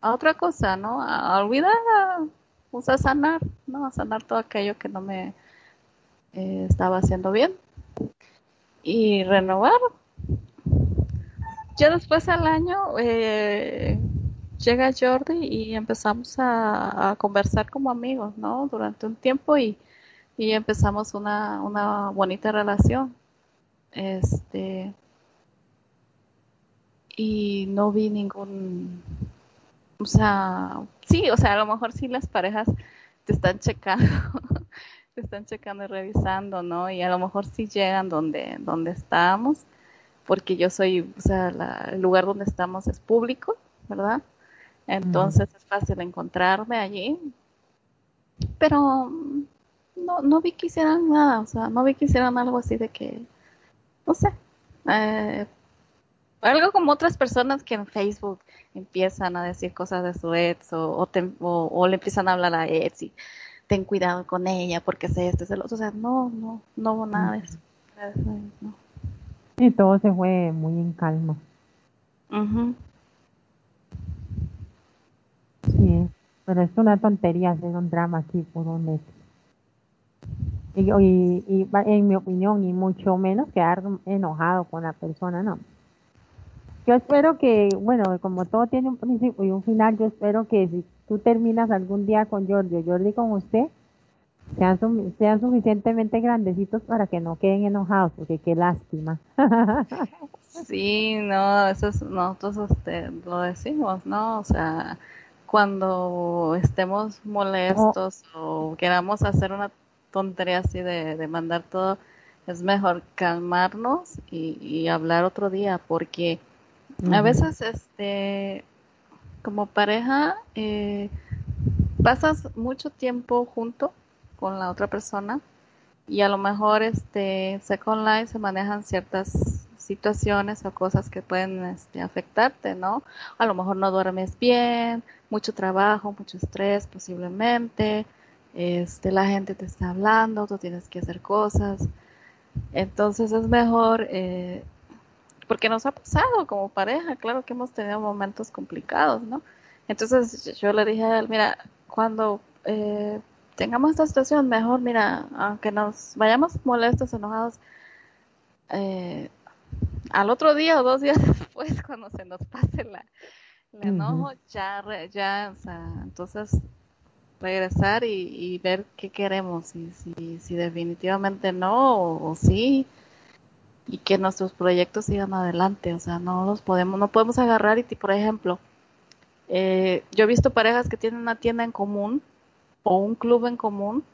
Speaker 5: a, otra cosa, ¿no? A, olvidar, a, pues, a sanar, ¿no? A sanar todo aquello que no me eh, estaba haciendo bien. Y renovar ya después al año eh, llega Jordi y empezamos a, conversar como amigos, ¿no? Durante un tiempo y, y empezamos una, una bonita relación. Este, y no vi ningún, o sea, sí, o sea, a lo mejor sí las parejas te están checando, te están checando y revisando, ¿no? Y a lo mejor sí llegan donde, donde estamos, porque yo soy, o sea, el lugar donde estamos es público, ¿verdad? Entonces es fácil encontrarme allí, pero no, no vi que hicieran nada, o sea, no vi que hicieran algo así de que, no sé, eh, algo como otras personas que en Facebook empiezan a decir cosas de su ex o, o, le empiezan a hablar a ex y ten cuidado con ella porque sé esto, es el otro. O sea, no, no, no hubo nada de eso.
Speaker 2: Y todo se fue muy en calma. Sí, pero es una tontería hacer un drama aquí por un ex. Y, y, y, en mi opinión, y mucho menos quedar enojado con la persona, no yo espero que, bueno, como todo tiene un principio y un final, yo espero que si tú terminas algún día con Jordi o Jordi con usted, sean, sean suficientemente grandecitos para que no queden enojados, porque qué lástima.
Speaker 5: sí, no, eso es, nosotros este, lo decimos, ¿no? O sea, cuando estemos molestos o queramos hacer una tontería así de, de mandar todo, es mejor calmarnos y, y hablar otro día, porque a veces, este, como pareja, eh, pasas mucho tiempo junto con la otra persona y a lo mejor, este, Second Life se manejan ciertas situaciones o cosas que pueden este, afectarte, ¿no? A lo mejor no duermes bien, mucho trabajo, mucho estrés posiblemente, este, la gente te está hablando, tú tienes que hacer cosas. Entonces es mejor eh, porque nos ha pasado como pareja, claro que hemos tenido momentos complicados, ¿no? Entonces yo le dije a él, mira, cuando eh, tengamos esta situación, mejor, mira, aunque nos vayamos molestos, enojados, eh, al otro día o dos días después, cuando se nos pase la, el enojo, ya, ya, o sea, entonces regresar y, ver qué queremos, y si, si definitivamente no o, o sí, y que nuestros proyectos sigan adelante, o sea, no los podemos, no podemos agarrar y, por ejemplo, eh, yo he visto parejas que tienen una tienda en común o un club en común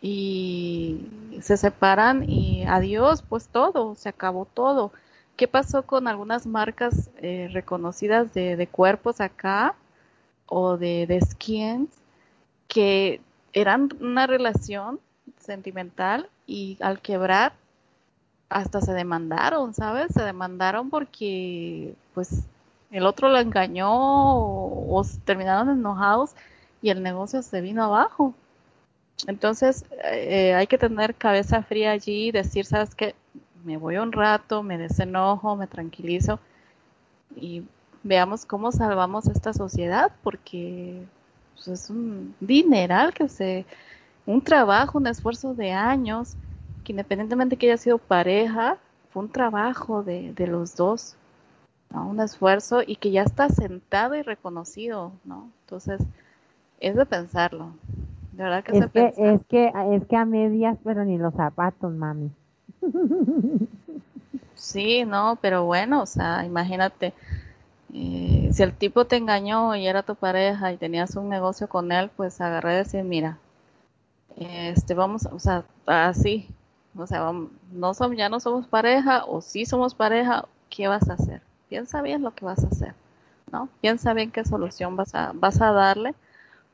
Speaker 5: y se separan y adiós, pues todo, se acabó todo. ¿Qué pasó con algunas marcas eh, reconocidas de, cuerpos acá o de, de skins que eran una relación sentimental y al quebrar hasta se demandaron, ¿sabes? Se demandaron porque pues el otro la engañó o, terminaron enojados y el negocio se vino abajo. Entonces eh, hay que tener cabeza fría allí y decir, ¿sabes qué? Me voy un rato, me desenojo, me tranquilizo y veamos cómo salvamos esta sociedad porque pues, es un dineral que se, un trabajo, un esfuerzo de años que independientemente que haya sido pareja, fue un trabajo de, de los dos, ¿no? un esfuerzo y que ya está sentado y reconocido, ¿no? Entonces, es de pensarlo. De verdad que
Speaker 2: es, que, es que es que a medias, pero ni los zapatos, mami.
Speaker 5: Sí, no, pero bueno, o sea, imagínate, eh, si el tipo te engañó y era tu pareja y tenías un negocio con él, pues agarré y decir, mira, este, vamos, o sea, así, o sea, no somos, ya no somos pareja o sí somos pareja, ¿qué vas a hacer? Piensa bien lo que vas a hacer, ¿no? Piensa bien qué solución vas a, vas a darle,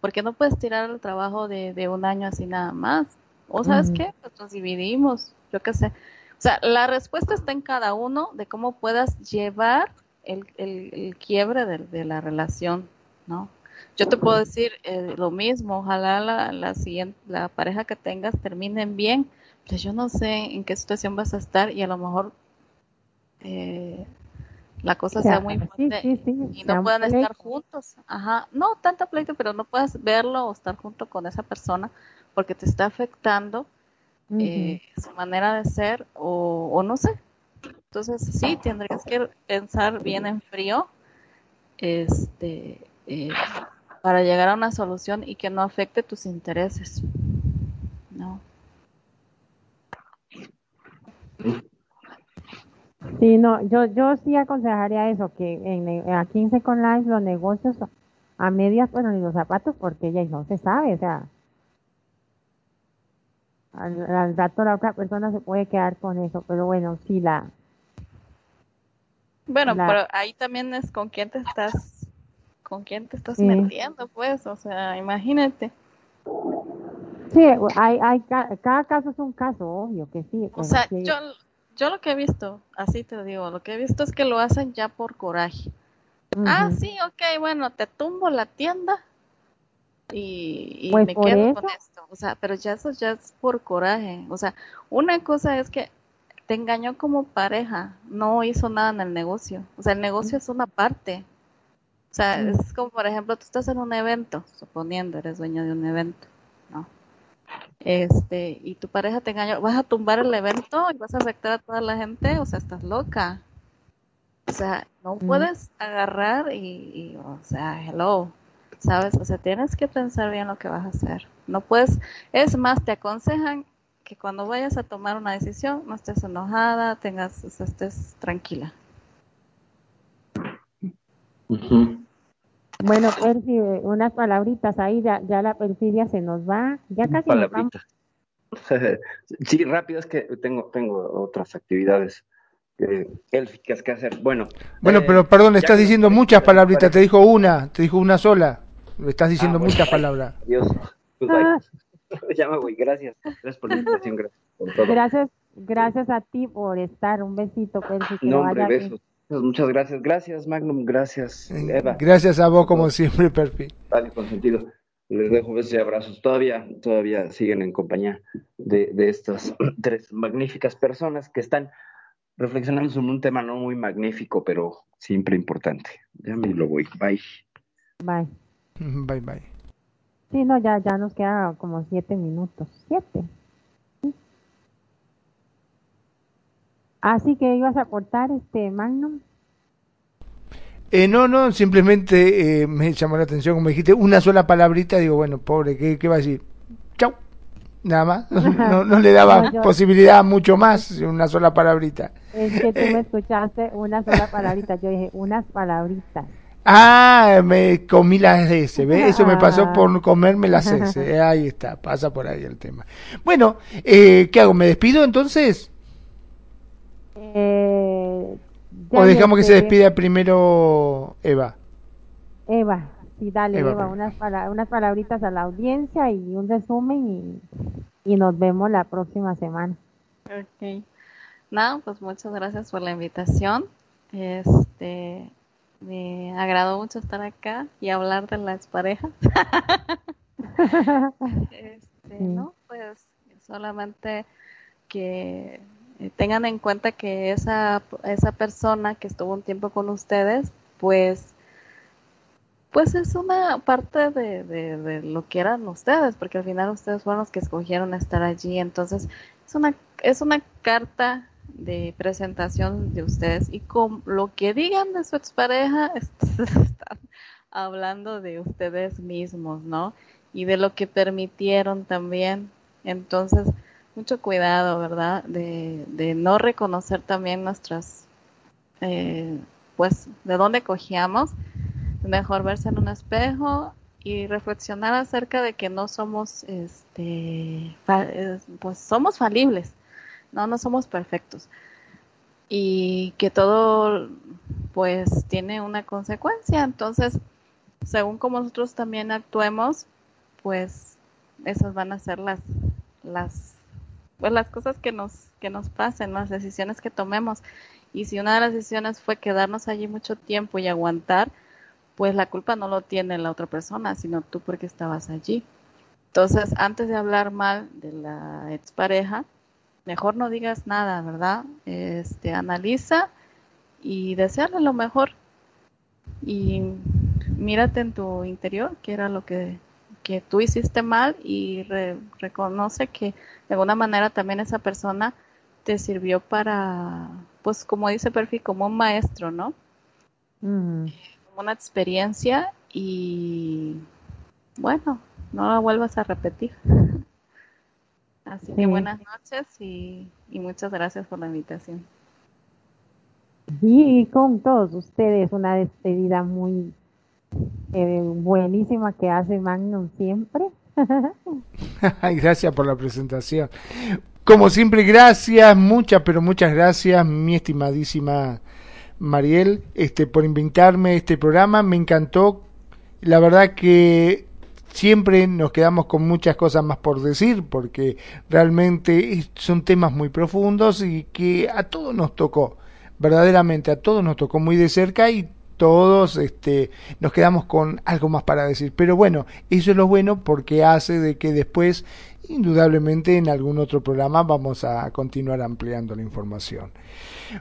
Speaker 5: porque no puedes tirar el trabajo de, de un año así nada más. ¿O sabes qué? Pues nos dividimos, yo qué sé. O sea, la respuesta está en cada uno de cómo puedas llevar el, el, quiebre de, de, la relación, ¿no? Yo te puedo decir eh, lo mismo, ojalá la, la, siguiente, la pareja que tengas terminen bien, pues yo no sé en qué situación vas a estar y a lo mejor eh, la cosa sea muy fuerte y no puedan estar juntos. Ajá, no tanto pleito, pero no puedes verlo o estar junto con esa persona porque te está afectando eh, su manera de ser o, no sé. Entonces sí, tendrías que pensar bien en frío, este, eh, para llegar a una solución y que no afecte tus intereses. No.
Speaker 2: Sí, no, yo, yo sí aconsejaría eso, que en, aquí en Second Life los negocios a medias, bueno, ni los zapatos, porque ya no se sabe, o sea, al, rato la otra persona se puede quedar con eso, pero bueno, sí la...
Speaker 5: Bueno, pero ahí también es con quién te estás, con quién te estás metiendo, pues, o sea, imagínate.
Speaker 2: Sí, hay, hay, cada caso es un caso, obvio que sí.
Speaker 5: O sea, yo, yo lo que he visto, así te digo, lo que he visto es que lo hacen ya por coraje. Ah, sí, ok, bueno, te tumbo la tienda y,
Speaker 2: pues
Speaker 5: me quedo con esto. O sea, pero ya eso ya es por coraje. O sea, una cosa es que te engañó como pareja, no hizo nada en el negocio. O sea, el negocio es una parte. O sea, es como, por ejemplo, tú estás en un evento, suponiendo eres dueño de un evento, ¿no? Este, y tu pareja te engañó, vas a tumbar el evento y vas a afectar a toda la gente, o sea, estás loca. O sea, no puedes agarrar y, o sea, hello, ¿sabes? O sea, tienes que pensar bien lo que vas a hacer. No puedes, es más, te aconsejan que cuando vayas a tomar una decisión no estés enojada, tengas, o sea, estés tranquila.
Speaker 2: Bueno, Percy, unas palabritas ahí, ya, ya, la perfidia se nos va, ya casi nos vamos.
Speaker 3: sí, rápido, es que tengo, tengo otras actividades eh, élficas que hacer. Bueno,
Speaker 4: bueno, eh, pero perdón, estás diciendo muchas palabritas, te dijo una, te dijo una sola, le estás diciendo ah, muchas palabras.
Speaker 3: Dios, pues, ah. ya me voy, gracias, gracias por la invitación, gracias por todo.
Speaker 2: Gracias, gracias a ti por estar, un besito, Percy.
Speaker 3: no, hombre, besos. Muchas gracias, gracias Magnum, gracias Eva.
Speaker 4: Gracias a vos como siempre, Perfi.
Speaker 3: Vale, consentido. Les dejo besos y abrazos. Todavía, todavía siguen en compañía de, de estas tres magníficas personas que están reflexionando sobre un tema no muy magnífico, pero siempre importante. Ya me lo voy. Bye.
Speaker 2: Bye.
Speaker 4: Bye, bye.
Speaker 2: Sí, no, ya, ya nos queda como siete minutos. Siete. Así que ibas a aportar este Magnum.
Speaker 4: Eh, no, no, simplemente eh, me llamó la atención, como dijiste, una sola palabrita, digo, bueno, pobre, ¿qué, qué va a decir? Chau, nada más, no, no le daba posibilidad mucho más, una sola palabrita.
Speaker 2: Es que tú me escuchaste una sola palabrita, yo dije, unas palabritas.
Speaker 4: Ah, me comí las S, ¿ves? Eso me pasó por comerme las S, ahí está, pasa por ahí el tema. Bueno, eh, ¿qué hago? ¿Me despido entonces?
Speaker 2: Eh,
Speaker 4: o dejamos que se despida primero Eva.
Speaker 2: Eva, sí, dale, Eva, unas, unas palabritas a la audiencia y un resumen y, nos vemos la próxima semana.
Speaker 5: Ok. No, pues muchas gracias por la invitación. Este, me agradó mucho estar acá y hablar de las parejas. este, ¿no? Pues solamente que tengan en cuenta que esa, esa persona que estuvo un tiempo con ustedes, pues, pues es una parte de, de, lo que eran ustedes, porque al final ustedes fueron los que escogieron estar allí. Entonces, es una, es una carta de presentación de ustedes y con lo que digan de su expareja, están hablando de ustedes mismos, ¿no? Y de lo que permitieron también. Entonces, mucho cuidado, ¿verdad? De, de no reconocer también nuestras, eh, pues, de dónde cogíamos. Mejor verse en un espejo y reflexionar acerca de que no somos, este, pues, somos falibles, no, no somos perfectos. Y que todo, pues, tiene una consecuencia. Entonces, según como nosotros también actuemos, pues, esas van a ser las, las pues las cosas que nos, que nos pasen, las decisiones que tomemos. Y si una de las decisiones fue quedarnos allí mucho tiempo y aguantar, pues la culpa no lo tiene la otra persona, sino tú porque estabas allí. Entonces, antes de hablar mal de la expareja, mejor no digas nada, ¿verdad? Este, analiza y desearle lo mejor. Y mírate en tu interior, qué era lo que que tú hiciste mal y reconoce que de alguna manera también esa persona te sirvió para, pues como dice Perfi, como un maestro, ¿no? Como una experiencia y bueno, no la vuelvas a repetir. Así que buenas noches y, muchas gracias por la invitación.
Speaker 2: Y con todos ustedes, una despedida muy eh, buenísima que hace Magnum siempre.
Speaker 4: gracias por la presentación. Como siempre, gracias, muchas, pero muchas gracias, mi estimadísima Mariel, este, por invitarme a este programa. Me encantó. La verdad que siempre nos quedamos con muchas cosas más por decir, porque realmente son temas muy profundos y que a todos nos tocó, verdaderamente a todos nos tocó muy de cerca y todos este, nos quedamos con algo más para decir. Pero bueno, eso es lo bueno porque hace de que después, indudablemente, en algún otro programa vamos a continuar ampliando la información.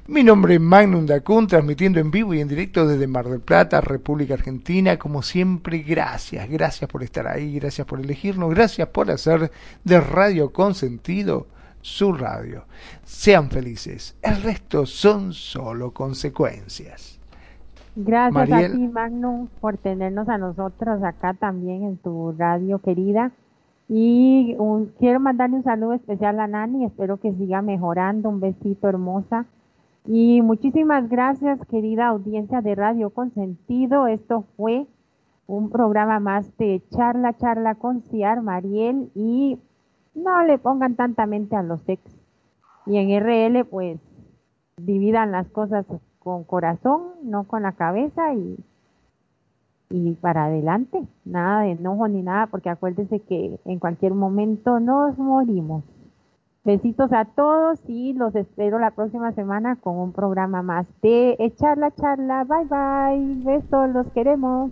Speaker 4: Mi nombre es Magnum Dacun, transmitiendo en vivo y en directo desde Mar del Plata, República Argentina. Como siempre, gracias, gracias por estar ahí, gracias por elegirnos, gracias por hacer de Radio Consentido su radio. Sean felices, el resto son solo consecuencias.
Speaker 2: Gracias a ti, Magnum, por tenernos a nosotros acá también en tu radio querida. Y quiero mandarle un saludo especial a Nani, espero que siga mejorando, un besito hermosa. Y muchísimas gracias, querida audiencia de Radio Consentido. Esto fue un programa más de charla, charla con Ciar Mariel y no le pongan tanta mente a los ex. Y en RL, pues, dividan las cosas con corazón, no con la cabeza y, y para adelante, nada de enojo ni nada, porque acuérdense que en cualquier momento nos morimos. Besitos a todos y los espero la próxima semana con un programa más de Echar la Charla. Bye bye. Besos, los queremos.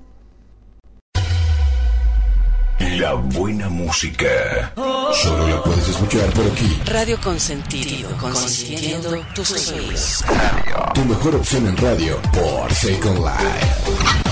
Speaker 6: La buena música. Solo la puedes escuchar por aquí.
Speaker 7: Radio Consentido. Consintiendo tus sueños.
Speaker 6: Tu mejor opción en radio por Second Life.